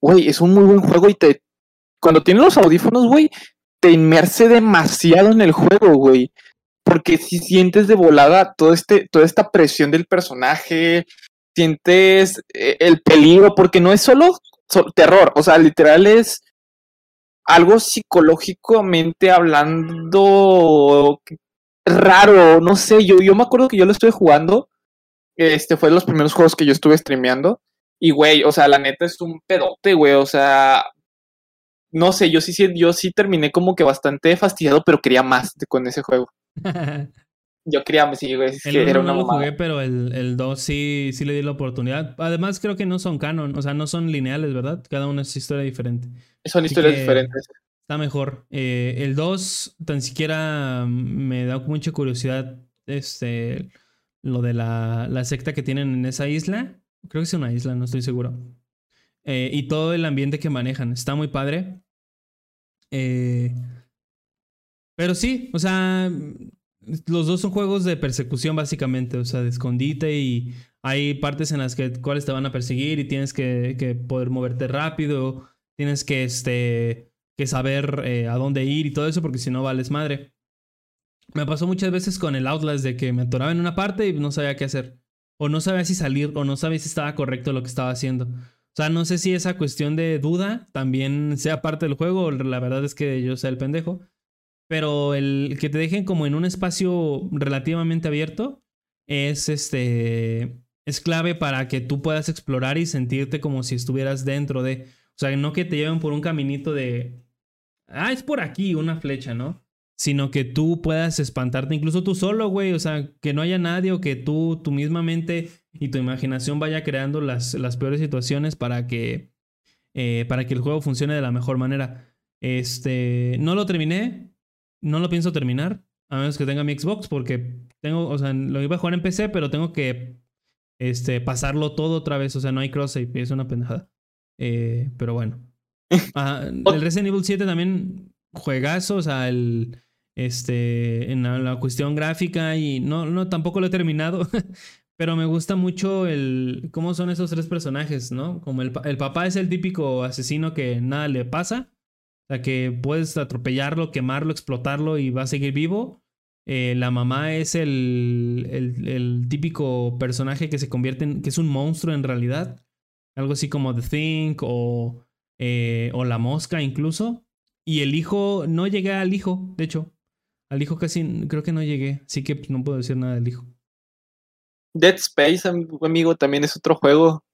güey, es un muy buen juego y te, cuando tienes los audífonos, güey, te inmerse demasiado en el juego, güey. Porque si sientes de volada todo este, toda esta presión del personaje, sientes eh, el peligro, porque no es solo so- terror, o sea, literal es algo psicológicamente hablando raro, no sé, yo, yo me acuerdo que yo lo estuve jugando, este fue de los primeros juegos que yo estuve streameando, y güey, o sea, la neta es un pedote, güey, o sea, no sé, yo sí, yo sí terminé como que bastante fastidiado, pero quería más con ese juego. *laughs* Yo quería sí, güey, es
El
que era
1
una
no lo jugué, pero el, el 2 sí, sí le di la oportunidad. Además, creo que no son canon, o sea, no son lineales, ¿verdad? Cada uno es historia diferente.
Son
Así
historias diferentes.
Está mejor. Eh, el 2 tan siquiera me da mucha curiosidad este, lo de la, la secta que tienen en esa isla. Creo que es una isla, no estoy seguro. Eh, y todo el ambiente que manejan. Está muy padre. Eh, pero sí, o sea, los dos son juegos de persecución básicamente, o sea, de escondite y Hay partes en las que cuales te van a perseguir y tienes que, poder moverte rápido, tienes que, este, que saber eh, a dónde ir y todo eso, porque si no vales madre. Me pasó muchas veces con el Outlast de que me atoraba en una parte y no sabía qué hacer. O no sabía si salir, o no sabía si estaba correcto lo que estaba haciendo. O sea, no sé si esa cuestión de duda también sea parte del juego, o la verdad es que yo sea el pendejo. Pero el que te dejen como en un espacio relativamente abierto es este. Es clave para que tú puedas explorar y sentirte como si estuvieras dentro de. O sea, no que te lleven por un caminito de. Ah, es por aquí una flecha, ¿no? Sino que tú puedas espantarte, incluso tú solo, güey. O sea, que no haya nadie o que tú, tu misma mente y tu imaginación vaya creando las, las peores situaciones para que. Eh, para que el juego funcione de la mejor manera. Este. No lo terminé. No lo pienso terminar. A menos que tenga mi Xbox. Porque tengo. O sea, lo iba a jugar en PC, pero tengo que. Este. pasarlo todo otra vez. O sea, no hay cross save. Es una pendejada. Eh, pero bueno. *laughs* Ajá, el Resident Evil 7 también juegazo, o sea, el este en la, cuestión gráfica y no no tampoco lo he terminado, *laughs* pero me gusta mucho el cómo son esos tres personajes, ¿no? Como el, el papá es el típico asesino que nada le pasa, o sea, que puedes atropellarlo, quemarlo, explotarlo y va a seguir vivo. Eh, la mamá es el, el, típico personaje que se convierte en, que es un monstruo en realidad. Algo así como The Thing o, eh, o La Mosca incluso. Y el hijo, no llegué al hijo, de hecho. Al hijo casi, creo que no llegué. Así que no puedo decir nada del hijo.
Dead Space, amigo, también es otro juego.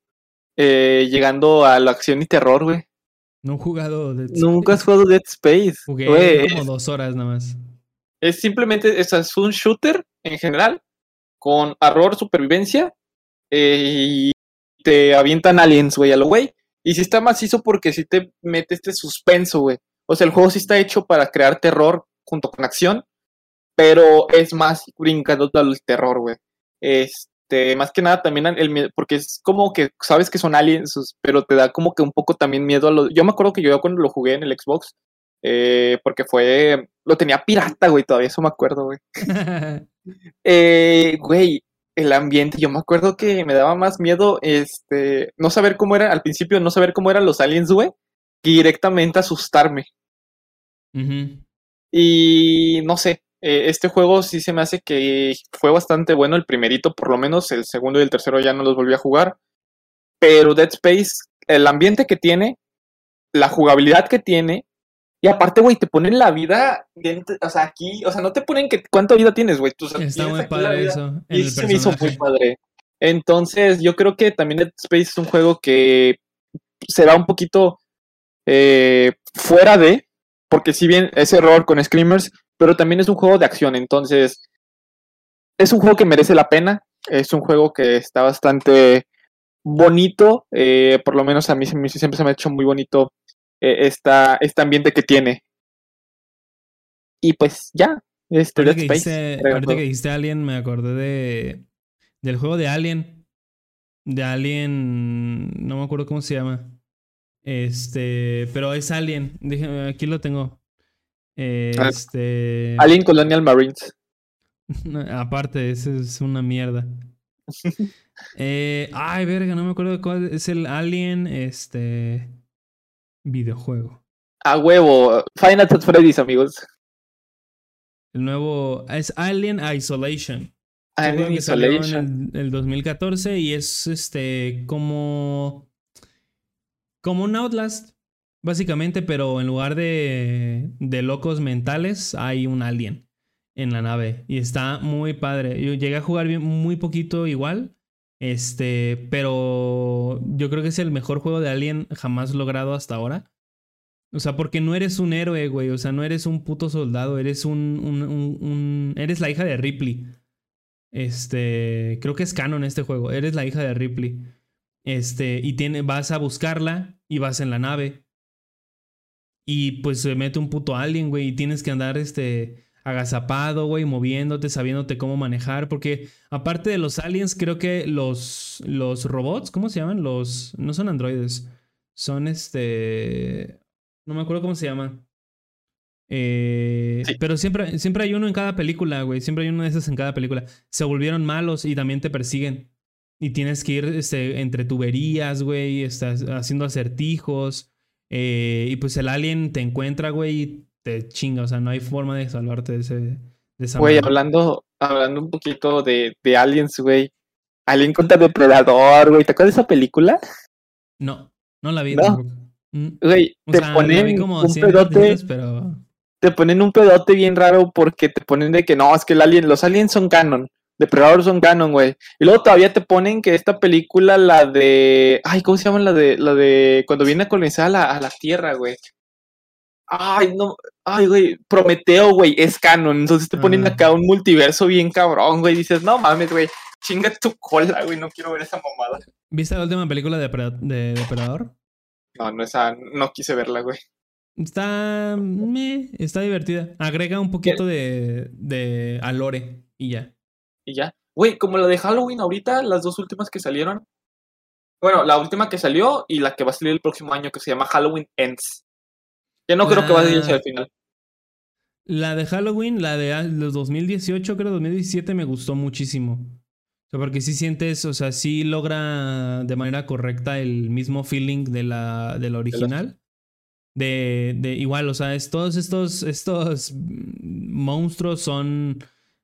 Eh, llegando a la acción y terror, güey.
No he jugado
Dead Space. Nunca has jugado Dead Space.
Jugué como dos horas nada más.
Es simplemente, es, es un shooter en general, con error, supervivencia, eh, y te avientan aliens, güey, a lo güey. Y si está macizo porque si te mete este suspenso, güey. O sea, el juego sí está hecho para crear terror junto con acción, pero es más brincando al terror, güey. Este, más que nada también el miedo, porque es como que sabes que son aliens, pero te da como que un poco también miedo a los... Yo me acuerdo que yo cuando lo jugué en el Xbox, eh, porque fue... Lo tenía pirata, güey, todavía eso me acuerdo, güey. *laughs* eh, güey, el ambiente. Yo me acuerdo que me daba más miedo, este, no saber cómo era, al principio no saber cómo eran los aliens, güey, que directamente asustarme. Y no sé, eh, este juego sí se me hace que fue bastante bueno el primerito, por lo menos, el segundo y el tercero ya no los volví a jugar. Pero Dead Space, el ambiente que tiene, la jugabilidad que tiene, y aparte, güey, te ponen la vida dentro, o sea, aquí, o sea, no te ponen que cuánta vida tienes, güey.
Está muy padre eso.
Y se me hizo muy padre. Entonces, yo creo que también Dead Space es un juego que será un poquito eh, fuera de, porque si bien es error con Screamers, pero también es un juego de acción, entonces es un juego que merece la pena, es un juego que está bastante bonito, eh, por lo menos a mí siempre se me ha hecho muy bonito eh, esta, este ambiente que tiene. Y pues ya, este
ahorita, que dijiste, ahorita que dijiste Alien, me acordé de del juego de Alien. De Alien, no me acuerdo cómo se llama. Este, pero es Alien. Dije, aquí lo tengo. Ah, este.
Alien *laughs* Colonial Marines.
Aparte, ese es una mierda. *laughs* eh, ay, verga, no me acuerdo de cuál es el Alien. Este videojuego.
A huevo. Final Fantasy Freddy's, amigos.
El nuevo es Alien Isolation.
Alien Isolation.
En el, 2014 y es este como como un Outlast básicamente, pero en lugar de de locos mentales hay un alien en la nave y está muy padre. Yo llegué a jugar muy poquito igual este, pero yo creo que es el mejor juego de Alien jamás logrado hasta ahora. O sea, porque no eres un héroe, güey. O sea, no eres un puto soldado. Eres un, un, un, Eres la hija de Ripley. Este. Creo que es canon este juego. Eres la hija de Ripley. Este. Y tiene, vas a buscarla y vas en la nave. Y pues se mete un puto alien, güey. Y tienes que andar, este agazapado, güey, moviéndote, sabiéndote cómo manejar, porque aparte de los aliens, creo que los, los robots, ¿cómo se llaman? Los, no son androides, son este, no me acuerdo cómo se llama. Eh, Pero siempre, siempre hay uno en cada película, güey, siempre hay uno de esos en cada película. Se volvieron malos y también te persiguen. y tienes que ir este, entre tuberías, güey, estás haciendo acertijos. Eh, y pues el alien te encuentra, güey, y te chinga. O sea, no hay forma de salvarte de, ese, de esa
Güey, hablando, hablando un poquito de, de aliens, güey. Alien contra Depredador, güey. ¿Te acuerdas de esa película?
No, no la vi
¿No?
tampoco. Mm,
Güey,
O
te
sea,
ponen
como
un
100
pedote,
pero...
te ponen un pedote bien raro porque te ponen de que no, es que el alien, los aliens son canon. Depredador son canon, güey. Y luego todavía te ponen que esta película, la de. Ay, ¿cómo se llama la de. La de. Cuando viene a colonizar a la, a la Tierra, güey. Ay, no. Ay, güey. Prometeo, güey, es canon. Entonces te ponen
Ah.
acá un multiverso bien cabrón, güey. Dices, no mames, güey. Chinga tu cola, güey. No quiero ver esa mamada.
¿Viste la última película de, de Depredador?
No, no, esa. No quise verla, güey.
Está... meh, está divertida. Agrega un poquito de, de alore y ya.
Y ya. Güey, como la de Halloween ahorita, las dos últimas que salieron. Bueno, la última que salió y la que va a salir el próximo año, que se llama Halloween Ends. Ya no creo que va a el final.
La de Halloween, la de los 2018, creo 2017, me gustó muchísimo. O sea, porque sí sientes, o sea, sí logra de manera correcta el mismo feeling de la, de la original. De, de igual, o sea, es, todos estos, estos mm, monstruos son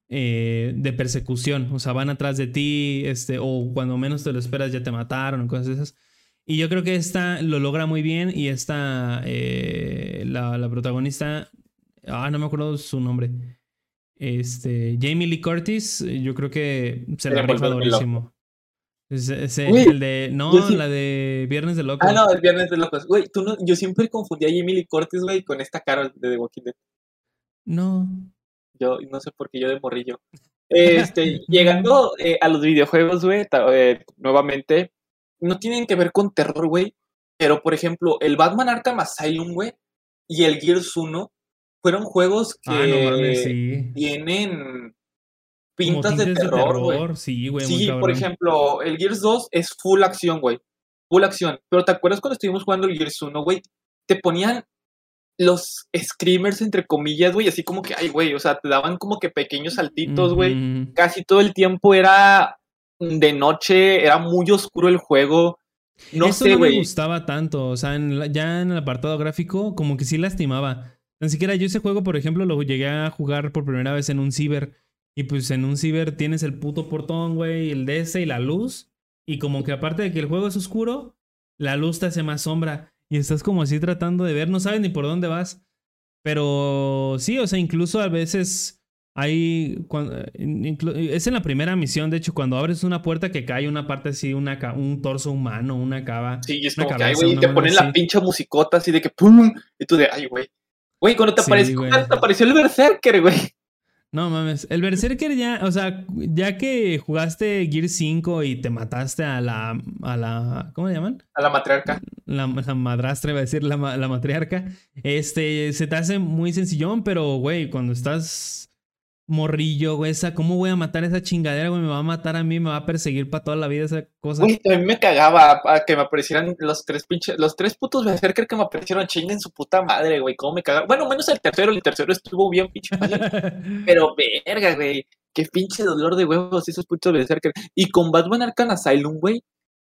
eh, de persecución. O sea, van atrás de ti, este, o cuando menos te lo esperas ya te mataron, cosas de esas. Y yo creo que esta lo logra muy bien y esta, eh, la, la protagonista, ah, no me acuerdo su nombre. Este, Jamie Lee Curtis, eh, yo creo que se la rifa durísimo.
Güey,
el de, no, la de Viernes de Locos.
Ah, no, el Viernes de Locos. Güey, tú no, yo siempre confundía a Jamie Lee Curtis, güey, con esta Carol de The Walking Dead.
No.
Yo no sé por qué yo de morrillo. Este, *laughs* llegando eh, a los videojuegos, güey, eh, nuevamente, no tienen que ver con terror, güey. Pero, por ejemplo, el Batman Arkham Asylum, güey, y el Gears 1 fueron juegos que
Ah, no sí.
tienen pintas de terror, güey.
Sí, güey,
Sí, por ejemplo, el Gears 2 es full acción, güey. Full acción. Pero ¿te acuerdas cuando estuvimos jugando el Gears 1, güey? Te ponían los screamers, entre comillas, güey, así como que, ay, güey, o sea, te daban como que pequeños saltitos, güey. Casi todo el tiempo era de noche, era muy oscuro el juego. No
Eso
sé,
no me gustaba tanto. O sea, en la- ya en el apartado gráfico, como que sí lastimaba. Ni siquiera yo ese juego, por ejemplo, lo llegué a jugar por primera vez en un ciber. Y pues en un ciber tienes el puto portón, güey, el DS y la luz. Y como que aparte de que el juego es oscuro, la luz te hace más sombra. Y estás como así tratando de ver, no sabes ni por dónde vas. Pero sí, o sea, incluso a veces hay. cuan- inclu- es en la primera misión, de hecho, cuando abres una puerta que cae una parte así, una, un torso humano, una cava.
Sí, y es
una
como que, ay,
cabeza,
güey, y
una
te ponen
así.
la pinche musicota así de que ¡pum! Y tú de, ay, güey. Güey, cuando te
Sí,
apareció,
güey.
te apareció el Berserker, güey.
No mames, el Berserker ya, o sea, ya que jugaste Gear 5 y te mataste a la, a la, ¿cómo le llaman?
A la matriarca.
La, la madrastra, iba a decir la, la matriarca. Este, se te hace muy sencillón, pero, güey, cuando estás morrillo, güey, esa, ¿cómo voy a matar esa chingadera, güey? Me va a matar a mí, me va a perseguir para toda la vida esa cosa.
Güey, a mí me cagaba a que me aparecieran los tres pinches, los tres putos Berserker que me aparecieron chinguen su puta madre, güey, cómo me cagaba. Bueno, menos el tercero, el tercero estuvo bien pinche fácil, *laughs* pero verga, güey, qué pinche dolor de huevos esos putos Berserker. Y con Batman Arkham Asylum, güey,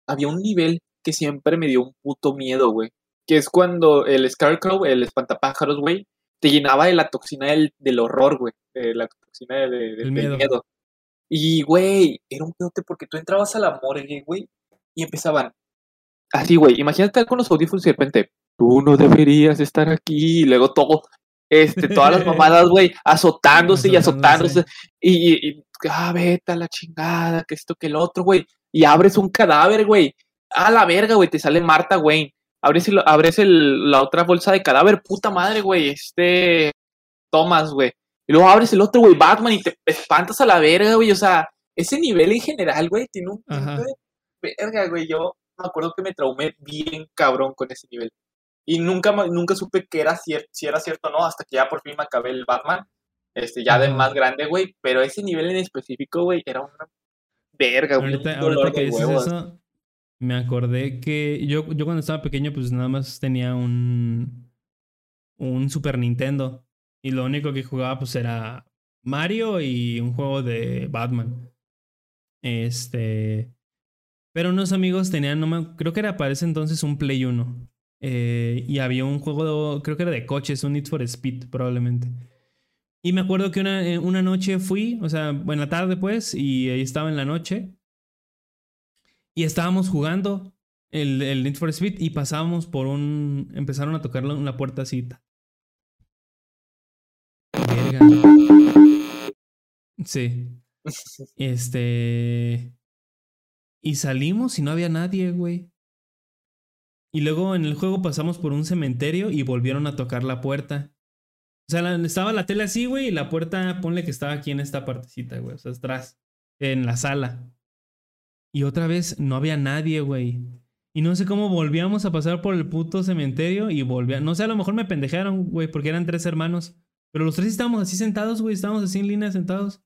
había un nivel que siempre me dio un puto miedo, güey, que es cuando el Scarecrow, el espantapájaros, güey, te llenaba de la toxina del, del horror, güey, de la toxina de- de- de-
El
del
miedo.
miedo. Y, güey, era un pedote porque tú entrabas a la morgue, güey, y empezaban así, güey. Imagínate con los audífonos y de repente, tú no deberías estar aquí. Y luego todo, este, todas las *laughs* mamadas, güey, azotándose y
Azotándose.
y, y, ah, vete a la chingada, que esto, que el otro, güey. Y abres un cadáver, güey. A la verga, güey, te sale Marta, güey. Abres, el- abres el- la otra bolsa de cadáver, puta madre, güey. Este, Thomas, güey. Y luego abres el otro, güey, Batman, y te espantas a la verga, güey. O sea, ese nivel en general, güey, tiene un punto de verga, güey. Yo me acuerdo que me traumé bien cabrón con ese nivel. Y nunca, nunca supe que era cier- si era cierto o no, hasta que ya por fin me acabé el Batman. Este, ya de más grande, güey. Pero ese nivel en específico, güey, era una verga, güey.
Ahorita,
un dolor
ahorita que
de
dices
huevos.
eso, me acordé que yo, yo cuando estaba pequeño, pues nada más tenía un, un Super Nintendo. Y lo único que jugaba, pues era Mario y un juego de Batman. Este. Pero unos amigos tenían, no creo que era para ese entonces un Play 1. Eh, y había un juego, creo que era de coches, un Need for Speed probablemente. Y me acuerdo que una, eh, una noche fui, o sea, en tarde pues, y ahí estaba en la noche. Y estábamos jugando el, el Need for Speed y pasábamos por un... Empezaron a tocar una puerta así. Verga. Sí. *laughs* Este... Y salimos y no había nadie, güey. Y luego en el juego pasamos por un cementerio y volvieron a tocar la puerta. O sea, estaba la tele así, güey, y la puerta, ponle que estaba aquí en esta partecita, güey, o sea, atrás, en la sala. Y otra vez no había nadie, güey. Y no sé cómo volvíamos a pasar por el puto cementerio y volvía. No sé, a lo mejor me pendejaron, güey, porque eran tres hermanos. Pero los tres estábamos así sentados, güey, estábamos así en línea sentados.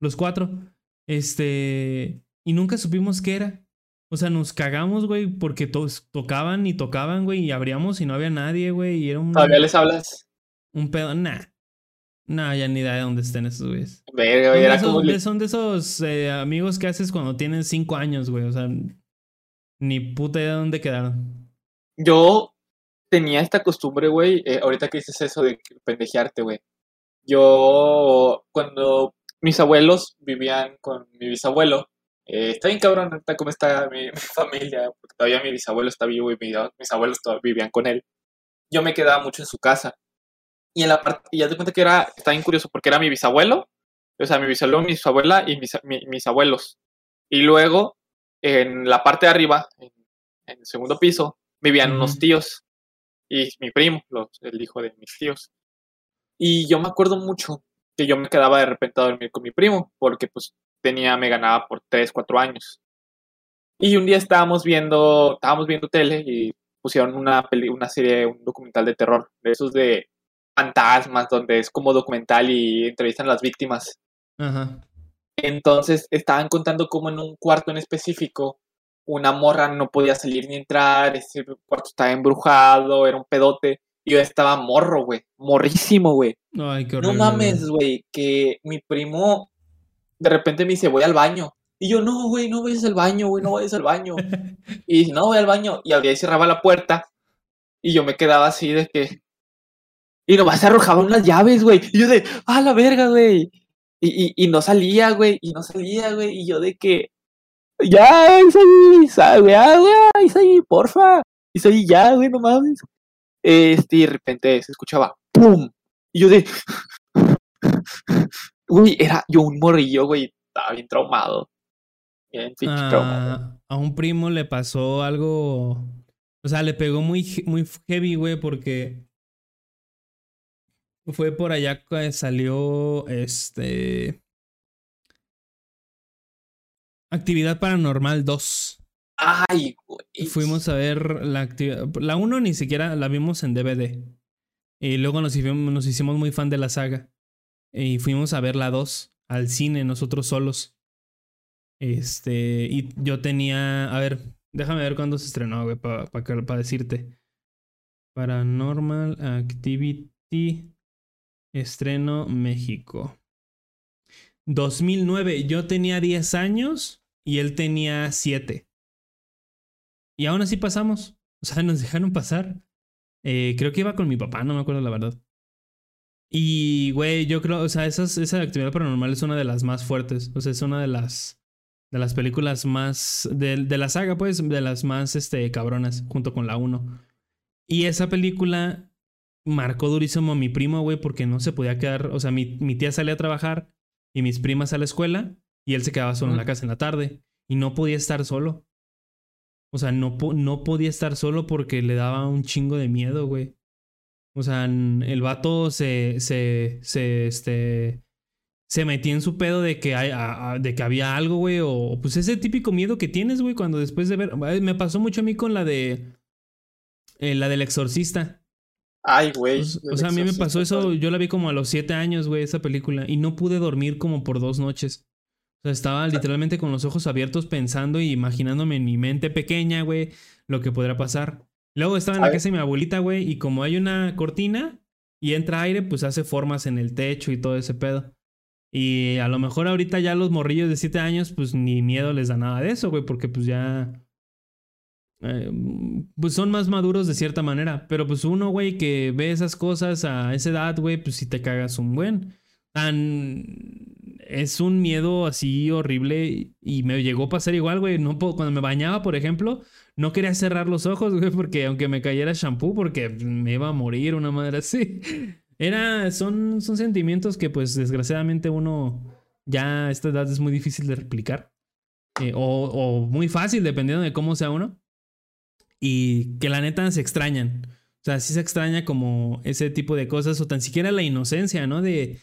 Los cuatro. Este. Y nunca supimos qué era. O sea, nos cagamos, güey, porque todos tocaban y tocaban, güey, y abríamos y no había nadie, güey. Y era un.
¿Todavía les hablas?
Un pedo. Nah. Nah, ya ni idea de dónde estén esos güeyes.
Verga, güey, era
son,
como.
de esos, son de esos eh, amigos que haces cuando tienes cinco años, güey. O sea, ni puta idea de dónde quedaron.
Yo tenía esta costumbre, güey, eh, ahorita que dices eso de pendejearte, güey. Yo, cuando mis abuelos vivían con mi bisabuelo, eh, está bien cabrón ahorita cómo está mi, *laughs* mi, familia, porque todavía mi bisabuelo está vivo y mi, mis abuelos todavía vivían con él. Yo me quedaba mucho en su casa. Y en la parte, y ya te cuenta que era, está bien curioso, porque era mi bisabuelo, o sea, mi bisabuelo, mi bisabuela y mis, mi, mis abuelos. Y luego, en la parte de arriba, en, en el segundo piso, vivían
Ujú.
unos tíos y mi primo, los, el hijo de mis tíos. Y yo me acuerdo mucho que yo me quedaba de repente a dormir con mi primo, porque pues tenía, me ganaba por 3, 4 años. Y un día estábamos viendo, estábamos viendo tele y pusieron una, peli, una serie, un documental de terror, de esos de fantasmas, donde es como documental y entrevistan a las víctimas.
Ajá.
Entonces estaban contando cómo en un cuarto en específico una morra no podía salir ni entrar, ese cuarto estaba embrujado, era un pedote. Y yo estaba morro, güey, morrísimo, güey.
Ay, qué
No mames, güey, que mi primo de repente me dice, voy al baño. Y yo, no, güey, no vayas al baño, güey, no vayas al baño. *laughs* y dice, no, voy al baño. Y abría y cerraba la puerta. Y yo me quedaba así de que... Y nomás se arrojaban unas llaves, güey. Y yo de, ah, la verga, güey. Y, y, y no salía, güey, y no salía, güey. Y yo de que, ya, Isaí, sa- güey, ah, güey, Isaí, porfa. Isaí, ya, güey, no mames. Este, y de repente se escuchaba, ¡pum! Y yo de, *laughs* Güey, era yo un morrillo, güey. Estaba bien traumado. Bien pinche traumado.
Ah, a un primo le pasó algo. O sea, le pegó muy, muy heavy, güey, porque. Fue por allá que salió este. Actividad Paranormal 2.
Ay,
Y
güey.
fuimos a ver la actividad. La 1 ni siquiera la vimos en DVD. Y luego nos hicimos, nos hicimos muy fan de la saga. Y fuimos a ver la 2 al cine, nosotros solos. Este. Y yo tenía. A ver, déjame ver cuándo se estrenó, güey, para decirte. Paranormal Activity. Estreno México. 2009. Yo tenía 10 años y él tenía 7. Y aún así pasamos. O sea, nos dejaron pasar. Eh, creo que iba con mi papá, no me acuerdo la verdad. Y, güey, yo creo, o sea, esa actividad paranormal es una de las más fuertes. O sea, es una de las, de las películas más, de, de la saga, pues, de las más, este, cabronas, junto con la 1. Y esa película marcó durísimo a mi primo, güey, porque no se podía quedar, o sea, mi, mi tía salía a trabajar y mis primas a la escuela y él se quedaba solo en la casa en la tarde y no podía estar solo. O sea, no, no podía estar solo porque le daba un chingo de miedo, güey. O sea, el vato se, se, se, este, se metía en su pedo de que, hay, a- a- de que había algo, güey, o pues ese típico miedo que tienes, güey, cuando después de ver, me pasó mucho a mí con la de, eh, la del exorcista.
Ay, güey.
O, o sea, a mí me pasó eso, yo la vi como a los siete años, güey, esa película, y no pude dormir como por dos noches. O sea, estaba literalmente con los ojos abiertos pensando y imaginándome en mi mente pequeña, güey, lo que podrá pasar. Luego estaba en la casa de mi abuelita, güey, y como hay una cortina y entra aire, pues hace formas en el techo y todo ese pedo. Y a lo mejor ahorita ya los morrillos de 7 años, pues ni miedo les da nada de eso, güey, porque pues ya... eh, pues son más maduros de cierta manera. Pero pues uno, güey, que ve esas cosas a esa edad, güey, pues si te cagas un buen. Tan... Es un miedo así horrible y me llegó a pasar igual, güey. No cuando me bañaba, por ejemplo, no quería cerrar los ojos, güey, porque aunque me cayera shampoo, porque me iba a morir una madre así. *laughs* Era, son, son sentimientos que pues desgraciadamente uno ya a esta edad es muy difícil de replicar. Eh, o, o muy fácil, dependiendo de cómo sea uno. Y que la neta se extrañan. O sea, sí se extraña como ese tipo de cosas, o tan siquiera la inocencia, ¿no? De,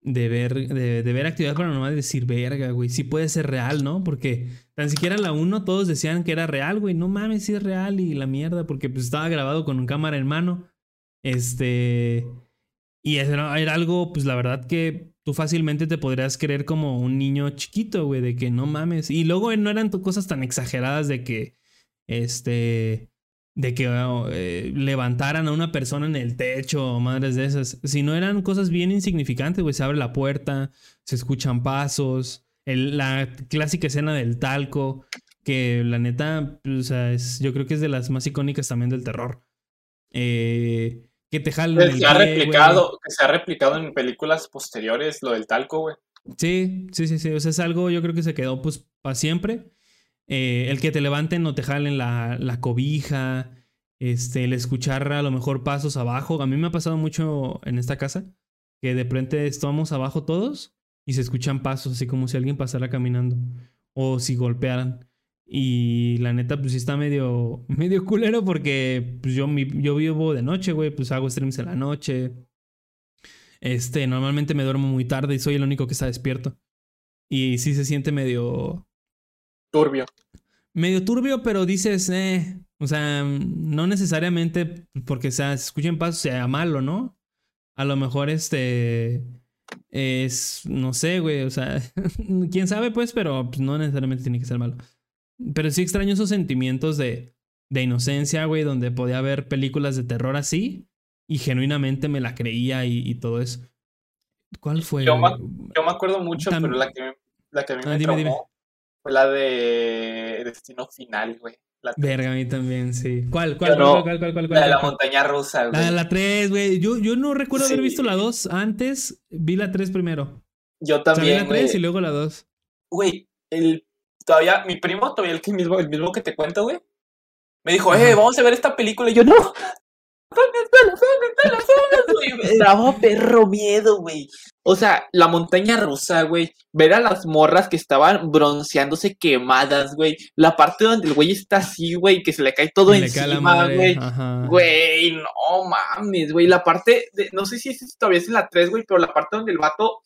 de ver, de, de ver actividad paranormal y decir, verga, güey, sí puede ser real, ¿no? Porque tan siquiera la 1 todos decían que era real, güey, no mames, sí es real y la mierda, porque pues estaba grabado con un cámara en mano. Este. Y era, algo, pues la verdad que tú fácilmente te podrías creer como un niño chiquito, güey, de que no mames. Y luego eh, no eran cosas tan exageradas de que, este, de que eh, levantaran a una persona en el techo o madres de esas, sino eran cosas bien insignificantes, güey. Se abre la puerta, se escuchan pasos, el- la clásica escena del talco, que la neta, pues, o sea, es, yo creo que es de las más icónicas también del terror. Eh, que te jalen
Que
el
se ha
pie,
replicado, que se ha replicado en películas posteriores, lo del talco, güey.
Sí, sí, sí, sí. O sea, es algo yo creo que se quedó pues para siempre. Eh, el que te levanten o te jalen la, la cobija, este, el escuchar a lo mejor pasos abajo. A mí me ha pasado mucho en esta casa que de repente estamos abajo todos y se escuchan pasos, así como si alguien pasara caminando o si golpearan. Y la neta, pues sí está medio, *laughs* medio culero porque pues, yo, mi- yo vivo de noche, güey, pues hago streams en la noche. Este, normalmente me duermo muy tarde y soy el único que está despierto. Y sí se siente medio,
Turbio.
medio turbio, pero dices, eh, o sea, no necesariamente porque sea, se escuchen pasos sea malo, ¿no? A lo mejor este es, no sé, güey, o sea, *laughs* quién sabe pues, pero pues, no necesariamente tiene que ser malo. Pero sí extraño esos sentimientos de, de inocencia, güey, donde podía ver películas de terror así y genuinamente me la creía y, y todo eso. ¿Cuál fue?
Yo me acuerdo mucho, pero la que, la que a mí
Ah,
me
dime,
traumó
dime.
Fue la de Destino Final, güey. La,
Verga, a mí también, sí. ¿Cuál? ¿Cuál?
No.
¿Cuál? ¿Cuál? ¿Cuál? ¿Cuál?
la de la montaña rusa, güey.
La, la 3, güey. Yo, yo no recuerdo haber visto la 2 antes. Vi la 3 primero.
Yo
O sea, vi
también,
la 3
güey.
y luego la 2.
Güey, el, todavía, mi primo, todavía el, que mismo, el mismo que te cuento, güey, me dijo, eh, vamos a ver esta película. Y yo, no, daba perro miedo, güey. O sea, la montaña rusa, güey. Ver a las morras que estaban bronceándose quemadas, güey. La parte donde el güey está así, güey, que se le cae todo encima, güey. No mames, güey. La parte, de, no sé si es, todavía es en la 3, güey, pero la parte donde el vato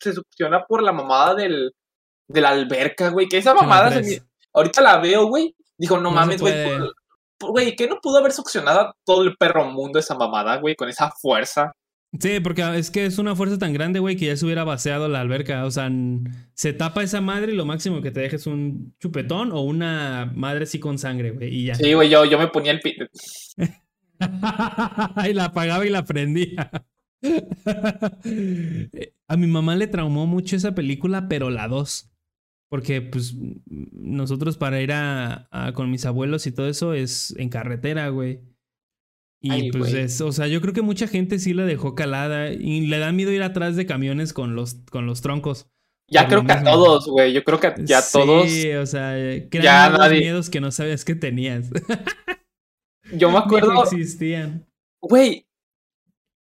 se succiona por la mamada del, de la alberca, güey. Que esa mamada, se ahorita la veo, güey. Dijo, no,
No
mames, güey. Güey, ¿qué no pudo haber succionado a todo el perro mundo esa mamada, güey? Con esa fuerza.
Sí, porque es que es una fuerza tan grande, güey, que ya se hubiera vaciado la alberca. O sea, se tapa esa madre y lo máximo que te deja es un chupetón o una madre así con sangre, güey. Y ya.
Sí, güey, yo, yo me ponía el... pi- *laughs*
y la apagaba y la prendía. *laughs* A mi mamá le traumó mucho esa película, pero la 2. Porque, pues, nosotros para ir a, a- con mis abuelos y todo eso es en carretera, güey. Y
Ay,
pues
güey.
es, o sea, yo creo que mucha gente sí la dejó calada y le da miedo ir atrás de camiones con los, con los troncos.
Ya creo que a todos, güey. Yo creo que ya
Sí,
todos...
o sea,
ya nadie-
miedos que no sabías que tenías. *laughs*
Yo me *laughs* acuerdo...
existían.
Güey,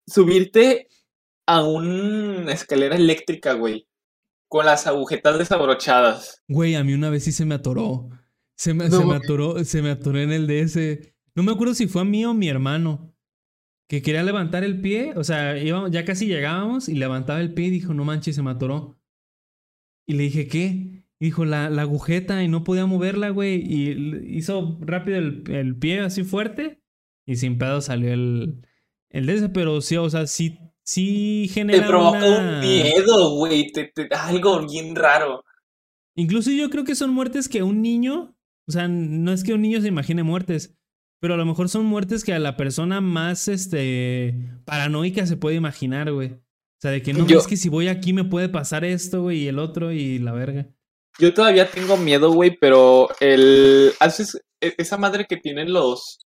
subirte a una escalera eléctrica, güey, con las agujetas desabrochadas.
Güey, a mí una vez sí se me atoró. Se me,
No
se me atoró, se me atoró en el DS. No me acuerdo si fue a mí o a mi hermano. Que quería levantar el pie. O sea, íbamos, ya casi llegábamos y levantaba el pie y dijo, no manches, se me atoró. Y le dije, ¿qué? Y dijo, la, la agujeta y no podía moverla, güey. Y hizo rápido el, el pie así fuerte. Y sin pedo salió el, el DS. Pero sí, o sea, sí, sí
Te
genera
provocó
una-
un miedo, güey, te, te- algo bien raro.
Incluso yo creo que son muertes que un niño, o sea, no es que un niño se imagine muertes, pero a lo mejor son muertes que a la persona más este paranoica se puede imaginar, güey. O sea, de que no,
Yo-
es que si voy aquí me puede pasar esto, güey, y el otro y la verga.
Yo todavía tengo miedo, güey, pero el. Haces e- esa madre que tienen los.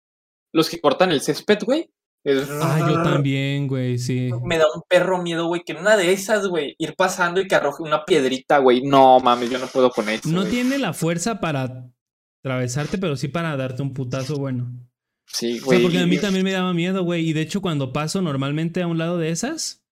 Los que cortan el césped, güey. Es-
Ah, yo también, güey, sí.
Me da un perro miedo, güey, que en una de esas, güey, ir pasando y que arroje una piedrita, güey. No mames, yo no puedo con eso.
No
güey.
tiene la fuerza para atravesarte, pero sí para darte un putazo bueno.
Sí,
O sea,
güey.
porque a mí también me daba miedo, güey. Y de hecho, cuando paso normalmente a un lado de esas,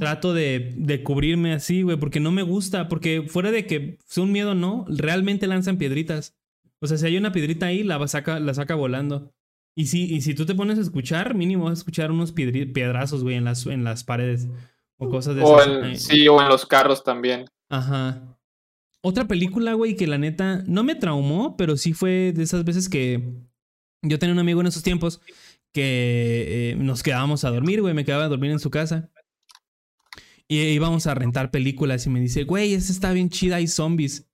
trato de, de cubrirme así, güey, porque no me gusta. Porque fuera de que sea un miedo, no, realmente lanzan piedritas. O sea, si hay una piedrita ahí, la va- saca, la saca volando. Y si, y si tú te pones a escuchar, mínimo vas a escuchar unos piedrazos, güey, en las, en las paredes. O cosas de
O
esas.
en-
Ay,
sí, o en los carros también.
Ajá. Otra película, güey, que la neta no me traumó, pero sí fue de esas veces que yo tenía un amigo en esos tiempos que eh, nos quedábamos a dormir, güey, me quedaba a dormir en su casa. Y íbamos a rentar películas y me dice, güey, esta está bien chida, hay zombies.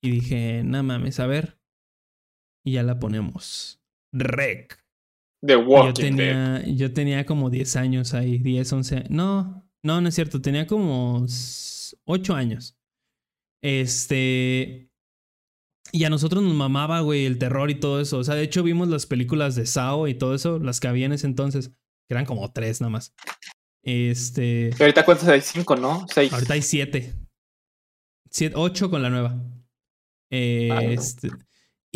Y dije, no mames, a ver. Y ya la ponemos. Rec.
The
Yo
Walking Dead.
tenía, yo tenía como 10 años ahí, 10, 11. No, no, no es cierto, tenía como 8 años. Este. Y a nosotros nos mamaba, güey, el terror y todo eso. O sea, de hecho vimos las películas de Sao y todo eso, las que había en ese entonces, que eran como tres nada más. Este.
Ahorita cuántos hay? Cinco, ¿no? Seis.
Ahorita hay siete. Siete, ocho con la nueva. Eh,
Ah, no.
este,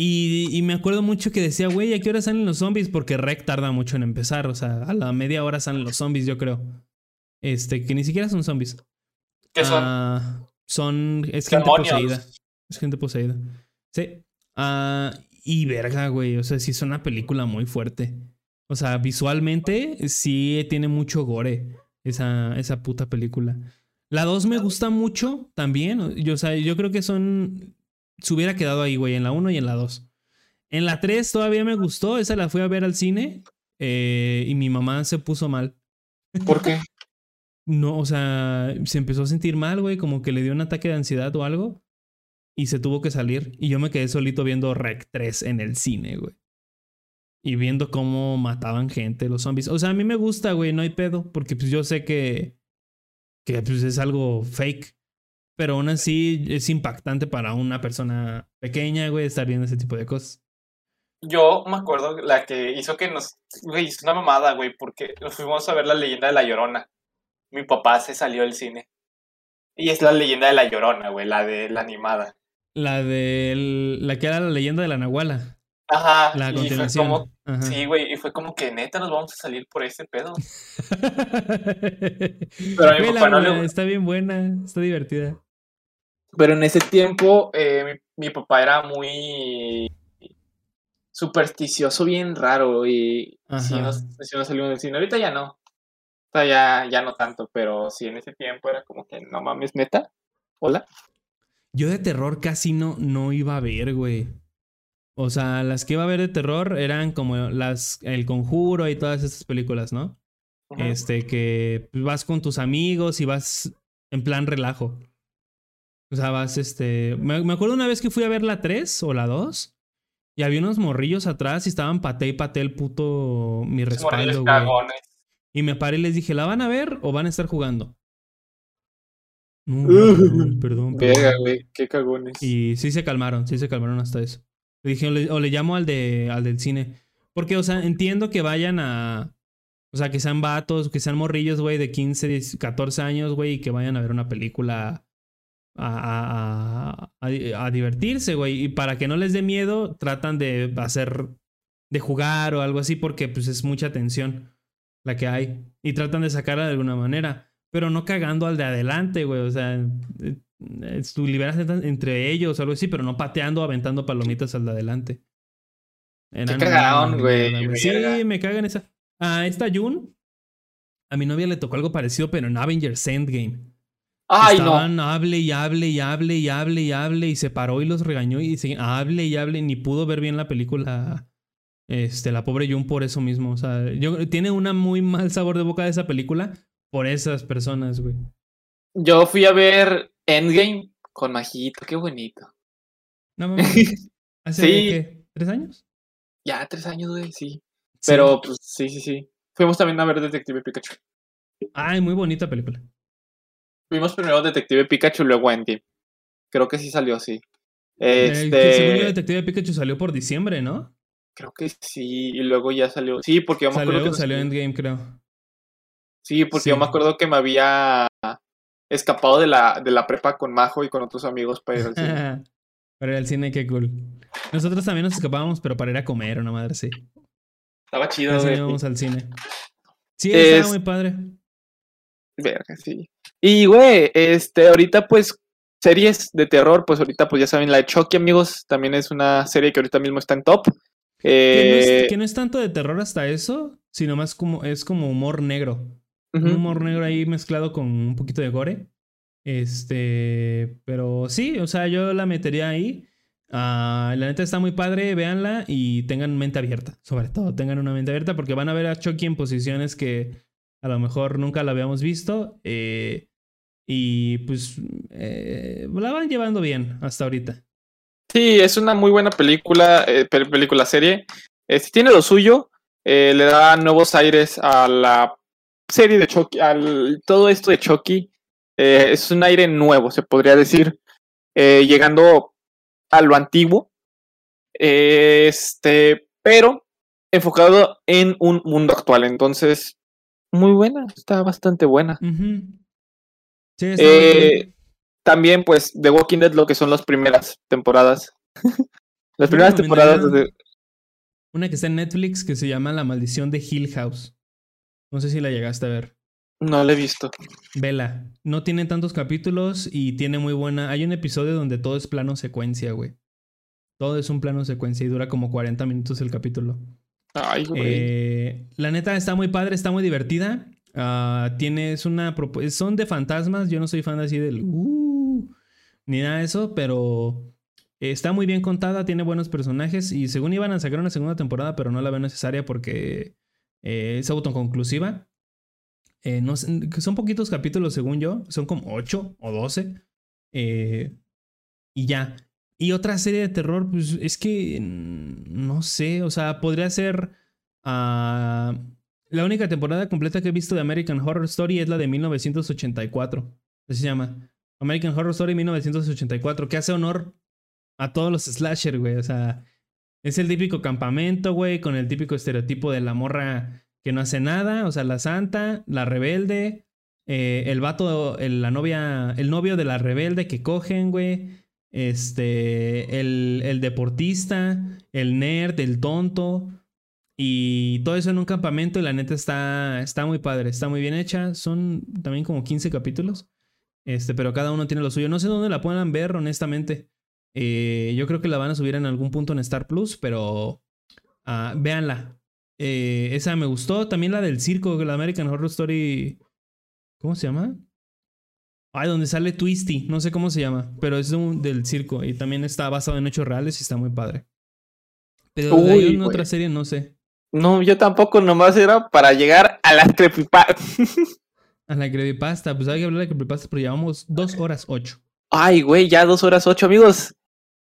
y, y me acuerdo mucho que decía, güey, ¿a qué hora salen los zombies? Porque Rec tarda mucho en empezar. O sea, a la media hora salen los zombies, yo creo. Este, que ni siquiera son zombies.
¿Qué son?
Ah, son. Es gente poseída. Es gente poseída. Sí. Ah, y verga, güey. O sea, sí es una película muy fuerte. O sea, visualmente sí tiene mucho gore. Esa, esa puta película. La 2 me gusta mucho también. Yo, o sea, yo creo que son. Se hubiera quedado ahí, güey, en la 1 y en la 2. En la 3 todavía me gustó. Esa la fui a ver al cine. eh, y mi mamá se puso mal.
¿Por qué?
No, o sea, se empezó a sentir mal, güey, como que le dio un ataque de ansiedad o algo. Y se tuvo que salir. Y yo me quedé solito viendo Rec 3 en el cine, güey. Y viendo cómo mataban gente los zombies. O sea, a mí me gusta, güey, no hay pedo. Porque pues yo sé que. Que pues es algo fake. Pero aún así es impactante para una persona pequeña, güey, estar viendo ese tipo de cosas.
Yo me acuerdo la que hizo que nos. Güey, hizo una mamada, güey, porque nos fuimos a ver la leyenda de la llorona. Mi papá se salió del cine. Y es la leyenda de la llorona, güey, la de la animada.
La de. la que era la leyenda de la Nahuala.
Ajá.
La continuación.
como.
Ajá.
Sí, güey, y fue como que neta nos vamos a salir por ese pedo. *laughs*
Pero
a mi papá no le-
Está bien buena, está divertida.
Pero en ese tiempo, eh, mi, mi papá era muy supersticioso, bien raro. Y
Ajá.
nos, sí nos salimos del cine. Ahorita ya no. O sea, ya, ya no tanto, pero sí en ese tiempo era como que no mames, neta. Hola.
Yo de terror casi no, no iba a ver, güey. O sea, las que iba a ver de terror eran como las El Conjuro y todas esas películas, ¿no? Este, que vas con tus amigos y vas en plan relajo. O sea, vas, este... Me, me acuerdo una vez que fui a ver la 3 o la 2 y había unos morrillos atrás y estaban paté y paté el puto mi respaldo, güey.
cagones.
Y me paré y les dije, ¿la van a ver o van a estar jugando? No, no, *laughs* perdón, perdón, perdón.
güey, qué cagones.
Y sí se calmaron, sí se calmaron hasta eso. Le dije, o le, llamo al, de, al del cine. Porque, o sea, entiendo que vayan a... O sea, que sean vatos, que sean morrillos, güey, de 15, 10, 14 años, güey, y que vayan a ver una película a, a- a divertirse, güey. Y para que no les dé miedo, tratan de hacer... De jugar o algo así, porque pues es mucha tensión la que hay. Y tratan de sacarla de alguna manera. Pero no cagando al de adelante, güey. O sea, eh, eh, tú liberas entre- ellos o algo así, pero no pateando, aventando palomitas al de adelante. Eran
Qué
una
güey, verga.
Sí, me cagan esa. A esta Jun, a mi novia le tocó algo parecido, pero en Avengers Endgame.
Ay, no.
Hable y hable y hable y hable y hable y se paró y los regañó y se, hable y hable ni pudo ver bien la película. Este, la pobre Jun por eso mismo. O sea, yo, tiene una muy mal sabor de boca de esa película por esas personas, güey.
Yo fui a ver Endgame con Majito, qué bonito.
No *laughs* mames. ¿Hace
Sí.
qué? ¿Tres años?
Ya, tres años, güey, sí.
Sí.
Pero, pues, sí, sí, sí. Fuimos también a ver Detective Pikachu.
Ay, muy bonita película.
Vimos primero Detective Pikachu, luego Andy. Creo que sí salió así.
El que según yo,
Este,
Detective Pikachu salió por diciembre, ¿no?
creo que sí, y luego ya salió. Sí, porque yo me acuerdo que
salió Endgame, creo.
Sí, porque yo me acuerdo que me había escapado de la, de la prepa con Majo y con otros amigos para ir al cine. *laughs*
Para ir al cine, qué cool. Nosotros también nos escapábamos, pero para ir a comer, una madre, sí.
Estaba chido, güey.
íbamos al cine. Sí,
Es-
estaba muy padre.
Verga, sí. Y, güey, este, ahorita, pues, series de terror, pues ahorita, pues ya saben, la de Chucky, amigos, también es una serie que ahorita mismo está en top.
Que no, es,
Eh,
que no es tanto de terror hasta eso, sino más como es como humor negro. Un humor negro ahí mezclado con un poquito de gore. Este, pero sí, o sea, yo la metería ahí. Ah, la neta está muy padre, véanla y tengan mente abierta. Sobre todo, tengan una mente abierta porque van a ver a Chucky en posiciones que a lo mejor nunca la habíamos visto. eh, y pues eh, la van llevando bien hasta ahorita.
Sí, es una muy buena película, eh, pel- película serie. Este, tiene lo suyo, le da nuevos aires a la serie de Chucky, al todo esto de Chucky. Eh, es un aire nuevo, se podría decir, eh, llegando a lo antiguo, eh, este, pero enfocado en un mundo actual. Entonces, muy buena, está bastante buena.
Sí, está muy bien.
también, pues, The Walking Dead, lo que son las primeras temporadas. *laughs* las primeras temporadas de,
Una que está en Netflix que se llama La Maldición de Hill House. No sé si la llegaste a ver.
No lo he visto.
Vela. No tiene tantos capítulos y tiene muy buena. Hay un episodio donde todo es plano secuencia, güey. Todo es un plano secuencia y dura como 40 minutos el capítulo.
Ay, güey.
Eh, la neta está muy padre, está muy divertida. Ah, tienes una Son de fantasmas. Yo no soy fan así del. "Uh", ni nada de eso, pero está muy bien contada, tiene buenos personajes. Y según iban a sacar una segunda temporada, pero no la veo necesaria porque eh, es autoconclusiva. Eh, son poquitos capítulos, según yo. Son como 8 o 12. Eh, y ya. Y otra serie de terror, pues es que mm, no sé, o sea, podría ser ah, la única temporada completa que he visto de American Horror Story es la de 1984. Así se llama. American Horror Story 1984, que hace honor a todos los slasher, güey. O sea, es el típico campamento, güey, con el típico estereotipo de la morra que no hace nada, o sea, la santa, la rebelde, eh, el vato, el- la novia, el novio de la rebelde que cogen, güey. Este, el, el deportista, el nerd, el tonto. Y todo eso en un campamento y la neta está, está muy padre, está muy bien hecha. Son también como 15 capítulos. Este, pero cada uno tiene lo suyo. No sé dónde la puedan ver, honestamente. Eh, yo creo que la van a subir en algún punto en Star Plus, pero ah, véanla. Eh, esa me gustó. También la del circo, la American Horror Story. ¿Cómo se llama? Ay, donde sale Twisty. No sé cómo se llama, pero es de un- del circo y también está basado en hechos reales y está muy padre. Pero
Uy,
en
güey.
otra serie no sé.
No, yo tampoco, nomás era para llegar a las creepypastas. *laughs*
A la creepypasta, pues hay que hablar de creepypasta, pero llevamos dos horas ocho.
Ay, güey, ya dos horas ocho, amigos.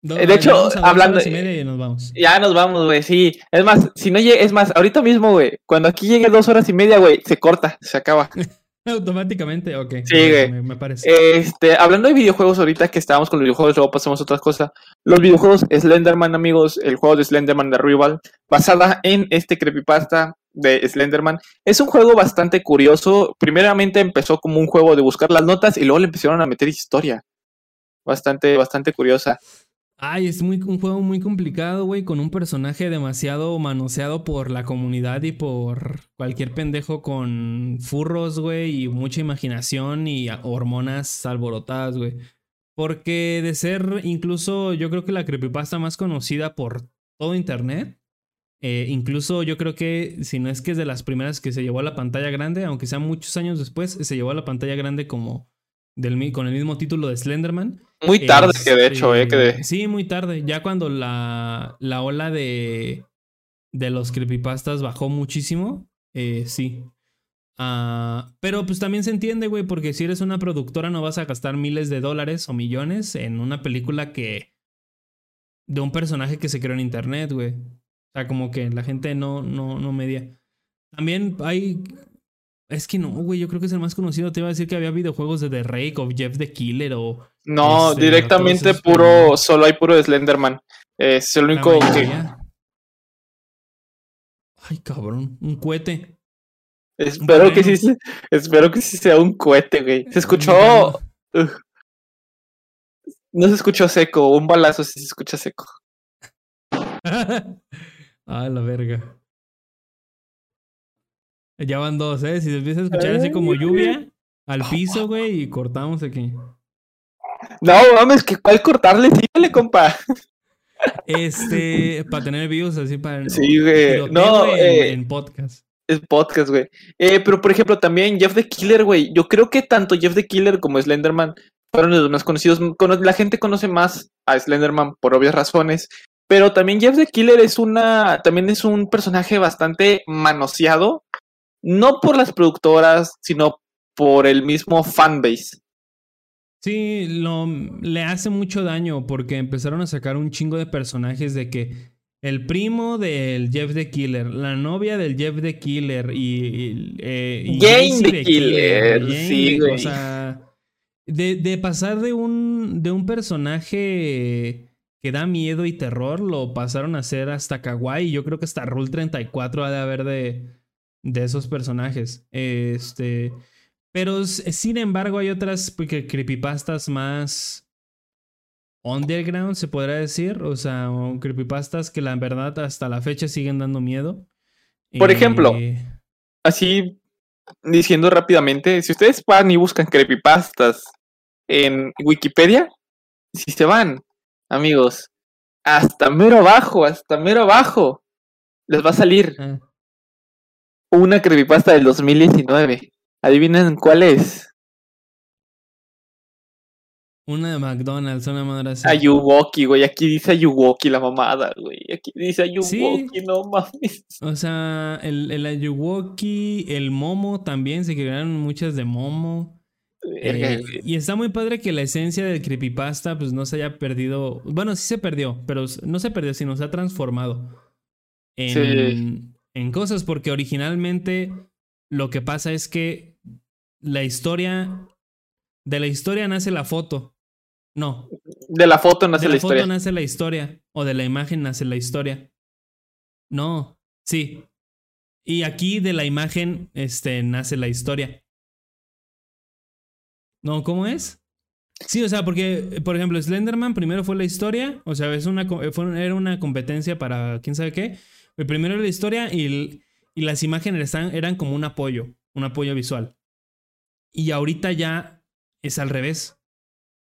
Do-
Eh, de hecho, hablando-
y media y nos vamos.
Ya nos vamos, güey, sí. Es más, si no llegue, es más, ahorita mismo, güey, cuando aquí llegue dos horas y media, güey, se corta, se acaba. *laughs*
Automáticamente, ok.
Sí,
me-
güey.
Me, me parece.
Este, hablando de videojuegos, ahorita que estábamos con los videojuegos, luego pasamos a otra cosa. Los videojuegos Slenderman, amigos, el juego de Slenderman de Rival, basada en este creepypasta de Slenderman. Es un juego bastante curioso. Primeramente empezó como un juego de buscar las notas y luego le empezaron a meter historia. Bastante, bastante curiosa.
Ay, es muy, un juego muy complicado, güey, con un personaje demasiado manoseado por la comunidad y por cualquier pendejo con furros, güey, y mucha imaginación y hormonas alborotadas, güey. Porque de ser incluso, yo creo que la creepypasta más conocida por todo internet, eh, incluso yo creo que, si no es que es de las primeras que se llevó a la pantalla grande, aunque sea muchos años después, se llevó a la pantalla grande como del, con el mismo título de Slenderman.
Muy tarde, que de hecho, eh, que de-
Este, Sí, muy tarde. Ya cuando la, la ola de, de los creepypastas bajó muchísimo, eh, sí. Ah, pero pues también se entiende, güey, porque si eres una productora no vas a gastar miles de dólares o millones en una película que... de un personaje que se creó en internet, güey. O sea, como que la gente no, no, no media. También hay... Es que no, güey, yo creo que es el más conocido. Te iba a decir que había videojuegos de The Rake o Jeff the Killer o.
No,
Este,
directamente
esos,
puro,
pero-
solo hay puro Slenderman. Es el único que.
Ay, cabrón, un cohete.
Espero que sí, espero que sí sea un cohete, güey. Se escuchó. No se escuchó seco, un balazo sí se escucha seco. *laughs*
ah, la verga. Ya van dos, ¿eh? Si se empieza a escuchar así como lluvia al piso, güey, y cortamos aquí.
No, mames, que cuál cortarle, síguele, compa.
Este, para tener views así para.
Sí, güey. No, eh,
en, en podcast.
Es podcast, güey. Eh, pero por ejemplo, también Jeff the Killer, güey. Yo creo que tanto Jeff the Killer como Slenderman fueron los más conocidos. Cono- La gente conoce más a Slenderman por obvias razones. Pero también Jeff the Killer es una. También es un personaje bastante manoseado. No por las productoras, sino por el mismo fanbase.
Sí, lo, le hace mucho daño porque empezaron a sacar un chingo de personajes de que el primo del Jeff the Killer, la novia del Jeff the Killer y, y, eh, y
Jane the Killer,
Jane
sí,
the-
güey.
O sea, de, de pasar de un, de un personaje que da miedo y terror, lo pasaron a hacer hasta kawaii. Yo creo que hasta Rule 34 ha de haber de, de esos personajes. Este... Pero sin embargo hay otras porque, creepypastas más underground, se podrá decir. O sea, creepypastas que la verdad hasta la fecha siguen dando miedo.
Por ejemplo,
Eh,
Así, diciendo rápidamente, si ustedes van y buscan creepypastas en Wikipedia, si se van, amigos, hasta mero abajo, hasta mero abajo, les va a salir
ah,
una creepypasta del 2019. Adivinen cuál es.
una de McDonald's, una madre así.
Ayuwoki, güey. Aquí dice Ayuwoki la mamada, güey. Aquí dice Ayuwoki, no mames.
O sea, el, el Ayuwoki, el Momo también, se crearon muchas de Momo. Eh, y está muy padre que la esencia del creepypasta pues no se haya perdido. Bueno, sí se perdió, pero no se perdió, sino se ha transformado en, en cosas porque originalmente lo que pasa es que la historia de la historia nace la foto. No,
De la foto nace
de
la,
la foto
historia.
nace la historia o de la imagen nace la historia. No, sí. Y aquí de la imagen este nace la historia. No, ¿cómo es? Sí, o sea, porque, por ejemplo, Slenderman primero fue la historia, o sea, es una, fue- era una competencia para quién sabe qué. El primero era la historia y, el- y las imágenes eran como un apoyo, un apoyo visual. Y ahorita ya es al revés.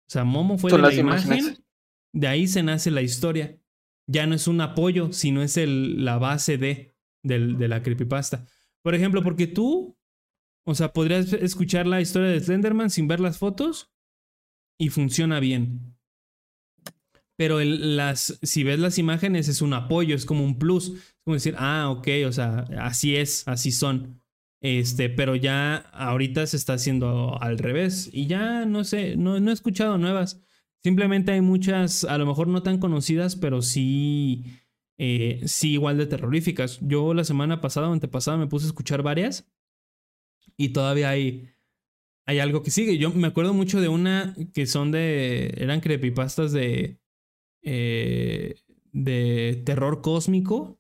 O sea, Momo fue de la
las imágenes.
imagen, de ahí se nace la historia. Ya no es un apoyo, sino es el, la base de, del- de la creepypasta. Por ejemplo, porque tú, o sea, podrías escuchar la historia de Slenderman sin ver las fotos y funciona bien. Pero las, si ves las imágenes es un apoyo, es como un plus. Es como decir, ah, ok, o sea, así es, así son. Este, pero ya ahorita se está haciendo al revés. Y ya no sé, no, no he escuchado nuevas. Simplemente hay muchas, a lo mejor no tan conocidas, pero sí, eh, sí igual de terroríficas. Yo la semana pasada o antepasada me puse a escuchar varias y todavía hay, hay algo que sigue. Yo me acuerdo mucho de una que son de, eran creepypastas de, eh, de terror cósmico.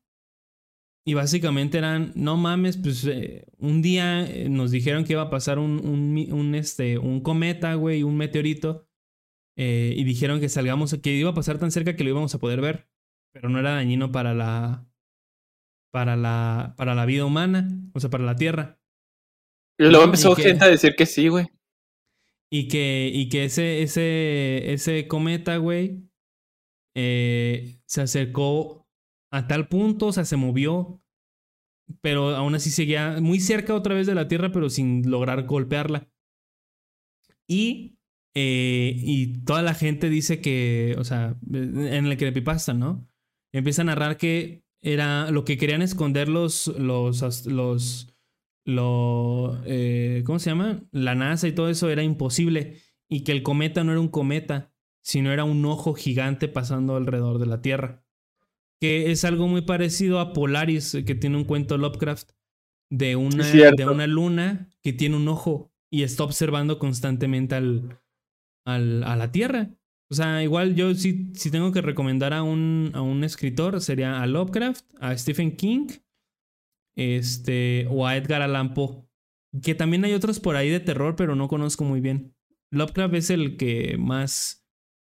Y básicamente eran, no mames, pues eh, un día eh, nos dijeron que iba a pasar un, un, este, un cometa, güey, un meteorito. eh, y dijeron que salgamos, que iba a pasar tan cerca que lo íbamos a poder ver. Pero no era dañino para la, para la, para la vida humana, o sea, para la Tierra.
Y luego empezó
y que-
gente a decir que sí, güey.
Y que, y que ese, ese, ese cometa, güey, eh, se acercó a tal punto, o sea, se movió, pero aún así seguía muy cerca otra vez de la Tierra, pero sin lograr golpearla. Y, eh, y toda la gente dice que, o sea, en el creepypasta, ¿no? Empieza a narrar que era lo que querían esconder los, los, los, lo, eh, ¿cómo se llama? La NASA y todo eso era imposible y que el cometa no era un cometa, sino era un ojo gigante pasando alrededor de la Tierra. Que es algo muy parecido a Polaris, que tiene un cuento Lovecraft, de una, de una luna que tiene un ojo y está observando constantemente al, al- a la Tierra. O sea, igual yo sí, si tengo que recomendar a un, a un escritor, sería a Lovecraft, a Stephen King, este, o a Edgar Allan Poe. Que también hay otros por ahí de terror, pero no conozco muy bien. Lovecraft es el que más,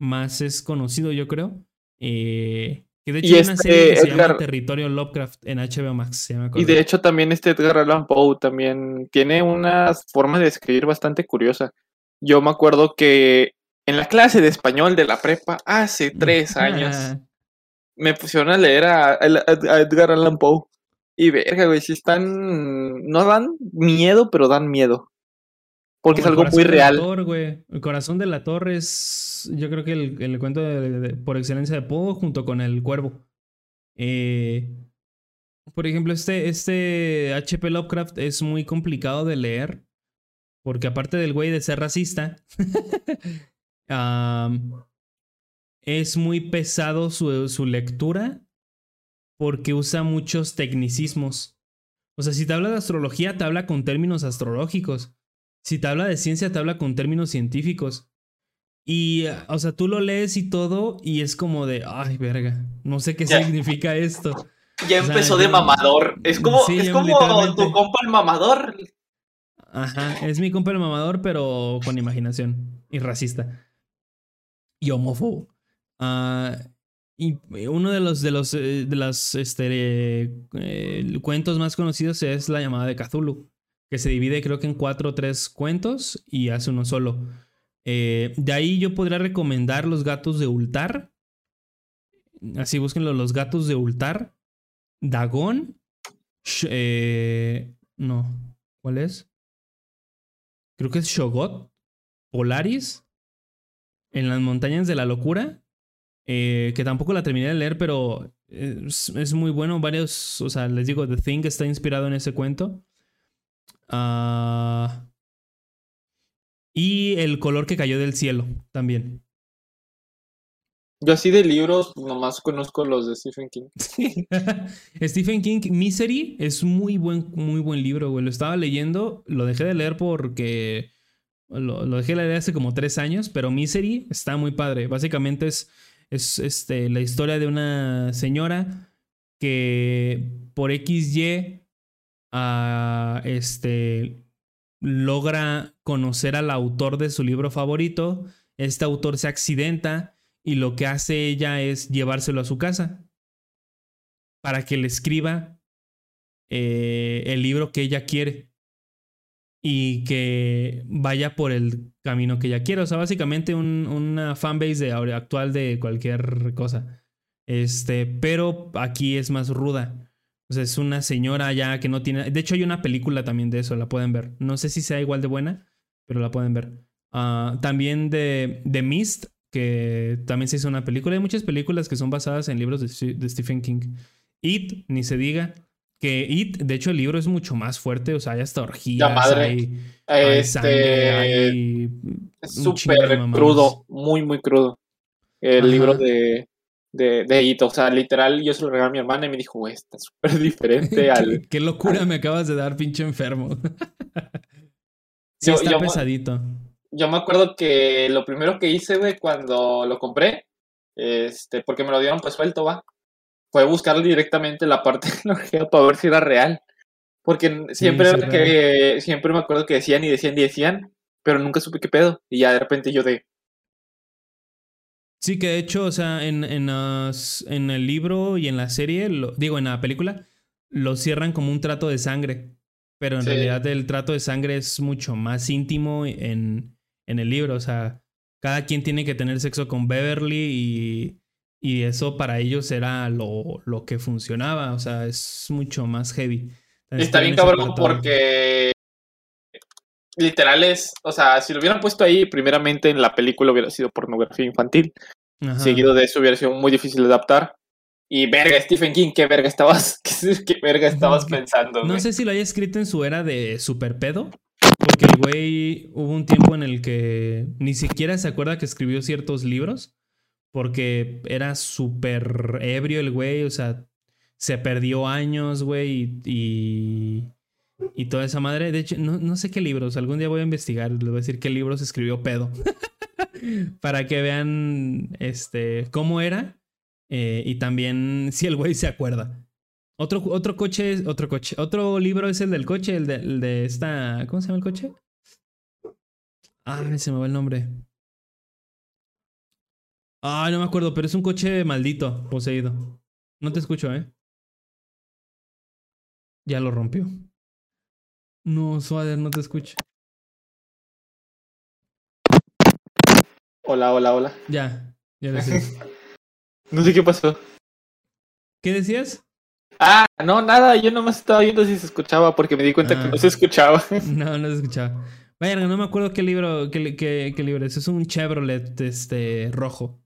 más es conocido, yo creo. Eh, que de hecho
Y
hay una
este
serie que se llama Territorio Lovecraft en HBO Max. se llama
Y de hecho también este Edgar Allan Poe también tiene una forma de escribir bastante curiosa. Yo me acuerdo que en la clase de español de la prepa, hace tres años, *laughs* me pusieron a leer a- a Edgar Allan Poe. Y verga, güey, si están... No dan miedo, pero dan miedo. Porque es algo muy real.
Güey. El corazón de la torre es, yo creo que el, el cuento de- de- por excelencia de Poe junto con el cuervo. Eh, por ejemplo, este, este H.P. Lovecraft es muy complicado de leer. Porque aparte del güey de ser racista, *laughs* es muy pesado su, su lectura porque usa muchos tecnicismos. O sea, si te habla de astrología, te habla con términos astrológicos. Si te habla de ciencia, te habla con términos científicos. Y, o sea, tú lo lees y todo, y es como de, ay, verga, no sé qué significa esto.
Ya
O sea,
empezó de mamador. Es como,
Sí,
es como tu compa el mamador.
Ajá, es mi compa el mamador, pero con imaginación. Y racista. Y homófobo. Ah, y uno de los de los eh, de los este, eh, cuentos más conocidos es la llamada de Cthulhu. Que se divide creo que en cuatro o tres cuentos y hace uno solo. Eh, de ahí yo podría recomendar Los gatos de Ultar. Así búsquenlo, Los gatos de Ultar. Dagón. Eh, no. ¿Cuál es? Creo que es Shogot. Polaris. En las montañas de la locura. eh, que tampoco la terminé de leer, pero es, es muy bueno. Varios, o sea, les digo, The Thing está inspirado en ese cuento. Ah, y El color que cayó del cielo también.
Yo así de libros nomás conozco los de Stephen King. *laughs* *laughs*
Stephen King, Misery, es muy buen, muy buen libro, güey. Lo estaba leyendo, lo dejé de leer porque lo, lo dejé de leer hace como tres años, pero Misery está muy padre. Básicamente es, es este, la historia de una señora que por XY este, logra conocer al autor de su libro favorito. Este autor se accidenta y lo que hace ella es llevárselo a su casa para que le escriba eh, el libro que ella quiere y que vaya por el camino que ella quiere. O sea, básicamente un- una fanbase de actual de cualquier cosa. Este, pero aquí es más ruda. O sea, es una señora ya que no tiene. De hecho, hay una película también de eso, la pueden ver. No sé si sea igual de buena, pero la pueden ver. Ah, también de, de Mist, que también se hizo una película. Hay muchas películas que son basadas en libros de, Stephen King. It, ni se diga. Que It, de hecho, el libro es mucho más fuerte. O sea, hay hasta orgías.
La madre.
Hay, hay sangre,
Este
hay chingo de
súper crudo, muy, muy crudo. El
Ajá.
libro de, de, de It, o sea, literal, yo se lo regalé a mi hermana y me dijo, güey, está súper diferente *laughs* al.
¿Qué, qué locura me acabas de dar, pinche enfermo. *laughs* sí,
Yo-
está
yo-
pesadito.
Yo me acuerdo que lo primero que hice, güey, cuando lo compré, este, porque me lo dieron pues suelto, va, fue buscar directamente la parte *laughs* de la orgía para ver si era real. Porque siempre
sí,
que, siempre me acuerdo que decían y decían y decían, pero nunca supe qué pedo. Y ya de repente yo de,
Sí, que de hecho, o sea, en, en, las- en el libro y en la serie, lo- digo, en la película, lo cierran como un trato de sangre. Pero en
Sí.
realidad el trato de sangre es mucho más íntimo en, en el libro. O sea, cada quien tiene que tener sexo con Beverly y, y eso para ellos era lo, lo que funcionaba. O sea, es mucho más heavy. Entonces,
Está bien cabrón porque literal es, o sea, si lo hubieran puesto ahí, primeramente en la película hubiera sido pornografía infantil.
Ajá.
Seguido de eso hubiera sido muy difícil de adaptar. Y verga, Stephen King, qué verga estabas, *laughs* qué, qué verga estabas pensando,
No
güey?
sé si lo haya escrito en su era de super pedo. Porque el güey hubo un tiempo en el que ni siquiera se acuerda que escribió ciertos libros. Porque era súper ebrio el güey. O sea, se perdió años, güey. Y, y toda esa madre. De hecho, no, no sé qué libros. Algún día voy a investigar. Les voy a decir qué libros escribió Pedo. *laughs* Para que vean este, cómo era. eh, y también si el güey se acuerda. Otro, otro coche, otro coche. Otro libro es el del coche, el de, el de esta. ¿Cómo se llama el coche? Ay, se me va el nombre. Ay, no me acuerdo, pero es un coche maldito, poseído. No te escucho, ¿eh? Ya lo rompió. No, Swader, no te escucho.
Hola, hola, hola.
Ya, ya sé. *laughs*
No sé qué pasó.
¿Qué decías?
Ah, no, nada, yo nomás estaba viendo si se escuchaba porque me di cuenta
Ah.
que no se escuchaba. *laughs*
No, no se escuchaba. Vaya, no me acuerdo qué libro, qué, qué- qué libro es. Es un Chevrolet este, rojo.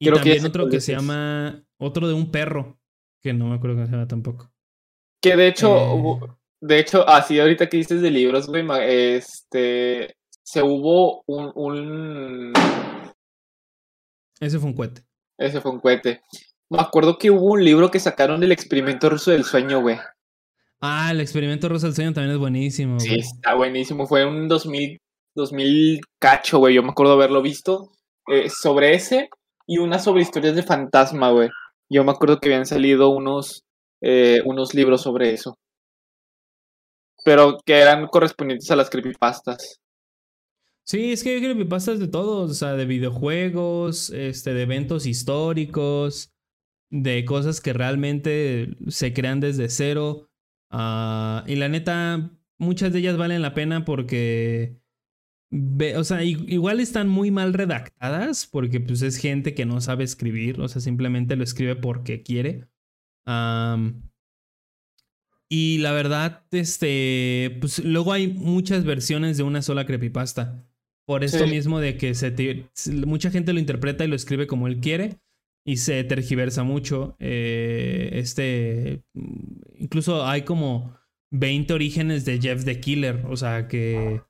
Y
Creo
también otro que se llama. Otro de un perro. Que no me acuerdo cómo se llama tampoco.
Que de hecho,
Eh.
De hecho, así ahorita que dices de libros, güey, este, se hubo un, un,
Ese fue un cohete.
ese fue un cohete. Me acuerdo que hubo un libro que sacaron del experimento ruso del sueño, güey.
Ah, el experimento Rosa del Sueño también es buenísimo.
Sí,
güey.
está buenísimo. Fue un 2000, 2000 cacho, güey. Yo me acuerdo haberlo visto. eh, sobre ese y una sobre historias de fantasma, güey. Yo me acuerdo que habían salido unos, eh, unos libros sobre eso. Pero que eran correspondientes a las creepypastas.
Sí, es que hay creepypastas de todos, o sea, de videojuegos, este, de eventos históricos, de cosas que realmente se crean desde cero. ah, y la neta, muchas de ellas valen la pena porque, ve- o sea, igual están muy mal redactadas porque pues es gente que no sabe escribir, o sea, simplemente lo escribe porque quiere. Am, y la verdad, este, pues luego hay muchas versiones de una sola creepypasta. Por esto
Sí.
mismo de que se te- mucha gente lo interpreta y lo escribe como él quiere y se tergiversa mucho. Eh, este, mm, incluso hay como 20 orígenes de Jeff the Killer, o sea que...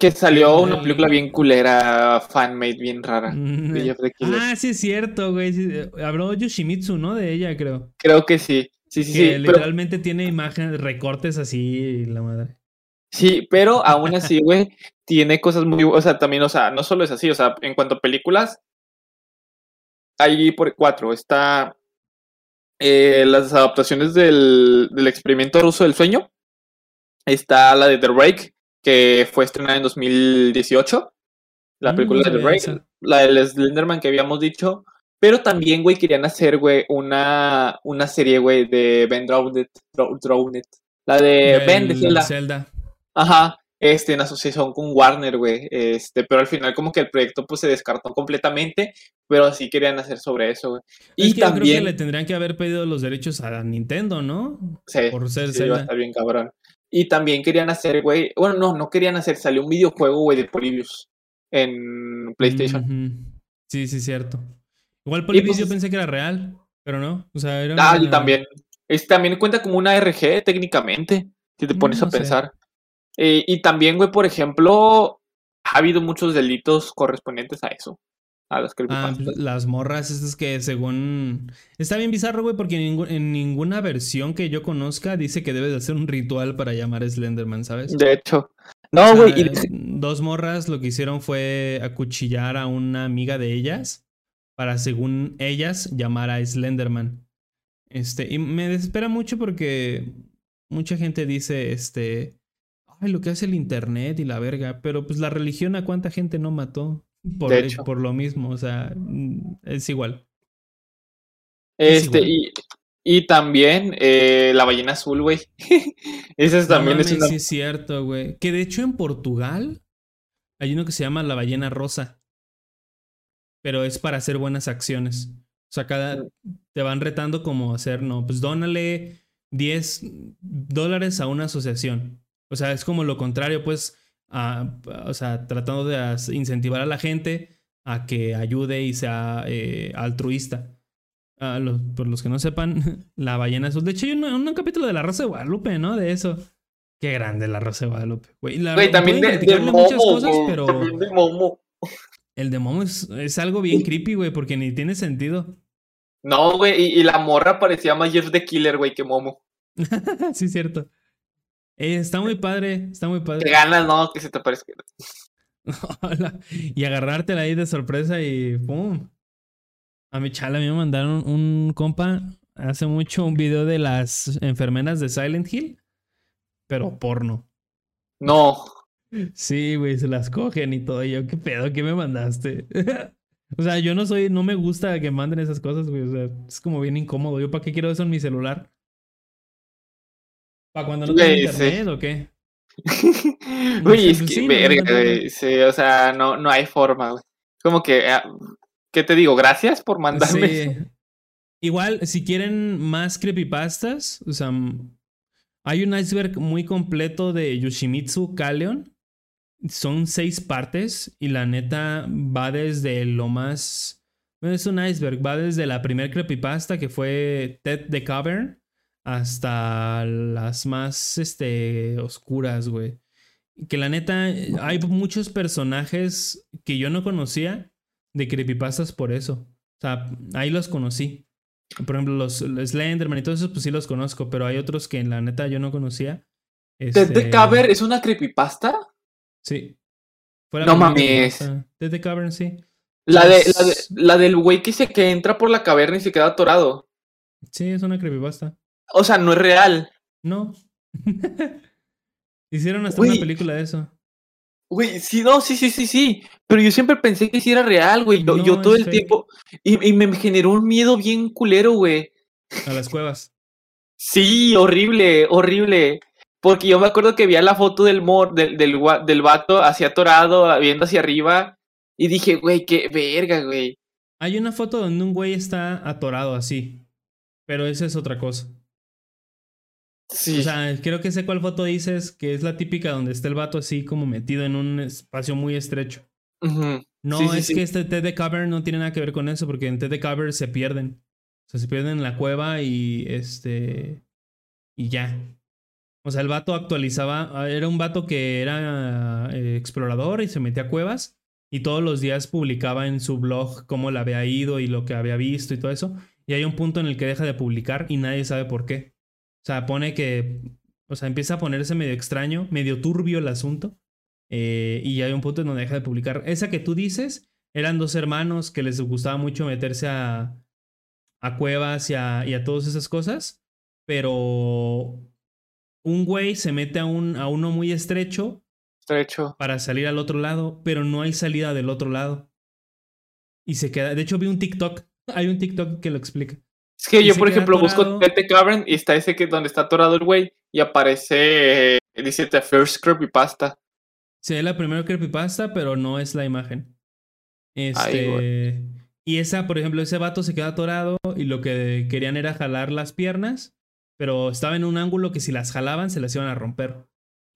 Que salió una
El-
película bien culera, fanmade, bien rara.
Mm,
de Jeff the Killer.
Ah, sí es cierto, güey. eh, habló Yoshimitsu, ¿no? De ella, creo.
Creo que sí. Sí, sí,
que
sí. Pero,
literalmente tiene imágenes, recortes así, la madre.
sí, pero aún así, güey, tiene cosas muy. O sea, también, o sea, no solo es así, o sea, en cuanto a películas, hay por cuatro. Está eh, las adaptaciones del, del experimento ruso del sueño. Está la de The Break, que fue estrenada en 2018. La
Mm,
película de The Break.
esa.
La del Slenderman que habíamos dicho. Pero también, güey, querían hacer, güey, una, una serie, güey, de Ben Drowned. Dro- Drowned. La de Ben de Zelda.
Zelda.
Ajá, este, en asociación con Warner, güey, este, pero al final como que el proyecto pues se descartó completamente, pero sí querían hacer sobre eso, güey.
Es
Y
que yo creo
también,
que le tendrían que haber pedido los derechos a Nintendo, ¿no?
sí,
por ser
sí,
Zelda.
estar bien cabrón. Y también querían hacer, güey, bueno, no, no querían hacer, salió un videojuego, güey, de Polybius en PlayStation.
Ujú. Sí, sí, cierto. Igual Polybius
pues
yo pensé que era real, pero no. O sea, era
Ah,
una-
y también, es, también cuenta como una RG técnicamente, si te
Mm,
pones
no
a
sé.
pensar. Eh, y también, güey, por ejemplo, ha habido muchos delitos correspondientes a eso, a las
Ah, pues, las morras, estas que según. Está bien bizarro, güey, porque en, en ninguna versión que yo conozca dice que debes de hacer un ritual para llamar a Slenderman, ¿sabes?
De hecho.
O
No,
sea,
güey. y-
Dos morras lo que hicieron fue acuchillar a una amiga de ellas para, según ellas, llamar a Slenderman. Este, y me desespera mucho porque mucha gente dice, este, ay, lo que hace el internet y la verga, pero pues la religión a cuánta gente no mató por,
De hecho.
por lo mismo, o sea, mm, es igual.
Este,
igual.
y, y también eh, la ballena azul, güey. *laughs* Esa es
No
también es una.
sí es cierto, güey. Que de hecho en Portugal hay uno que se llama la ballena rosa. Pero es para hacer buenas acciones. O sea, cada te van retando como hacer, no, pues dónale 10 dólares a una asociación. O sea, es como lo contrario, pues, a- o sea, tratando de incentivar a la gente a que ayude y sea eh, altruista. A los, por los que no sepan, *laughs* la ballena azul. De hecho, hay un, un capítulo de La Rosa de Guadalupe, ¿no? De eso. Qué grande La Rosa de Guadalupe. Güey, la-
Güey, también de,
muchas cosas, pero
También de Momo.
El de Momo es, es algo bien creepy, güey, porque ni tiene sentido.
No, güey, y, y la morra parecía más Jeff the Killer, güey, que Momo. *laughs*
sí, cierto. Eh, está muy padre, está muy
Te
padre.
ganas, ¿no? Que se te parezca. *laughs*
Hola. y agarrártela ahí de sorpresa y ¡pum! A mi chala me mandaron un compa hace mucho un video de las enfermeras de Silent Hill, pero porno.
No.
Sí, güey, se las cogen y todo. Y yo, ¿qué pedo? ¿Qué me mandaste? *laughs* o sea, yo no soy, no me gusta que manden esas cosas, güey. O sea, es como bien incómodo. ¿Yo para qué quiero eso en mi celular? ¿Para cuando no tengo
sí.
internet o qué? *laughs*
Güey, es
pues
que,
sí, no,
verga,
no, no, no.
güey. Sí, o sea, no, no hay forma, güey. Como que, ah, ¿qué te digo? Gracias por mandarme. eso.
Sí. Igual, si quieren más creepypastas, o sea, hay un iceberg muy completo de Yoshimitsu Kaleon. Son seis partes y la neta va desde lo más... es un iceberg, va desde la primer creepypasta que fue Ted the Cavern hasta las más este, oscuras, güey. Que la neta, hay muchos personajes que yo no conocía de creepypastas por eso. O sea, ahí los conocí. Por ejemplo, los, los Slenderman y todos esos, pues sí los conozco, pero hay otros que en la neta yo no conocía.
¿Ted
Este,
the Caver es una creepypasta?
Sí. Fue la
No mames.
the Cavern, sí.
La, de, la, de- la del güey que, se, que entra por la caverna y se queda atorado.
Sí, es una creepypasta.
O sea, no es real.
No. *laughs* Hicieron hasta una película de eso.
Güey, sí, no, sí, sí, sí, sí. Pero yo siempre pensé que sí era real, güey. Yo,
No,
yo todo el
fake.
tiempo. Y, y me generó un miedo bien culero, güey.
A las cuevas.
Sí, horrible, horrible. Porque yo me acuerdo que vi la foto del mor, del, del, del vato así atorado, viendo hacia arriba. Y dije, güey, qué verga, güey.
Hay una foto donde un güey está atorado así. Pero esa es otra cosa.
Sí.
O sea, creo que sé cuál foto dices, que es la típica donde está el vato así como metido en un espacio muy estrecho. No,
Sí, sí,
es
sí.
que este Ted de Cover no tiene nada que ver con eso, porque en Ted de Cover se pierden. O sea, se pierden en la cueva y este. Y ya. O sea, el vato actualizaba. Era un vato que era eh, explorador y se metía a cuevas. Y todos los días publicaba en su blog cómo le había ido y lo que había visto y todo eso. Y hay un punto en el que deja de publicar y nadie sabe por qué. O sea, pone que. O sea, empieza a ponerse medio extraño, medio turbio el asunto. Eh, y hay un punto en donde deja de publicar. Esa que tú dices, eran dos hermanos que les gustaba mucho meterse a, a cuevas y a, y a todas esas cosas. Pero un güey se mete a, un, a uno muy estrecho
Estrecho.
para salir al otro lado, pero no hay salida del otro lado. Y se queda. De hecho, vi un TikTok. *laughs* Hay un TikTok que lo explica.
Es que
Y
yo, por ejemplo,
atorado.
busco Tete Cavern y está ese que donde está atorado el güey y aparece, eh, dice The First Creepypasta.
Sí, es la primera creepypasta, pero no es la imagen.
Ay,
Este. y esa, por ejemplo, ese vato se queda atorado y lo que querían era jalar las piernas, pero estaba en un ángulo que si las jalaban se las iban a romper.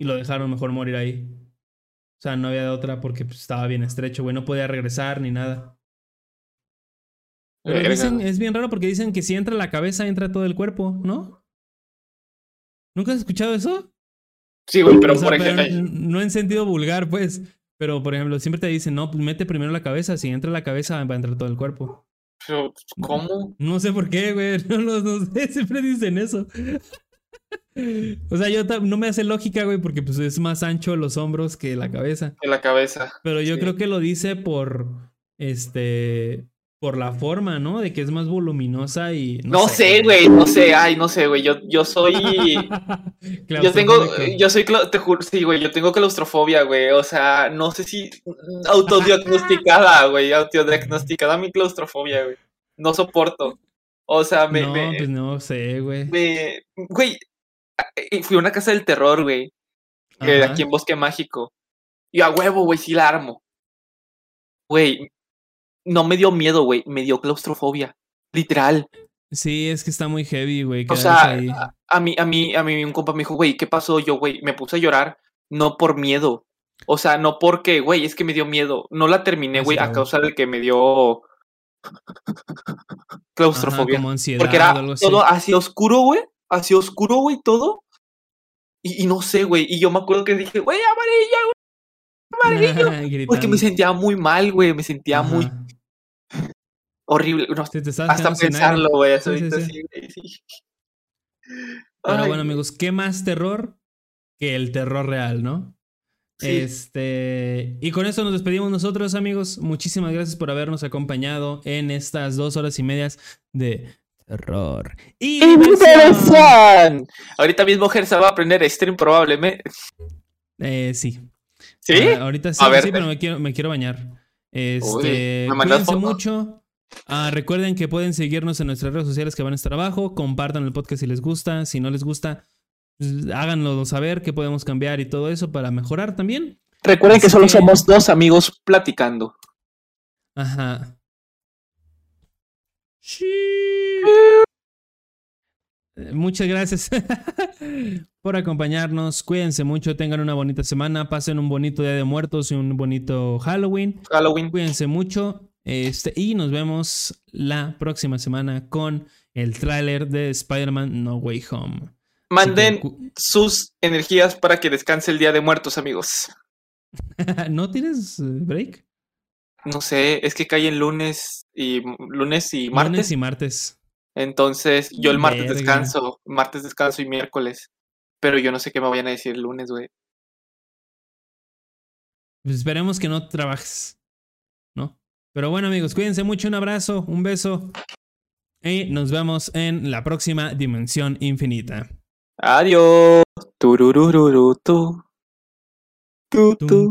Y lo dejaron mejor morir ahí. O sea, no había de otra porque pues, estaba bien estrecho, güey. No podía regresar ni nada. Pero dicen, es bien raro porque dicen que si entra la cabeza, entra todo el cuerpo, ¿no? ¿Nunca has escuchado eso?
Sí, güey, pero
O sea,
por
pero
ejemplo,
n- no en sentido vulgar, pues. Pero, por ejemplo, siempre te dicen, no, pues mete primero la cabeza. Si entra la cabeza, va a entrar todo el cuerpo.
Pero, ¿cómo?
No sé por qué, güey. *laughs* No, no, no sé. Siempre dicen eso. O sea, yo no me hace lógica, güey, porque pues es más ancho los hombros que la cabeza.
En la cabeza.
Pero yo
Sí.
creo que lo dice por, este, por la forma, ¿no? De que es más voluminosa y...
No sé, güey, no sé, ay, no sé, güey. Yo, yo soy. *laughs* Yo tengo, yo soy, te juro, sí, güey, yo tengo claustrofobia, güey. O sea, no sé si autodiagnosticada, *laughs* güey, autodiagnosticada mi claustrofobia, güey. No soporto. O sea, me,
no,
me,
pues no sé, güey.
me- güey, fui a una casa del terror, güey, eh, aquí en Bosque Mágico. Y a huevo, güey, sí la armo. Güey, no me dio miedo, güey, me dio claustrofobia. Literal.
Sí, es que está muy heavy, güey.
O sea,
ahí.
a, a mí, a mí, a mí un compa me dijo, güey, ¿qué pasó? Yo, güey, me puse a llorar, no por miedo. O sea, no porque, güey, es que me dio miedo. No la terminé, güey, a causa de que me dio
Ajá,
claustrofobia.
como ansiedad
porque era
algo así.
todo así oscuro, güey. Así oscuro, güey, todo. Y, y no sé, güey. Y yo me acuerdo que dije, güey, amarilla, *laughs* güey. Porque
Gritando.
me sentía muy mal, güey. Me sentía muy. Horrible. No,
Sí, te
hasta pensarlo, güey.
Sí, sí, sí.
sí, sí.
Pero bueno, amigos, ¿qué más terror que el terror real, ¿no? Este. Y con esto nos despedimos nosotros, amigos. Muchísimas gracias por habernos acompañado en estas dos horas y medias de terror. Y
Ahorita mismo Gersa va a aprender stream probablemente.
Eh, sí.
¿Sí?
Ah, ahorita sí, sí, pero me quiero, me quiero bañar. Este, cuídense mucho. Ah, recuerden que pueden seguirnos en nuestras redes sociales que van a estar abajo. Compartan el podcast si les gusta. Si no les gusta, pues, háganlo saber que podemos cambiar y todo eso para mejorar también.
Recuerden que solo somos dos amigos platicando.
Ajá. Muchas gracias *laughs* por acompañarnos. Cuídense mucho, tengan una bonita semana, pasen un bonito Día de Muertos y un bonito Halloween.
Halloween.
Cuídense mucho. Este, y nos vemos la próxima semana con el tráiler de Spider-Man No Way Home.
Manden sus energías para que descanse el Día de Muertos, amigos. *laughs*
¿No tienes eh, break?
No sé, es que cae en lunes y lunes y martes.
Lunes y martes.
Entonces, yo el martes descanso, martes descanso y miércoles. Pero yo no sé qué me vayan a decir el lunes, güey.
Pues esperemos que no trabajes. ¿No? Pero bueno, amigos, cuídense mucho. Un abrazo, un beso. Y nos vemos en la próxima Dimensión Infinita.
Adiós. Tururururutu. Tu, tu.